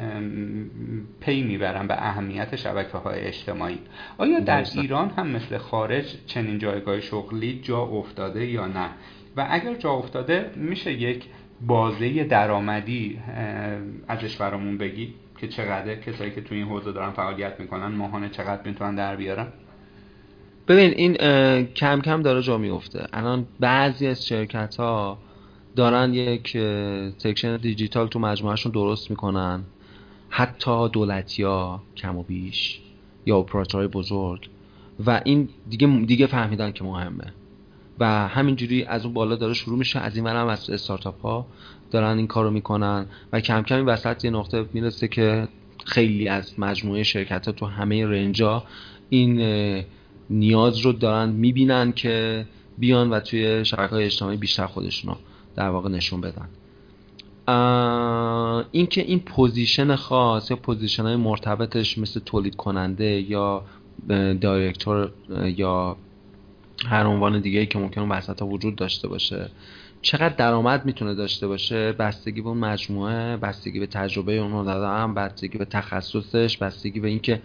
پی می‌برن به اهمیت شبکه های اجتماعی. آیا در ایران هم مثل خارج چنین جایگاه شغلی جا افتاده یا نه؟ و اگر جا افتاده میشه یک بازه درآمدی ازش برامون بگی؟ که چقدر کسایی که توی این حوزه دارن فعالیت می‌کنن ماهانه چقدر می‌تونن در بیارن؟ ببین این کم کم داره جا میفته الان بعضی از شرکت ها دارن یک section دیجیتال تو مجموعهشون درست می‌کنن. حتی دولتی ها کم و بیش یا اپراتورهای بزرگ. و این دیگه دیگه فهمیدن که مهمه. و همینجوری از اون بالا داره شروع میشه. از این هم از استارتاپ ها دارن این کارو می‌کنن و کم کم این وسط یه نقطه می‌رسه که خیلی از مجموعه شرکت ها تو همه range ا این نیاز رو دارن می‌بینن که بیان و توی شبکه های اجتماعی بیشتر خودشون رو در واقع نشون بدن. اینکه این position خاص یا position های مرتبطش مثل تولید کننده یا director یا هر عنوان دیگه که ممکن وسط ها وجود داشته باشه چقدر درآمد می‌تونه داشته باشه؟ بستگی به اون مجموعه بستگی به تجربه اون آدم بستگی به تخصصش بستگی به اینکه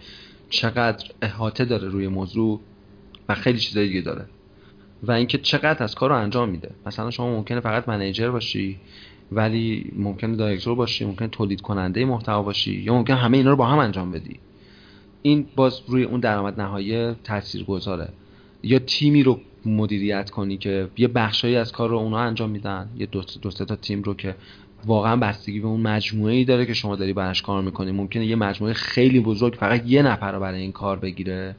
چقدر احاطه داره روی موضوع و خیلی چیزای دیگه داره. و اینکه چقدر از کار رو انجام میده. مثلا شما ممکنه فقط منیجر باشی ولی ممکنه دایرکتور باشی ممکن تولید کننده محتوا باشی یا ممکن همه اینا رو با هم انجام بدی. این باز روی اون درآمد نهایی تاثیر گذاره یا تیمی رو مدیریت کنی که یه بخشایی از کار رو اونا انجام میدن. یه دو, دو تا تیم رو که واقعا بستگی به اون مجموعه ای داره که شما داری براش کار می‌کنی. ممکنه یه مجموعه خیلی بزرگ فقط یه نفر رو برای این کار بگیره.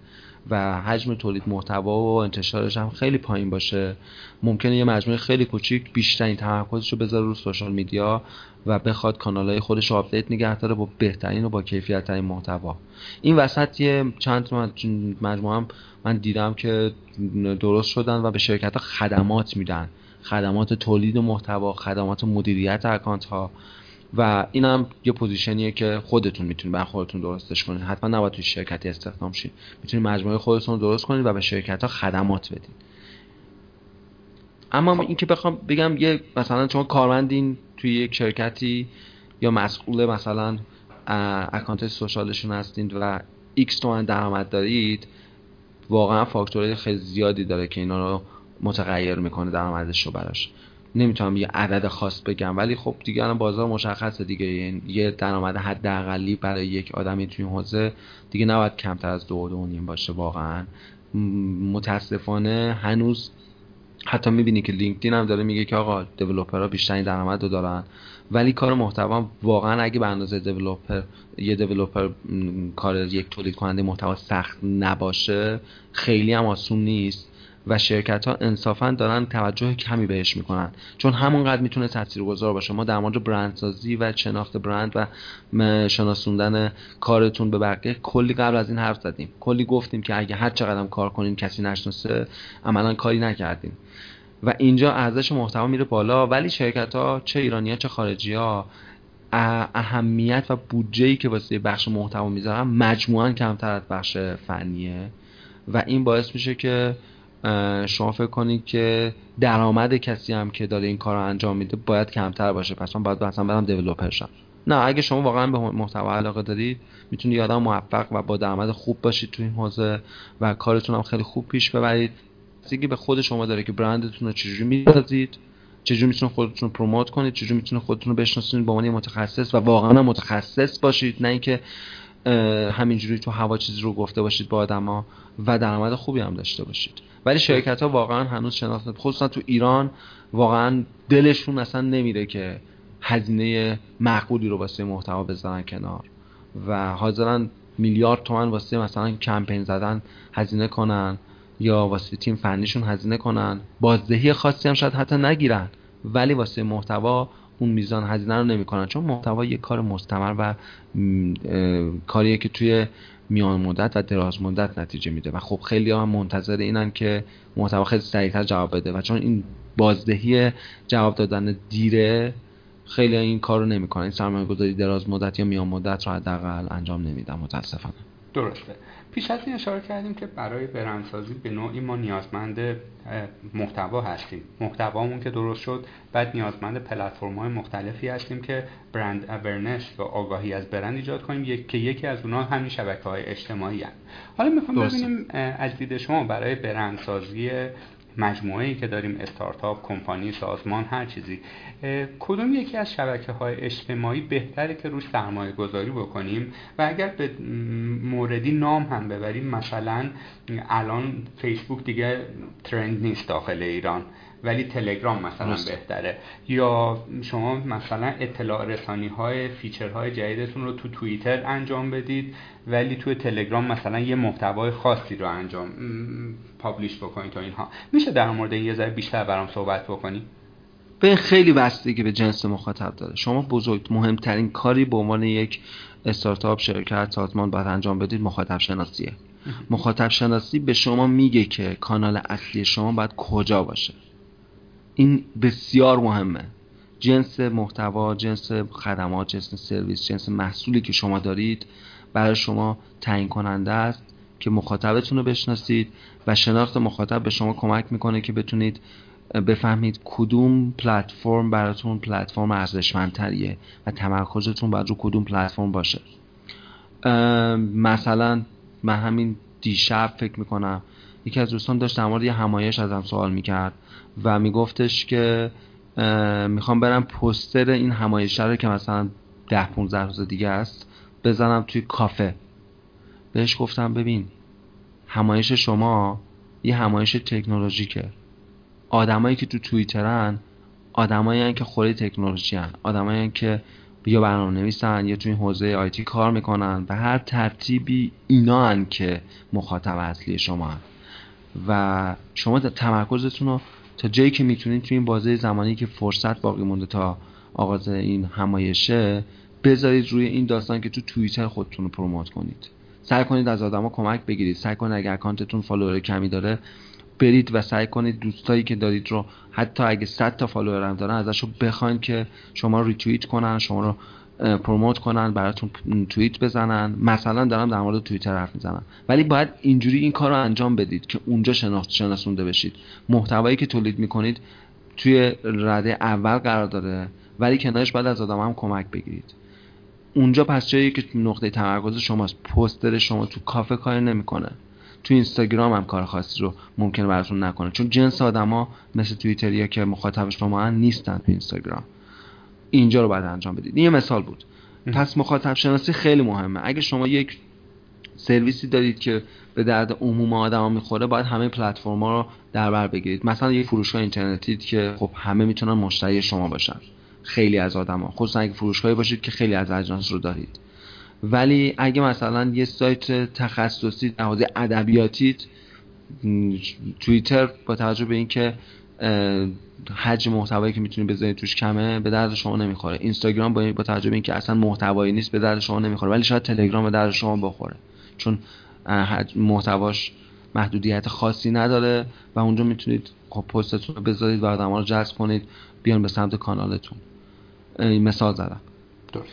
و حجم تولید محتوا و انتشارش هم خیلی پایین باشه. ممکنه یه مجموعه خیلی کوچیک بیشترین تمرکزش رو بذاره رو social media و بخواد کانال های خودش رو update نگه داره با بهترین و با کیفیت ترین محتوا. این وسط یه چند مجموعه هم من دیدم که درست شدن و به شرکت ها خدمات میدن. خدمات تولید محتوا خدمات مدیریت account ها و این هم یه position یه که خودتون می‌تونید بر خودتون درستش کنید. حتما نباید توی شرکتی استخدام شید. می‌تونید مجموعه خودتون درست کنید و به شرکت ها خدمات بدید. اما اینکه بخوام بگم یه مثلا شما کارمندین توی یک شرکتی یا مسئول مثلا account social شون هستید و X تومن درآمد دارید واقعا فاکتورهای خیلی زیادی داره که اینا رو متغیر می‌کنه درآمدش رو براش. نمی‌تونم یه عدد خاص بگم ولی خب دیگه الان بازار مشخصه دیگه. یه درآمد حداقلی برای یک آدمی توی این حوزه دیگه نباید کمتر از دو دو نیم باشه واقعا. متاسفانه هنوز حتی می‌بینی که لینکدین هم داره میگه که آقا دیولپرها بیشترین درآمد رو دارن. ولی کار محتوا واقعا اگه به اندازه دیولپر یه دیولپر کار یک تولید کننده محتوا سخت نباشه خیلی هم آسون نیست. و شرکت ها انصافا دارن توجه کمی بهش می‌کنن. چون همونقدر می‌تونه تاثیرگذار باشه. ما در مورد برندسازی و شناخت برند و شناسوندن کارتون به بقیه کلی قبل از این حرف زدیم. کلی گفتیم که اگه هر چقدر کار کنین کسی نشناسه عملا کاری نکردیم و اینجا ارزش محتوا میره بالا. ولی شرکت ها چه ایرانی ها چه خارجی ها اهمیت و بودجه ای که واسه بخش محتوا می‌ذارن مجموعا کمتر از بخش فنیه. و این باعث میشه که شما فکر کنید که درآمد کسی هم که داره این کار رو انجام میده باید کمتر باشه. پس من باید مثلا برم دیولپر شم. نه اگه شما واقعا به محتوا علاقه دارید می‌تونید یه آدم موفق و با درآمد خوب باشید تو این حوزه و کارتون هم خیلی خوب پیش ببرید. دیگه به خود شما داره که برندتون رو چجوری می‌سازید چجوری می‌تونید خودتون رو پروموت کنید چجوری می‌تونید خودتون رو بشناسونید به عنوان متخصص و واقعا متخصص باشید. نه اینکه همینجوری تو هوا چیزی رو گفته باشید با آدما و درآمد خوبی هم داشته باشید. ولی شرکت ها واقعا هنوز شناخته خصوصا تو ایران واقعا دلشون اصلا نمیره که هزینه معقولی رو واسه محتوا بذارن کنار و حاضرن میلیارد تومن واسه مثلا کمپین زدن هزینه کنن یا واسه تیم فنیشون هزینه کنن. بازدهی خاصی هم شاید حتی نگیرن ولی واسه محتوا اون میزان هزینه رو نمی‌کنن چون محتوا یه کار مستمر و کاریه که توی میان مدت و دراز مدت نتیجه میده. و خب خیلی هم منتظر اینن که محتوا خیلی سریعتر جواب بده و چون این بازدهی جواب دادن دیره خیلی این کار رو نمی‌کنن. این سرمایه گذاری دراز مدت یا میان مدت رو حداقل انجام نمیدن متاسفانه. درسته. پیش از این اشاره کردیم که برای برندسازی به نوعی ما نیازمند محتوا هستیم محتوامون که درست شد بعد نیازمند پلتفرم های مختلفی هستیم که برند اورنس و آگاهی از برند ایجاد کنیم یک که یکی از اونها همین شبکه های اجتماعی هست. حالا می‌خوام ببینیم از دید شما برای برندسازی مجموعه ای که داریم استارتاپ کمپانی سازمان هر چیزی کدوم یکی از شبکه های اجتماعی بهتره که روش سرمایه گذاری بکنیم؟ و اگر به موردی نام هم ببریم مثلا الان فیسبوک دیگه ترند نیست داخل ایران ولی تلگرام مثلا بهتره. یا شما مثلا اطلاع رسانی های feature های جدیدتون رو تو توییتر انجام بدید ولی تو تلگرام مثلا یه محتوای خاصی رو انجام publish بکنید تا اینها. میشه در مورد این یه ذره بیشتر برام صحبت بکنی؟ به خیلی بستگی به جنس مخاطب داره. شما بزرگ مهمترین کاری به عنوان یک استارتاپ شرکت سازمان باید انجام بدید مخاطب شناسیه مخاطب شناسی به شما میگه که کانال اصلی شما باید کجا باشه. این بسیار مهمه. جنس محتوا جنس خدمات جنس سرویس جنس محصولی که شما دارید برای شما تعیین کننده است که مخاطبتون رو بشناسید و شناخت مخاطب به شما کمک می‌کنه که بتونید بفهمید کدوم پلتفرم براتون پلتفرم ارزشمندتریه و تمرکزتون باید رو کدوم پلتفرم باشه. مثلا من همین دیشب فکر می‌کنم یکی از دوستان داشت در مورد یه همایش ازم سوال می‌کرد و میگفتش که می‌خوام برم پستر این همایشه رو که مثلا ده 15 روز دیگه است بزنم توی کافه. بهش گفتم ببین همایش شما یه همایش تکنولوژیکه. آدمایی که تو توییترن آدمایی که خوری تکنولوژی هن آدمایی که یا برنامه نویسن یا تو این حوزه IT کار می‌کنن و هر ترتیبی اینا هن که مخاطب اصلی شما هن. و شما تمرکزتون رو تا جایی که می‌تونید تو این بازه زمانی که فرصت باقی مونده تا آغاز این همایشه بذارید روی این داستان که تو توییتر خودتون رو promote کنید. سعی کنید از آدما کمک بگیرید. سعی کنید اگر account تون follower کمی داره برید و سعی کنید دوستایی که دارید رو حتی اگه 100 تا follower هم دارن ازشون بخواین که شما ریتوییت کنن شما رو promote کنن براتون توییت بزنن. مثلا دارم در مورد توییتر حرف می‌زنم. ولی باید اینجوری این کار رو انجام بدید که اونجا شناخت شناسونده بشید. محتوایی که تولید می‌کنید توی رده اول قرار داره ولی کنارش باید از آدما هم کمک بگیرید. اونجا پس جایی که نقطه تمرکز شماست. پوستر شما تو کافه کار نمی‌کنه. تو اینستاگرام هم کار خاصی رو ممکن براتون نکنه. چون جنس آدما مثل توییتریا که مخاطب شما هن نیستن تو اینستاگرام. اینجا رو باید انجام بدید. این یه مثال بود. پس مخاطب شناسی خیلی مهمه. اگه شما یک سرویسی دارید که به درد عموم آدما می‌خوره باید همه پلتفرما رو در بر بگیرید. مثلا یک فروشگاه اینترنتی که خب همه می‌تونن مشتری شما باشن. خیلی از آدما. خصوصا اگه فروشگاهی باشید که خیلی از اجناس رو دارید. ولی اگه مثلا یه سایت تخصصی در حوزه ادبیاتید توییتر با توجه به اینکه حجم محتوایی که می‌تونید بذارید توش کمه به درد شما نمی‌خوره. اینستاگرام با, با توجه به اینکه اصلا محتوایی نیست به درد شما نمی‌خوره. ولی شاید تلگرام به درد شما بخوره. چون محتواش محدودیت خاصی نداره و اونجا می‌تونید خب پستتون رو بذارید و آدم‌ها رو جذب کنید بیان به سمت کانالتون. مثال زدم.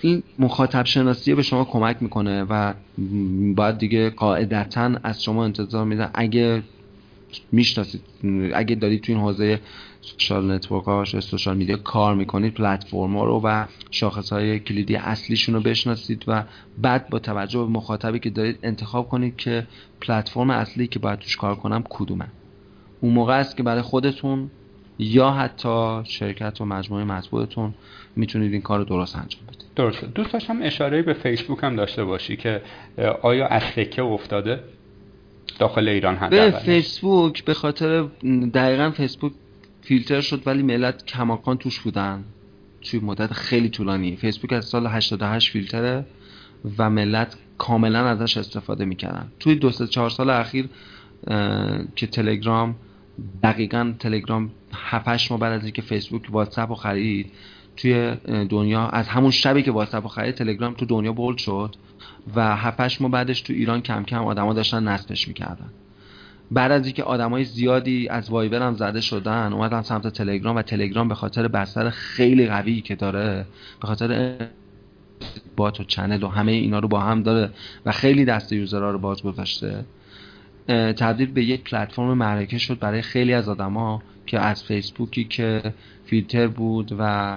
این مخاطب شناسی به شما کمک می‌کنه و باید دیگه قاعدتا از شما انتظار میره. اگه می‌شناسید اگه دارید تو این حوزه social network ها social media کار می‌کنید پلتفرم ها رو و شاخص های کلیدی اصلیشون رو بشناسید و بعد با توجه به مخاطبی که دارید انتخاب کنید که پلتفرم اصلی که باید توش کار کنم کدومه. اون موقع است که برای خودتون یا حتی شرکت و مجموعه مطبوعتون می‌تونید این کار رو درست انجام بدید. درسته دوست داشتم اشاره به فیسبوک هم داشته باشی که آیا از سکه افتاده؟ داخل ایران هست به فیسبوک به خاطر دقیقا فیسبوک فیلتر شد ولی ملت کماکان توش بودن. توی مدت خیلی طولانی. فیسبوک از سال 88 فیلتره و ملت کاملا ازش استفاده می‌کردن. توی دو سه چهار سال اخیر که تلگرام دقیقا تلگرام 7 ماه بعد از اینکه فیسبوک واتساپ رو خرید توی دنیا از همون شبی که واتساپ رو خرید تلگرام تو دنیا bold شد و 7 ماه بعدش تو ایران کم کم آدما داشتن نصبش می‌کردن. بعد از اینکه آدمای زیادی از وایبر هم زده شدن اومدن سمت تلگرام و تلگرام به خاطر بستر خیلی قوی که داره به خاطر bot و channel و همه اینا رو با هم داره و خیلی دست یوزرها رو باز گذاشته تبدیل به یک پلتفرم معرکه شد برای خیلی از آدما که از فیسبوکی که فیلتر بود و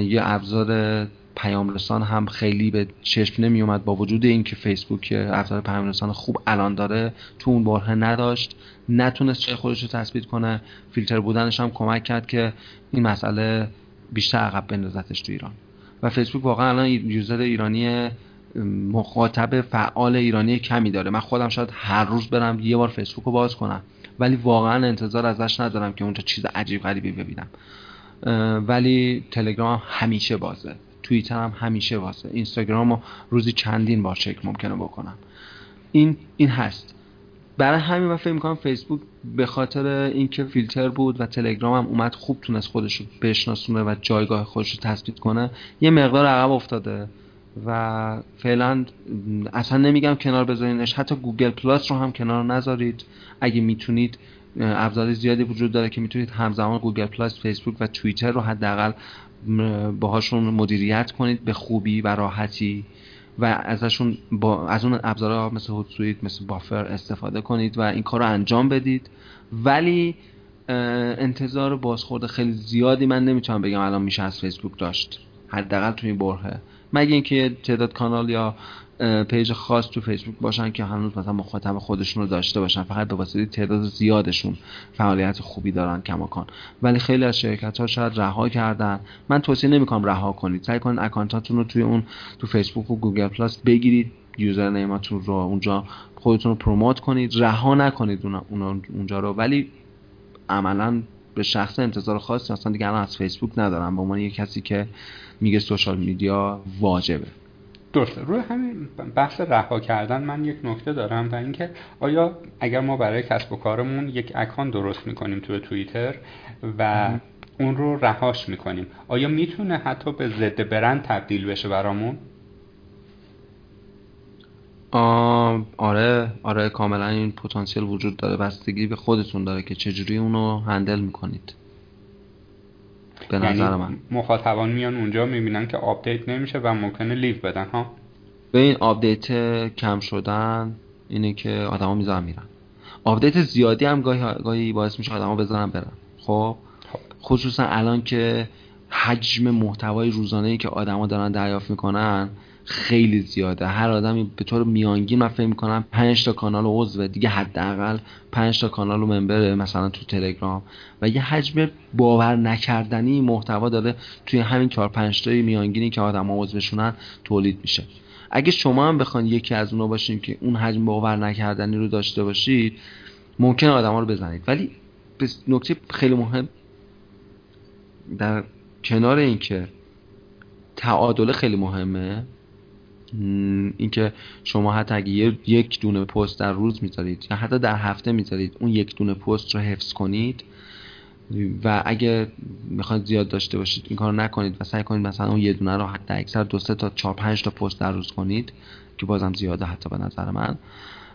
یه ابزار پیام رسان هم خیلی به چشم نمی اومد با وجود اینکه فیسبوک ابزار پیام رسان خوب الان داره تو اون باره نداشت نتونست چه خودش رو تثبیت کنه فیلتر بودنش هم کمک کرد که این مسئله بیشتر عقب بندازتش تو ایران. و فیسبوک واقعا الان یوزر ایرانی مخاطب فعال ایرانی کمی داره. من خودم شاید هر روز برم یه بار فیسبوک رو باز کنم. ولی واقعا انتظار ازش ندارم که اونجا چیز عجیب غریبی ببینم. ولی تلگرام همیشه بازه. توییتر هم همیشه بازه. اینستاگرام رو روزی چندین بار چک ممکنه بکنم. این این هست. برای همین من فکر می‌کنم فیسبوک به خاطر اینکه فیلتر بود و تلگرام هم اومد خوب تونست خودش رو بشناسونه و جایگاه خودش رو تثبیت کنه یه مقدار عقب افتاده. و فعلا اصلا نمیگم کنار بذارینش. حتی گوگل پلاس رو هم کنار نذارید. اگه می‌تونید ابزار زیادی وجود داره که می‌تونید همزمان گوگل پلاس فیسبوک و توییتر رو حداقل باهاشون مدیریت کنید به خوبی و راحتی و ازشون با از اون ابزارها مثل Hootsuite مثل Buffer استفاده کنید و این کار رو انجام بدید. ولی انتظار بازخورد خیلی زیادی من نمی‌تونم بگم الان میشه از فیسبوک داشت. حداقل توی این برهه. مگه اینکه تعداد کانال یا page خاص تو فیسبوک باشن که هنوز مثلا مخاطب خودشون رو داشته باشن فقط به واسطه تعداد زیادشون فعالیت خوبی دارن کماکان. ولی خیلی از شرکت ها شاید رها کردن. من توصیه نمی‌کنم رها کنید. سعی کنید account اتون رو توی اون تو فیسبوک و گوگل پلاس بگیرید. username اتون رو اونجا خودتون رو promote کنید. رها نکنید اونجا رو. ولی عملا به شخص انتظار خاصی اصلا دیگه الان از فیسبوک ندارم به عنوان یه کسی که میگه سوشال میدیا واجبه. درسته. روی همین بحث رها کردن من یک نکته دارم و اینکه آیا اگر ما برای کسب و کارمون یک اکان درست می‌کنیم توی توییتر و اون رو رهاش می‌کنیم آیا می‌تونه حتی به ضد برند تبدیل بشه برامون؟ آره آره کاملا این پتانسیل وجود داره. بستگی به خودتون داره که چجوری اونو هندل می‌کنید. به یعنی نظر من. مخاطبان میان اونجا می‌بینن که update نمیشه و ممکنه leave بدن ها؟ به این update کم شدن اینه که آدما می‌ذارن میرن. update زیادی هم گاهی, گاهی باعث میشه آدما بذارن برن. خب؟, خب خصوصا الان که حجم محتوای روزانه ای که آدما دارن دریافت می‌کنن خیلی زیاده. هر آدمی به طور میانگین من فکر می‌کنم 5 تا کانال عضو دیگه حداقل 5 تا کانال و member ه مثلا تو تلگرام. و یه حجم باور نکردنی محتوا داره توی همین 4 5 تای میانگینی که آدم ها عضوشونن تولید میشه. اگه شما هم بخواید یکی از اونا باشین که اون حجم باور نکردنی رو داشته باشید ممکن آدم ها رو بزنید. ولی نکته خیلی مهم در کنار اینکه تعادل خیلی مهمه اینکه شما حتی اگه یک دونه پست در روز می‌ذارید یا حتی در هفته می‌ذارید اون یک دونه پست رو حفظ کنید و اگه می‌خواید زیاد داشته باشید این کار نکنید و سعی کنید مثلا اون یه دونه رو حتی اکثر دو سه تا چهار پنج تا پست در روز کنید که بازم زیاده حتی به نظر من.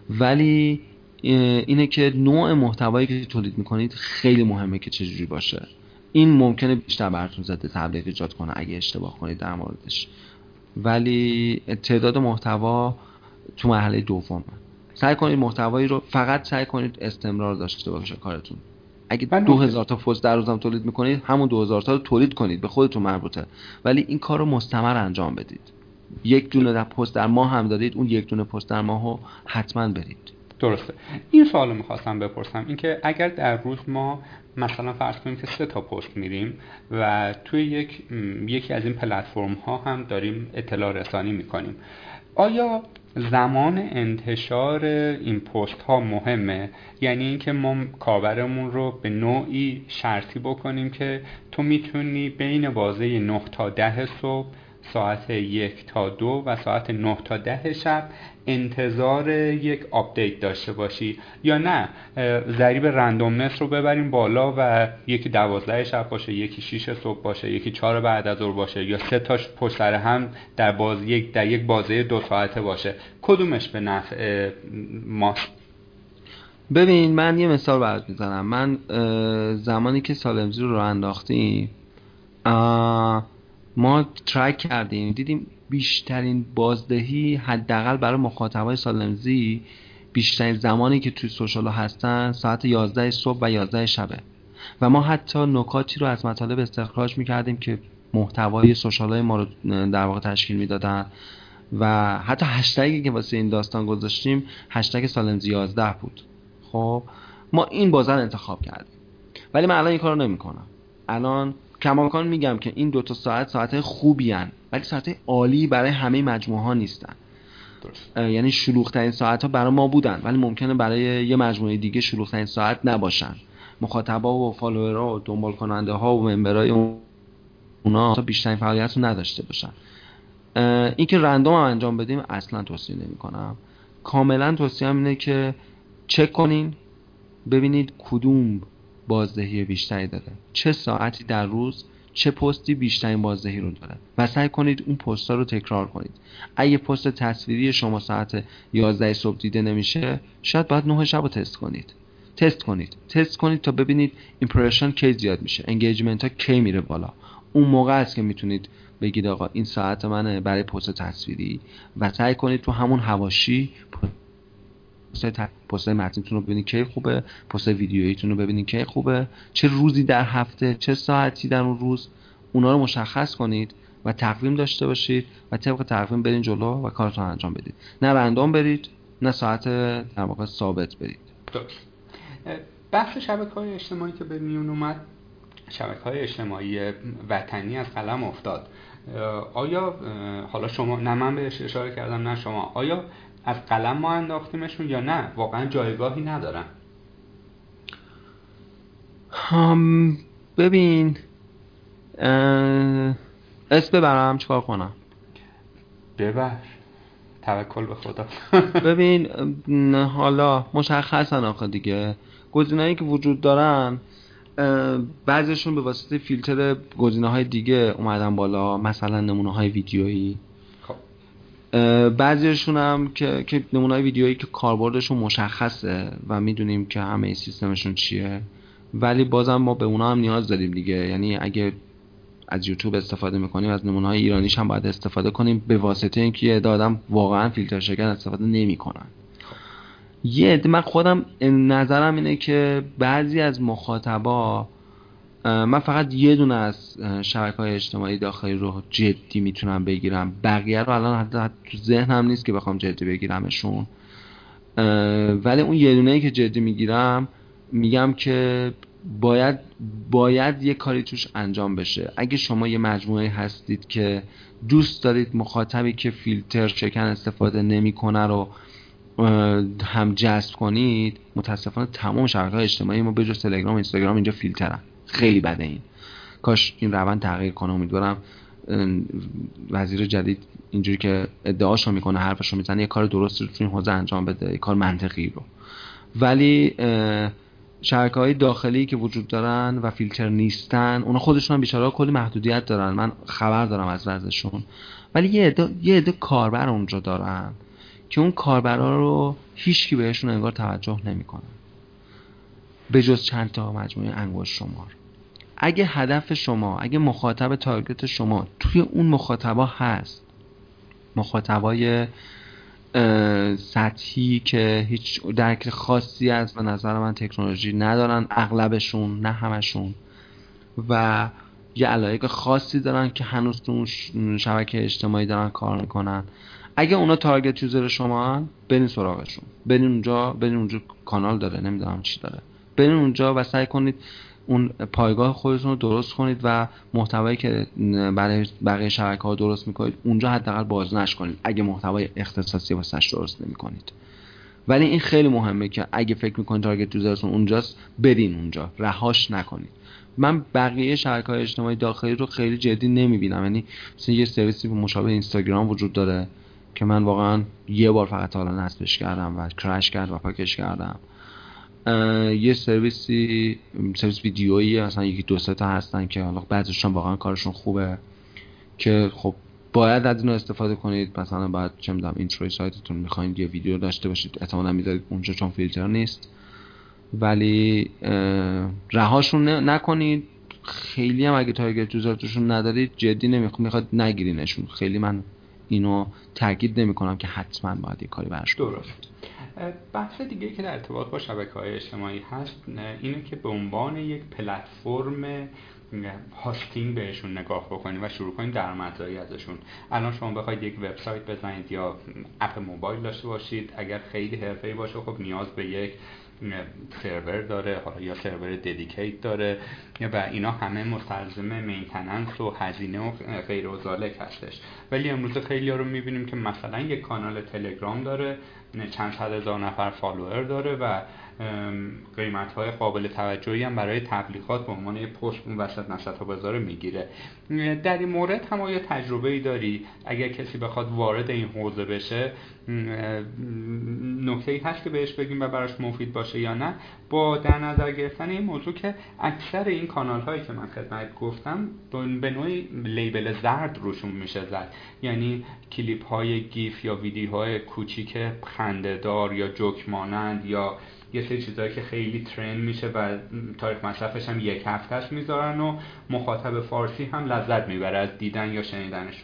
ولی اینه که نوع محتوایی که تولید می‌کنید خیلی مهمه که چجوری باشه. این ممکنه بیشتر براتون زده تبلیغ ایجاد کنه اگه اشتباه کنید در موردش. ولی تعداد محتوا تو مرحله دوم. سعی کنید محتوایی رو فقط سعی کنید استمرار داشته باشه کارتون. اگه دو هزار تا پست در روزم تولید می‌کنید همون دو هزار تا رو تولید کنید به خودتون مربوطه. ولی این کار رو مستمر انجام بدید. یک دونه در پست در ماه هم دارید اون یک دونه پست در ماه رو حتما برید. درسته. این سوال می‌خواستم بپرسم. اینکه اگر در روز ما مثلا فرض کنیم که سه تا پست میریم و توی یک یکی از این پلتفرم ها هم داریم اطلاع رسانی می‌کنیم. آیا زمان انتشار این پست ها مهمه؟ یعنی اینکه ما کاربرمون رو به نوعی شرطی بکنیم که تو می‌تونی بین بازه 9 تا 10 صبح ساعت یک تا دو و ساعت نه تا ده شب انتظار یک update داشته باشی. یا نه ضریب randomness رو ببریم بالا و یکی دوازده شب باشه یکی شیش صبح باشه یکی چهار بعد از ظهر باشه یا سه تاش پشت سر هم در باز یک در یک بازه دو ساعته باشه. کدومش به نفع ماست؟ ببین من یه مثال برات می‌زنم. من زمانی که سالمزی رو راه انداختیم ما ترک کردیم دیدیم بیشترین بازدهی حداقل برای مخاطبای سالمزی بیشترین زمانی که توی سوشال هستن ساعت 11 صبح و 11 شبه و ما حتی نکاتی رو از مطالب استخراج می‌کردیم که محتوای سوشال های ما رو در واقع تشکیل می‌دادن. و حتی هشتگی که واسه این داستان گذاشتیم هشتگ سالمزی 11 بود. خب ما این بازار انتخاب کردیم. ولی من الان این کار رو نمی‌کنم. الان کماکان میگم که این دو تا ساعت ساعت خوبی هن. ولی ساعت عالی برای همه مجموعه ها نیستن. یعنی شلوغ ترین ساعت ها برای ما بودن ولی ممکنه برای یه مجموعه دیگه شلوغ ترین ساعت نباشن. مخاطبا و فالوورها و دنبال کننده ها و ممبرای اونا بیشترین فعالیت رو نداشته باشن. اینکه رندوم هم انجام بدیم اصلا توصیه نمی کنم کاملا توصیه اینه که چک کنین ببینید کدوم بازدهی بیشتری داره چه ساعتی در روز چه پستی بیشترین بازدهی رو داره و سعی کنید اون پست رو تکرار کنید. اگه پست تصویری شما ساعت 11 صبح دیده نمیشه شاید باید 9 شب رو تست کنید. تست کنید. تست کنید تا ببینید impression کی زیاد میشه. engagement ها کی میره بالا. اون موقع است که می‌تونید بگید آقا این ساعت منه برای پست تصویری. و سعی کنید تو همون حواشی پست متنتون رو ببینید که خوبه پست ویدیوییتون رو ببینید که خوبه. چه روزی در هفته چه ساعتی در اون روز اونا رو مشخص کنید و تقویم داشته باشید و طبق تقویم برین جلو و کارتون انجام بدید. نه random برید نه ساعت در واقع ثابت برید. بحث شبکه های اجتماعی که به میون اومد شبکه های اجتماعی وطنی از قلم افتاد. آیا حالا شما نه من بهش اشاره کردم نه شما. آیا از قلم ما انداختیمشون یا نه؟ واقعا جایگاهی ندارن. ببین اسم ببرم چیکار کنم؟ ببر. توکل به خدا. ببین حالا مشخصن آخه دیگه. گزینه‌ای که وجود دارن بعضیشون به واسطه فیلتر گزینه های دیگه اومدن بالا مثلا نمونه های ویدیویی. بعضیشون هم که, که نمونه ویدیویی که کاربردشون مشخصه و می‌دونیم که همه سیستمشون چیه ولی بازم ما به اونا هم نیاز داریم دیگه. یعنی اگه از یوتیوب استفاده می‌کنیم از نمونه های ایرانیش هم باید استفاده کنیم به واسطه اینکه یه آدم واقعا فیلتر شکن استفاده نمی‌کنن. یه من خودم نظرم اینه که بعضی از مخاطبا من فقط یه دونه از شبکه های اجتماعی داخلی رو جدی می‌تونم بگیرم. بقیه رو الان حتی تو ذهنم نیست که بخوام جدی بگیرمشون. ولی اون یه دونه ای که جدی می‌گیرم میگم که باید باید یه کاری توش انجام بشه. اگه شما یه مجموعه هستید که دوست دارید مخاطبی که فیلتر شکن استفاده نمی‌کنه رو هم جذب کنید متاسفانه تمام شبکه اجتماعی ما بجز تلگرام و اینستاگرام اینجا فیلترن. خیلی بده این. کاش این روند تغییر کنه امیدوارم وزیر جدید اینجوری که ادعاشو می‌کنه حرفشو می‌زنه یه کار درست رو تو این حوزه انجام بده یه کار منطقی رو. ولی شبکه های داخلی که وجود دارن و فیلتر نیستن اونا خودشون هم بیچاره کلی محدودیت دارن. من خبر دارم از وضعشون. ولی یه عده یه کاربر اونجا دارن که اون کاربرا رو هیچکی بهشون انگار توجه نمی‌کنه. به جز چند تا مجموعه انگشت شمار. اگه هدف شما اگه مخاطب تارگت شما توی اون مخاطبا هست مخاطبای سطحی که هیچ درک خاصی از به نظر من تکنولوژی ندارن اغلبشون نه همشون و یه علایق خاصی دارن که هنوز تو اون شبکه اجتماعی دارن کار می‌کنن. اگه اونا تارگت یوزر شما هن برین سراغشون. برین اونجا برین اونجا کانال داره نمی‌دونم چی داره. برین اونجا و سعی کنید اون پایگاه خودتون رو درست کنید و محتوایی که برای بقیه شبکه ها درست می‌کنید اونجا حداقل بازنش کنید اگه محتوای اختصاصی واسش درست نمی‌کنید. ولی این خیلی مهمه که اگه فکر می‌کنید تارگت یوزرتون اونجاست برین اونجا. رهاش نکنید. من بقیه شبکه های اجتماعی داخلی رو خیلی جدی نمی‌بینم. یعنی مثلا یه سرویسی مشابه اینستاگرام وجود داره که من واقعا یه بار فقط حالا نصبش کردم و کرش کرد و پاکش کردم. یه سرویسی سرویس ویدیویی مثلا یکی دو سه تا هستن که حالا بعضیشون واقعا کارشون خوبه. که خب باید از اینو استفاده کنید. مثلا باید چه می‌دونم اینتروی سایتتون می‌خواین یه ویدیو داشته باشید. احتمالاً می‌ذارید اونجا چون فیلتر نیست. ولی رهاشون نکنید. خیلی هم اگه تارگت یوزرتون ندارید جدی نمی‌خواد می‌خواد نگیرینشون. خیلی من اینو تاکید نمی کنم که حتما باید یه کاری برش درست. بحث دیگه که در ارتباط با شبکه های اجتماعی هست اینه که به عنوان یک پلتفرم hosting بهشون نگاه بکنید و شروع کنید درآمدزایی ازشون. الان شما بخواید یک وبسایت بزنید یا اپ موبایل داشته باشید اگر خیلی حرفه‌ای باشه خب نیاز به یک سرور داره حالا یا سرور dedicated داره و اینا همه مستلزم maintenance و هزینه و غیر و هستش. ولی امروز خیلی ها رو می‌بینیم که مثلا یک کانال تلگرام داره چند صد هزار نفر follower داره و قیمت های قابل توجهی هم برای تبلیغات به عنوان یه پست اون وسط نسط بازار می‌گیره. در این مورد هم آیا تجربه ای داری؟ اگر کسی بخواد وارد این حوزه بشه نکته ای هست که بهش بگیم و براش مفید باشه یا نه؟ با در نظر گرفتن این موضوع که اکثر این کانال هایی که من خدمت گفتم به نوعی لیبل زرد روشون میشه زد. یعنی کلیپ های گیف یا ویدیوهای کوچیک خندهدار یا جوک مانند یا یه سری چیزهایی که خیلی ترند میشه و تاریخ مصرفش هم یک هفتهش می‌ذارن و مخاطب فارسی هم لذت می‌بره از دیدن یا شنیدنش.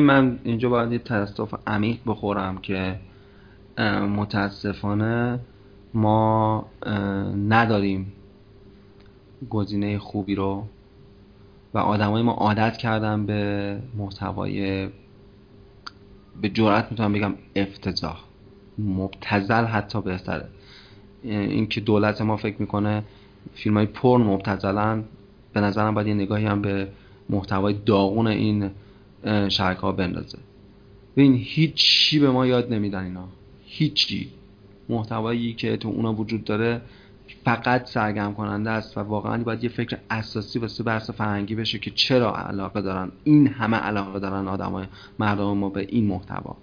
من اینجا باید یه تاسف عمیق بخورم که متاسفانه ما نداریم گزینه خوبی رو و آدمای ما عادت کردن به محتوای به جرات می‌تونم بگم افتضاح. مبتزل حتی بهتره. اینکه دولت ما فکر می‌کنه فیلم های پر مبتزلن به نظرم باید یه نگاهی هم به محتوای داغون این شرکه ها بندازه. ببین هیچی به ما یاد نمیدن اینا. هیچی. محتوایی که تو اونا وجود داره فقط سرگرم کننده است و واقعا باید یه فکر اساسی واسه بحث فرهنگی بشه که چرا علاقه دارن. این همه علاقه دارن آدمای مردم ما به این محتوا.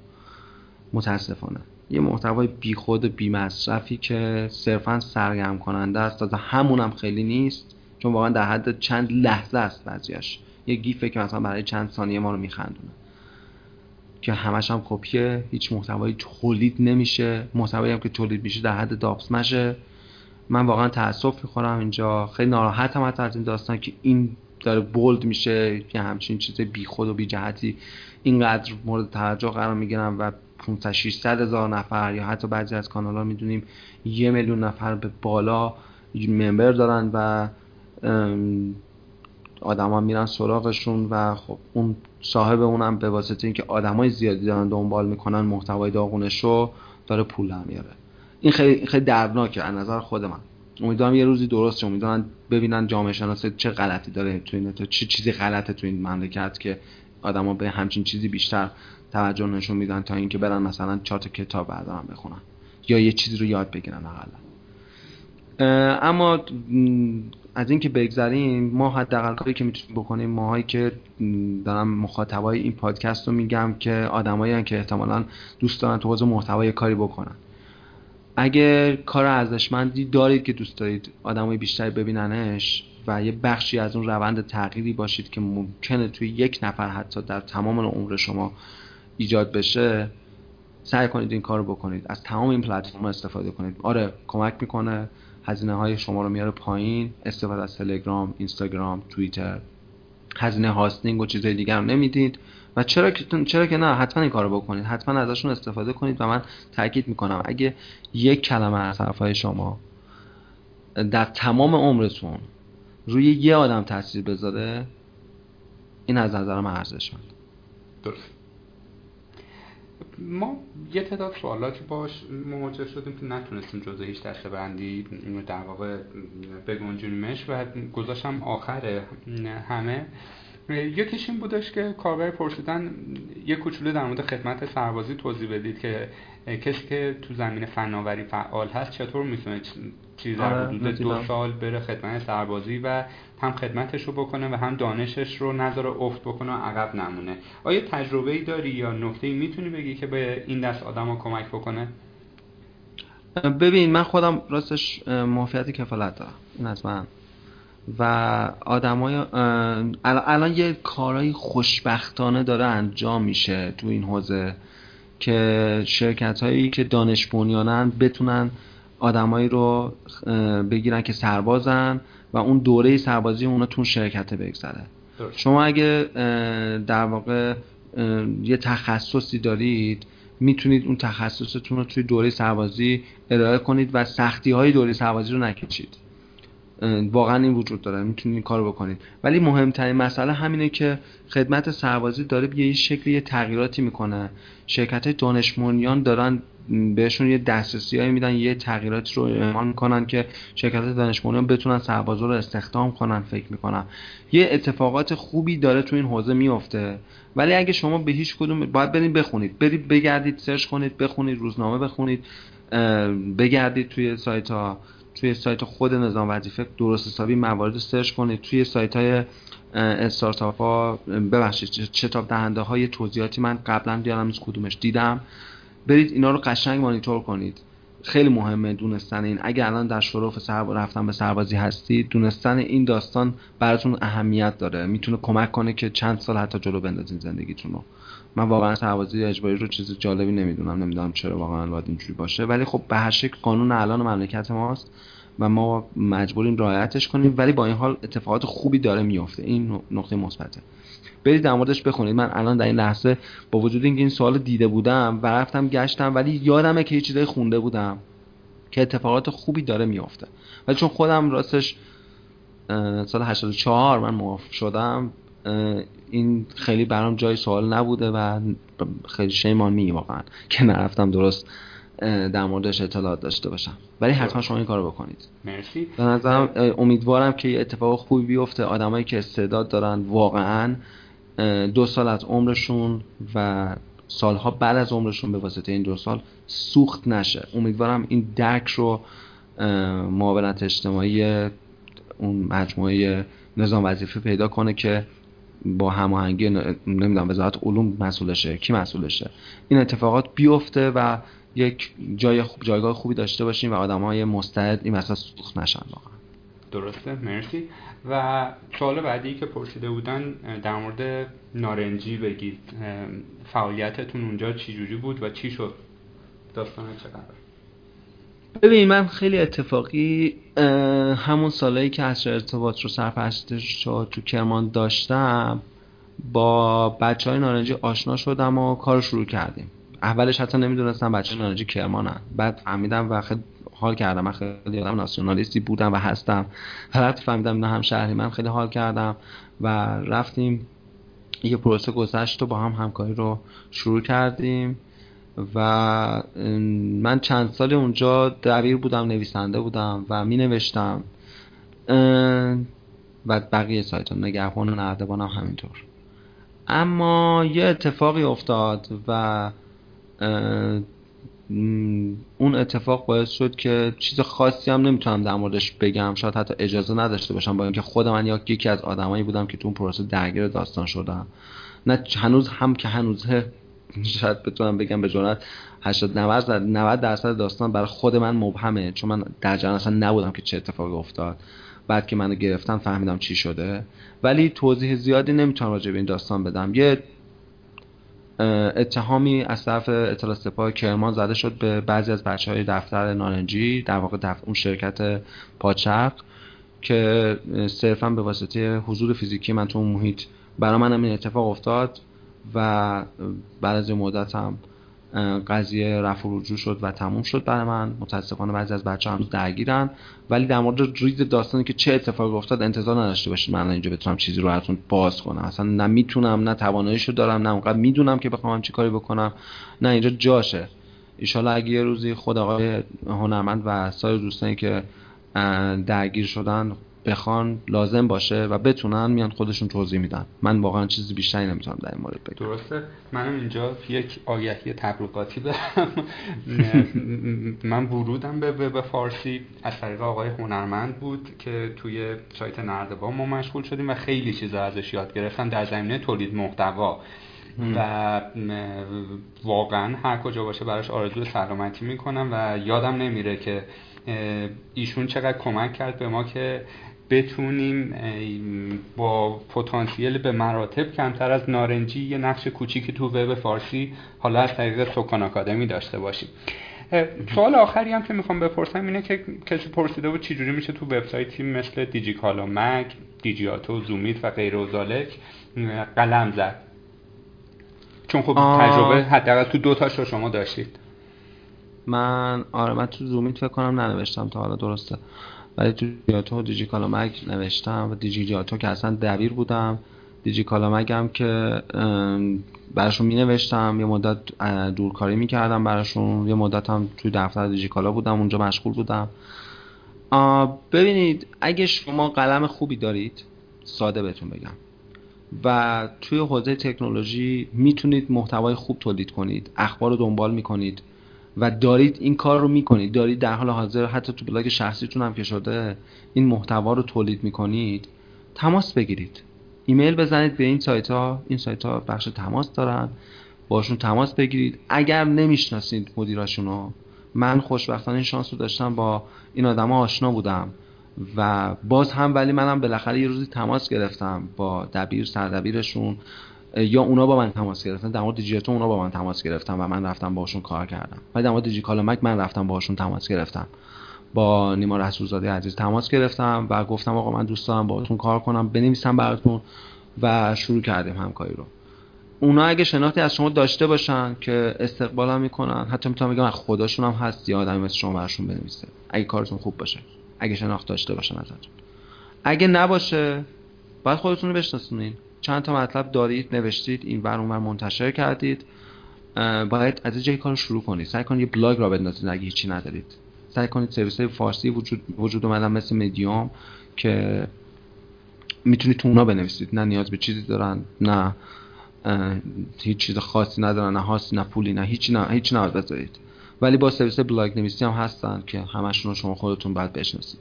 متاسفانه. یه محتوای بیخود و بی مصرفی که صرفا سرگرم کننده است. تا همون هم خیلی نیست چون واقعا در حد چند لحظه است بعضیاش یه گیفه که مثلا برای چند ثانیه ما رو میخندونه. که همش هم کپیه هیچ محتوایی تولید نمیشه. محتوایی هم که تولید میشه در حد دابسمشه من واقعا تاسف می‌خورم اینجا. خیلی ناراحتم حتی از این داستان که این داره بولد میشه که همچین چیز بیخود و بی جهتی اینقدر مورد توجه قرار می‌گیرن و 500 600 هزار نفر یا حتی بعضی از کانال ها می‌دونیم یه میلیون نفر به بالا ممبر دارن و آدما میرن سراغشون و خب اون صاحب اونم به واسطه اینکه آدمای زیادی دارن دنبال می‌کنن محتوای داغونش رو داره پول در میاره. این خیلی خیلی دردناکه از نظر خود من. امیدوارم یه روزی درست شه امیدوارم ببینن جامعه شناسی چه غلطی داره تو این تو چه چیزی غلطه تو این مملکت که آدما به همچین چیزی بیشتر توجه نشون میدن تا اینکه برن مثلا چهار تا کتاب بردارن بخونن. یا یه چیزی رو یاد بگیرن اقلا اما از اینکه بگذریم ما حداقل کاری که می‌تونیم بکنیم ماهایی که دارم مخاطبای این پادکست رو میگم که آدمایی که احتمالا دوست دارن تو حوزه محتوای کاری بکنن. اگر کار ارزشمندی دارید که دوست دارید آدمای بیشتری ببیننش و یه بخشی از اون روند تغییری باشید که ممکنه توی یک نفر حتی در تمام عمر شما ایجاد بشه سعی کنید این کار رو بکنید. از تمام این پلتفرم استفاده کنید. آره کمک می‌کنه. هزینه های شما رو میاره پایین. استفاده از تلگرام اینستاگرام توییتر. هزینه هاستینگ و چیزهای دیگر رو نمی‌دید. و چرا که چرا که نه حتما این کارو بکنید. حتما ازشون استفاده کنید و من تاکید می‌کنم. اگه یک کلمه از حرفهای شما در تمام عمرتون روی یه آدم تاثیر بذاره این از نظر من ارزشمند. درست. ما یه تعداد سوالاتی باش مواجه شدیم که نتونستیم جزء هیچ دسته بندی در واقع بگنجونیمش و گذاشتم آخر همه. یکیش این بودش که کاربر پرسیدن یه کوچولو در مورد خدمت سربازی توضیح بدید که کسی که تو زمین فناوری فعال هست چطور می‌تونه چیز در آره، حدود دو سال بره خدمت سربازی و هم خدمتش رو بکنه و هم دانشش رو نظر افت بکنه و عقب نمونه؟ آیا تجربه ای داری یا نکته ای می‌تونی بگی که به این دست آدم کمک بکنه؟ ببین من خودم راستش معافیت کفالت دارم این از من. و آدمای الان یه کارهای خوشبختانه داره انجام میشه تو این حوزه. که شرکت هایی که دانش بنیانن بتونن آدمایی رو بگیرن که سربازن و اون دوره سربازی اونا تون شرکت بگذره. شما اگه در واقع یه تخصصی دارید می‌تونید اون تخصصتون رو توی دوره سربازی ارائه کنید و سختی های دوره سربازی رو نکشید. واقعا این وجود داره. می‌تونید این کارو بکنید. ولی مهمترین مسئله همینه که خدمت سربازی داره به یه شکلی یه تغییراتی می‌کنه. شرکت دانشمندیان دارن بهشون یه دسترسی هایی میدن یه تغییراتی رو اعمال می‌کنن که شرکت دانشمندیان بتونن سربازا رو استخدام کنن فکر می‌کنن. یه اتفاقات خوبی داره تو این حوزه میفته ولی اگه شما به هیچ کدوم باید برید بخونید. برید بگردید سرچ کنید بخونید روزنامه بخونید بگردید توی سایت ها توی سایت خود نظام وظیفه درست حسابی موارد سرچ کنید. توی سایت های استارتاپ ها ببخشید چتاب دهنده های توضیحاتی من قبلا دیارم از کدومش دیدم. برید اینا رو قشنگ مانیتور کنید. خیلی مهمه دونستن این. اگر الان در شرف سرب... رفتن به سربازی هستید دونستن این داستان براتون اهمیت داره. می‌تونه کمک کنه که چند سال حتی جلو بندازین زندگیتون رو. من واقعا سربازی اجباری رو چیز جالبی نمی‌دونم نمی‌دونم چرا واقعا باید اینجوری باشه. ولی خب به هر شکل قانون الان مملکت ماست و ما مجبوریم رعایتش کنیم ولی با این حال اتفاقات خوبی داره میفته این نقطه مثبته. برید در موردش بخونید. من الان در این لحظه با وجود اینکه این سوال دیده بودم و رفتم گشتم ولی یادمه که یه چیزای خونده بودم که اتفاقات خوبی داره میفته ولی چون خودم راستش سال 84 من موافق شدم این خیلی برام جای سوال نبوده و خیلی شیمان می واقعا که نرفتم درست در موردش اطلاعات داشته باشم. ولی حتما شما این کارو بکنید. مرسی. به نظرم امیدوارم که یه اتفاق خوبی بیفته. آدمایی که استعداد دارن واقعا دو سال از عمرشون و سالها بعد از عمرشون به واسطه این دو سال سوخت نشه. امیدوارم این درک رو معاونت اجتماعی اون مجموعه نظام وظیفه پیدا کنه که با هماهنگی نمی‌دونم وزارت علوم مسئولشه کی مسئولشه؟ این اتفاقات بیفته و یک جای خوب جایگاه خوبی داشته باشیم و آدم های مستعد این مثلا سوخت نشن واقعا. درسته مرسی. و سوال بعدی که پرسیده بودن در مورد نارنجی بگید. فعالیتتون اونجا چی جوری بود و چی شد؟ داستان چقدر ببین من خیلی اتفاقی همون سالایی که از ارتباط رو سرپرستش تو کرمان داشتم با بچه های نارنجی آشنا شدم و کار شروع کردیم. اولش حتی نمی‌دونستم بچه نارنجی کرمانن. بعد فهمیدم و خیلی حال کردم. من خیلی آدم ناسیونالیستی بودم و هستم. وقتی فهمیدم نه هم شهری من خیلی حال کردم و رفتیم یه پروسه گذشت و با هم همکاری رو شروع کردیم. و من چند سال اونجا دبیر بودم نویسنده بودم و می نوشتم و بقیه سایت نگهبان و نردبانم همینطور. اما یه اتفاقی افتاد و اون اتفاق باعث شد که چیز خاصی هم نمی‌تونم در موردش بگم. شاید حتی اجازه نداشته باشم با اینکه خود من یا یکی از آدمایی بودم که تو اون پروسه درگیر داستان شدم. نه هنوز هم که هنوزه شاید بتونم بگم به جرات 80 90 90 درصد داستان برای خود من مبهمه چون من در جریان اصلا نبودم که چه اتفاقی افتاد. بعد که منو گرفتن فهمیدم چی شده. ولی توضیح زیادی نمی‌تونم راجع به این داستان بدم. یه اتهامی از طرف اطلاع سپاه کرمان زده شد به بعضی از بچه های دفتر نارنجی در واقع دفتر اون شرکت پاچق که صرفا به واسطه حضور فیزیکی من تو اون محیط برای منم این اتفاق افتاد. و بعد از مدت هم قضیه رفع و رجوع شد و تموم شد برای من. متاسفانه بعضی از بچه هم درگیرن. ولی در مورد ریز داستانی که چه اتفاقی افتاد انتظار نداشته باشید من اینجا بتونم چیزی رو براتون باز کنم. اصلا نه می‌تونم نه تواناییشو دارم نه اونقدر می‌دونم که بخوام چی کاری بکنم. نه اینجا جاشه. ایشالا اگه یه روزی خود آقای هنرمند و سایر دوستانی که درگیر شدن بخوان لازم باشه و بتونن میان خودشون توضیح میدن. من واقعا چیزی بیشتری نمی‌تونم در این مورد بگم. درسته. منم اینجا یک آگهی تبلیغاتی برم من ورودم به به فارسی. از طریق آقای هنرمند بود که توی سایت نردبان ما مشغول شدیم و خیلی چیزا ازش یاد گرفتم. در زمینه تولید محتوا. و واقعا هر کجا باشه براش آرزو سلامتی می‌کنم و یادم نمیره که ایشون چقدر کمک کرد به ما که بتونیم با پتانسیل به مراتب کمتر از نارنجی یه نقش کوچیکی تو وب فارسی حالا از طریق سکان آکادمی داشته باشیم. سوال آخری هم که می‌خوام بپرسم اینه که کسی پرسیده بود چجوری میشه تو وبسایتی مثل دیجیکالا مک دیجیاتو زومیت و غیر و قلم زد. چون خب تجربه حداقل تو دو تاش رو شما داشتید. من آره من تو زومیت فکر کنم ننوشتم تا حالا درسته. ولی تو دیجی کالامک نوشتم و دیجیاتو که اصلا دبیر بودم. دیجی کالامک هم که براشون می نوشتم یه مدت دورکاری می کردم براشون. یه مدت هم توی دفتر دیجی کالا بودم. اونجا مشغول بودم. ببینید اگه شما قلم خوبی دارید ساده بهتون بگم. و توی حوزه تکنولوژی می‌تونید محتوای خوب تولید کنید. اخبار رو دنبال می‌کنید. و دارید این کار رو می‌کنید. دارید در حال حاضر حتی تو بلاگ شخصیتون هم که شده این محتوا رو تولید می‌کنید. تماس بگیرید. ایمیل بزنید به این سایت ها. این سایت ها بخش تماس دارن. باشون تماس بگیرید. اگر نمی‌شناسید مدیراشون من خوشبختانه این شانس رو داشتم با این آدما آشنا بودم. و باز هم ولی منم بالاخره یه روزی تماس گرفتم با دبیر سردبیرشون. یا اونا با من تماس گرفتن. در مورد دیجیتو اونا با من تماس گرفتن و من رفتم باشون کار کردم. ولی در مورد دیجیکالا مک من رفتم باشون تماس گرفتم. با نیما رسولزاده عزیز تماس گرفتم و گفتم آقا من دوست دارم باهاتون کار کنم بنویسم براتون و شروع کردیم همکاری رو. اونا اگه شناختی از شما داشته باشن که استقبالم می‌کنن حتی می‌تونم بگم خودشون هم هست یا آدمی مثل شما براشون بنویسه. اگه کارتون خوب باشه اگه شناخت داشته باشن ازتون. اگه نباشه باید خودتون رو بشناسونین. چند تا مطلب دارید نوشتید این ور اونور منتشر کردید. باید از جای کار شروع کنید. سعی کنید یه بلاگ را بندازید اگه هیچی ندارید. سعی کنید سرویس فارسی وجود وجود اومدن مثل مدیوم که می‌تونید تو اونا بنویسید. نه نیاز به چیزی دارن نه هیچ چیز خاصی ندارن نه هاست نه پولی نه هیچ نه هیچ نه بذارید. ولی با سرویس بلاگ نویسی هم هستن که همشون رو شما خودتون باید بشناسید.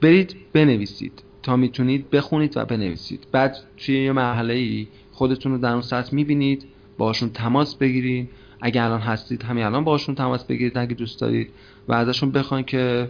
برید بنویسید. تا می‌تونید بخونید و بنویسید. بعد توی یه مرحله ای خودتون رو در اون سطح می‌بینید باشون تماس بگیرید. اگر الان هستید همین الان باشون تماس بگیرید اگه دوست دارید و ازشون بخواین که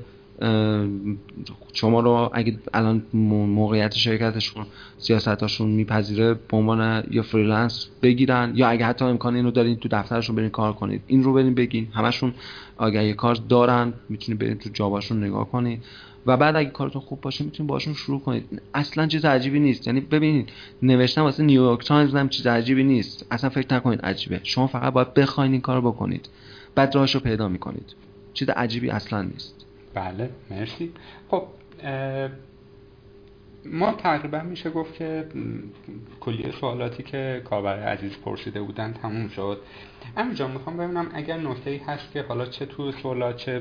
شما رو اگه الان موقعیت شرکتشون سیاستاشون میپذیره به عنوان یه freelance بگیرن یا اگه حتی امکان اینو دارین تو دفترشون برین کار کنید. این رو برین بگین. همشون آگهی کار دارن می‌تونید برین تو job اشون نگاه کنید. و بعد اگه کارتون خوب باشه می‌تونید باشون شروع کنید. اصلا چیز عجیبی نیست. یعنی ببینید نوشتن واسه نیویورک تایمز هم چیز عجیبی نیست. اصلا فکر نکنید عجیبه. شما فقط باید بخواید این کارو بکنید. بعد راهش پیدا می‌کنید. چیز عجیبی اصلا نیست. بله مرسی. خب ما تقریبا میشه گفت که کلیه سوالاتی که کاربر عزیز پرسیده بودن تموم شد. جان می‌خوام ببینم اگر نکته ای هست که حالا چه تو سوالات چه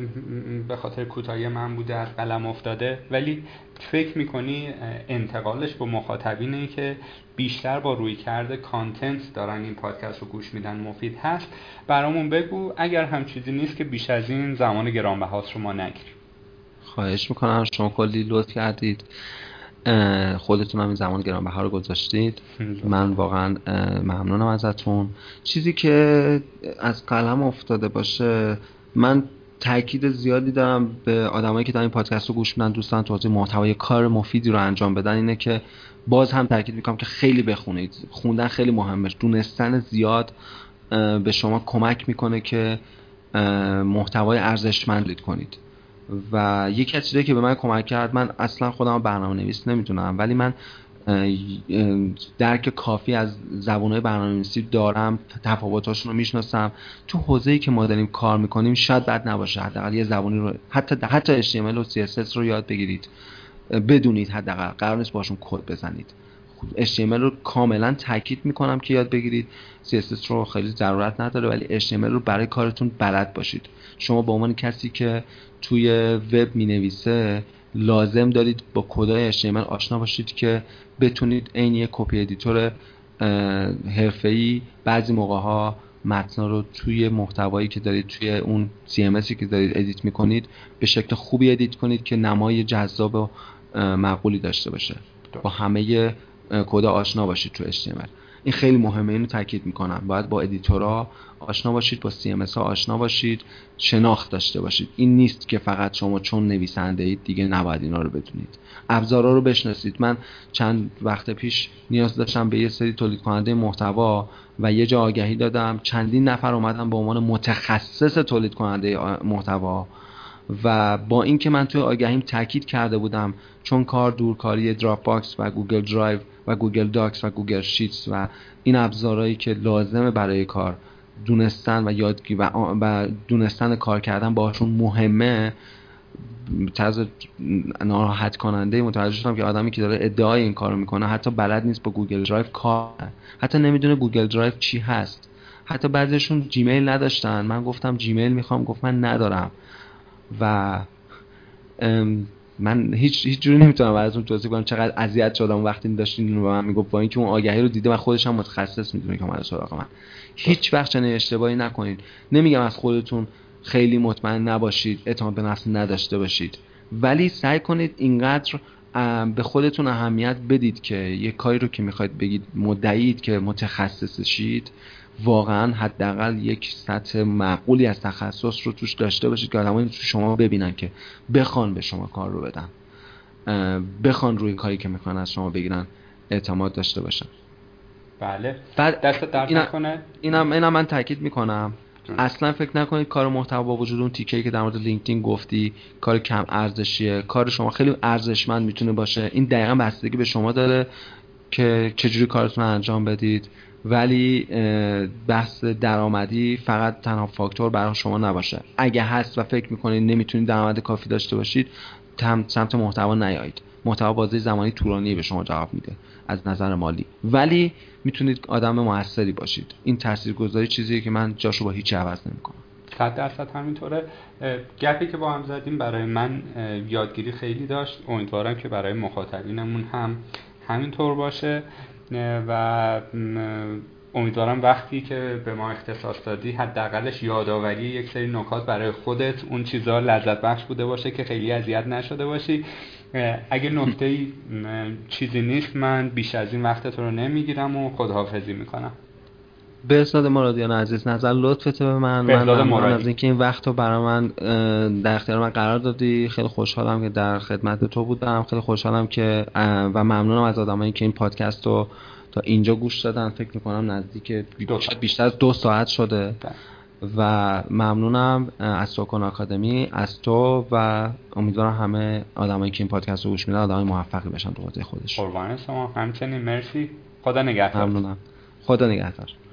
به خاطر کوتاهی من بوده از قلم افتاده ولی فکر می‌کنی انتقالش به مخاطبینه که بیشتر با روی کرده کانتنت دارن این پادکست رو گوش میدن مفید هست. برامون بگو اگر هم چیزی نیست که بیش از این زمان گرانبهاست رو ما نگیریم. خواهش می‌کنم شما کلی لطف کردید. خودتون هم این زمان گرانبها رو گذاشتید. من واقعا ممنونم ازتون. چیزی که از قلم افتاده باشه من تاکید زیادی دارم به آدمایی که در این پادکست رو گوش میدن دوستان توضیح محتوای کار مفیدی رو انجام بدن. اینه که باز هم تاکید می‌کنم که خیلی بخونید. خوندن خیلی مهمه. دونستن زیاد به شما کمک می‌کنه که محتوای ارزشمند کنید. و یکی از چیزایی که به من کمک کرد من اصلا خودم برنامه نویس نمی‌تونم ولی من درک کافی از زبانهای برنامه نویسی دارم تفاوتاشون رو می‌شناسم. تو حوزه‌ای که ما داریم کار می‌کنیم شاید بد نباشه حداقل یه زبانی رو حتی حتی HTML و CSS رو یاد بگیرید. بدونید حداقل قرار نیست باشون کد بزنید. HTML رو کاملا تاکید می‌کنم که یاد بگیرید. CSS رو خیلی ضرورت نداره ولی HTML رو برای کارتون بلد باشید. شما به عنوان کسی که توی وب می نویسه لازم دارید با کدای HTML آشنا باشید که بتونید عین یک copy editor حرفه‌ای بعضی موقع ها متن رو توی محتوایی که دارید توی اون CMSی که دارید edit می‌کنید به شکل خوبی edit کنید که نمای جذاب و معقولی داشته باشه. با همه کد آشنا باشید تو HTML این خیلی مهمه اینو تاکید می‌کنم. باید با ادیتورا آشنا باشید با CMS ها آشنا باشید شناخت داشته باشید. این نیست که فقط شما چون نویسنده اید دیگه نباید اینا رو بدونید. ابزارا رو بشناسید. من چند وقت پیش نیاز داشتم به یه سری تولید کننده محتوا و یه جا آگهی دادم. چندین نفر اومدن به عنوان متخصص تولید کننده محتوا و با اینکه من توی آگهیم تاکید کرده بودم چون کار دورکاری Dropbox و Google Drive و Google Docs و Google Sheets و این ابزارهایی که لازمه برای کار دونستن و یادگیری و, دونستن کار کردن باشون مهمه طرز ناراحت کننده متوجه شدم که آدمی که داره ادعای این کارو می‌کنه حتی بلد نیست با Google Drive کار حتی نمی‌دونه Google Drive چی هست. حتی بعضیشون جیمیل نداشتن. من گفتم جیمیل می‌خوام گفت من ندارم. و من هیچ هیچ جوری نمی‌تونم براتون توضیح کنم چقدر اذیت شدم وقتی داشتین اینو به من می‌گفت با اینکه اون آگهی رو دیده و خودش هم متخصص می‌دونه که اومده سراغ من. هیچ وقت چنین اشتباهی نکنید نمیگم از خودتون خیلی مطمئن نباشید اعتماد به نفس نداشته باشید. ولی سعی کنید اینقدر به خودتون اهمیت بدید که یه کاری رو که می‌خواید بگید مدعید که متخصص شید واقعا حداقل یک سطح معقولی از تخصص رو توش داشته باشید که آدمایی تو شما ببینن که بخوان به شما کار رو بدن. بخوان روی کاری که می‌خوان از شما بگیرن اعتماد داشته باشن. بله. بعد دست درد نکنه. اینم اینم من تاکید می‌کنم. اصلا فکر نکنید کار محتوا با وجود اون تیکه که در مورد لینکدین گفتی کار کم ارزشیه. کار شما خیلی ارزشمند می‌تونه باشه. این دقیقا بستگی به شما داره که چجوری کارتون انجام بدید. ولی بحث درآمدی فقط تنها فاکتور برای شما نباشه. اگه هست و فکر می‌کنید نمی‌تونید درآمد کافی داشته باشید سمت محتوا نیایید. محتوا بازی زمانی طولانی به شما جواب میده از نظر مالی. ولی می‌تونید آدم موثری باشید. این تاثیرگذاری چیزیه که من جاشو با هیچ عوض نمی‌کنم. صد درصد همینطوره. گپی که با هم زدیم برای من یادگیری خیلی داشت. امیدوارم که برای مخاطبینمون هم همینطور باشه. و امیدوارم وقتی که به ما اختصاص دادی حداقلش یادآوری یک سری نکات برای خودت اون چیزها لذت بخش بوده باشه که خیلی اذیت نشده باشی. اگه نکته چیزی نیست من بیش از این وقت رو نمی‌گیرم و خداحافظی می‌کنم. به مرادیان عزیز نظر لطفت به من. من از اینکه این وقت رو برای من در اختیار من قرار دادی. خیلی خوشحالم که در خدمت تو بودم. خیلی خوشحالم که و ممنونم از آدمایی که این پادکست رو تا اینجا گوش دادن. فکر می‌کنم نزدیک بیشتر از دو ساعت شده. بله. و ممنونم از سوکن آکادمی از تو و امیدوارم همه آدمایی که این پادکست رو گوش میدن آدمای موفقی بشن تو حوزه خودش قربان شما. همچنین. مرسی. خدا نگهدار. ممنونم. خدا نگهدار.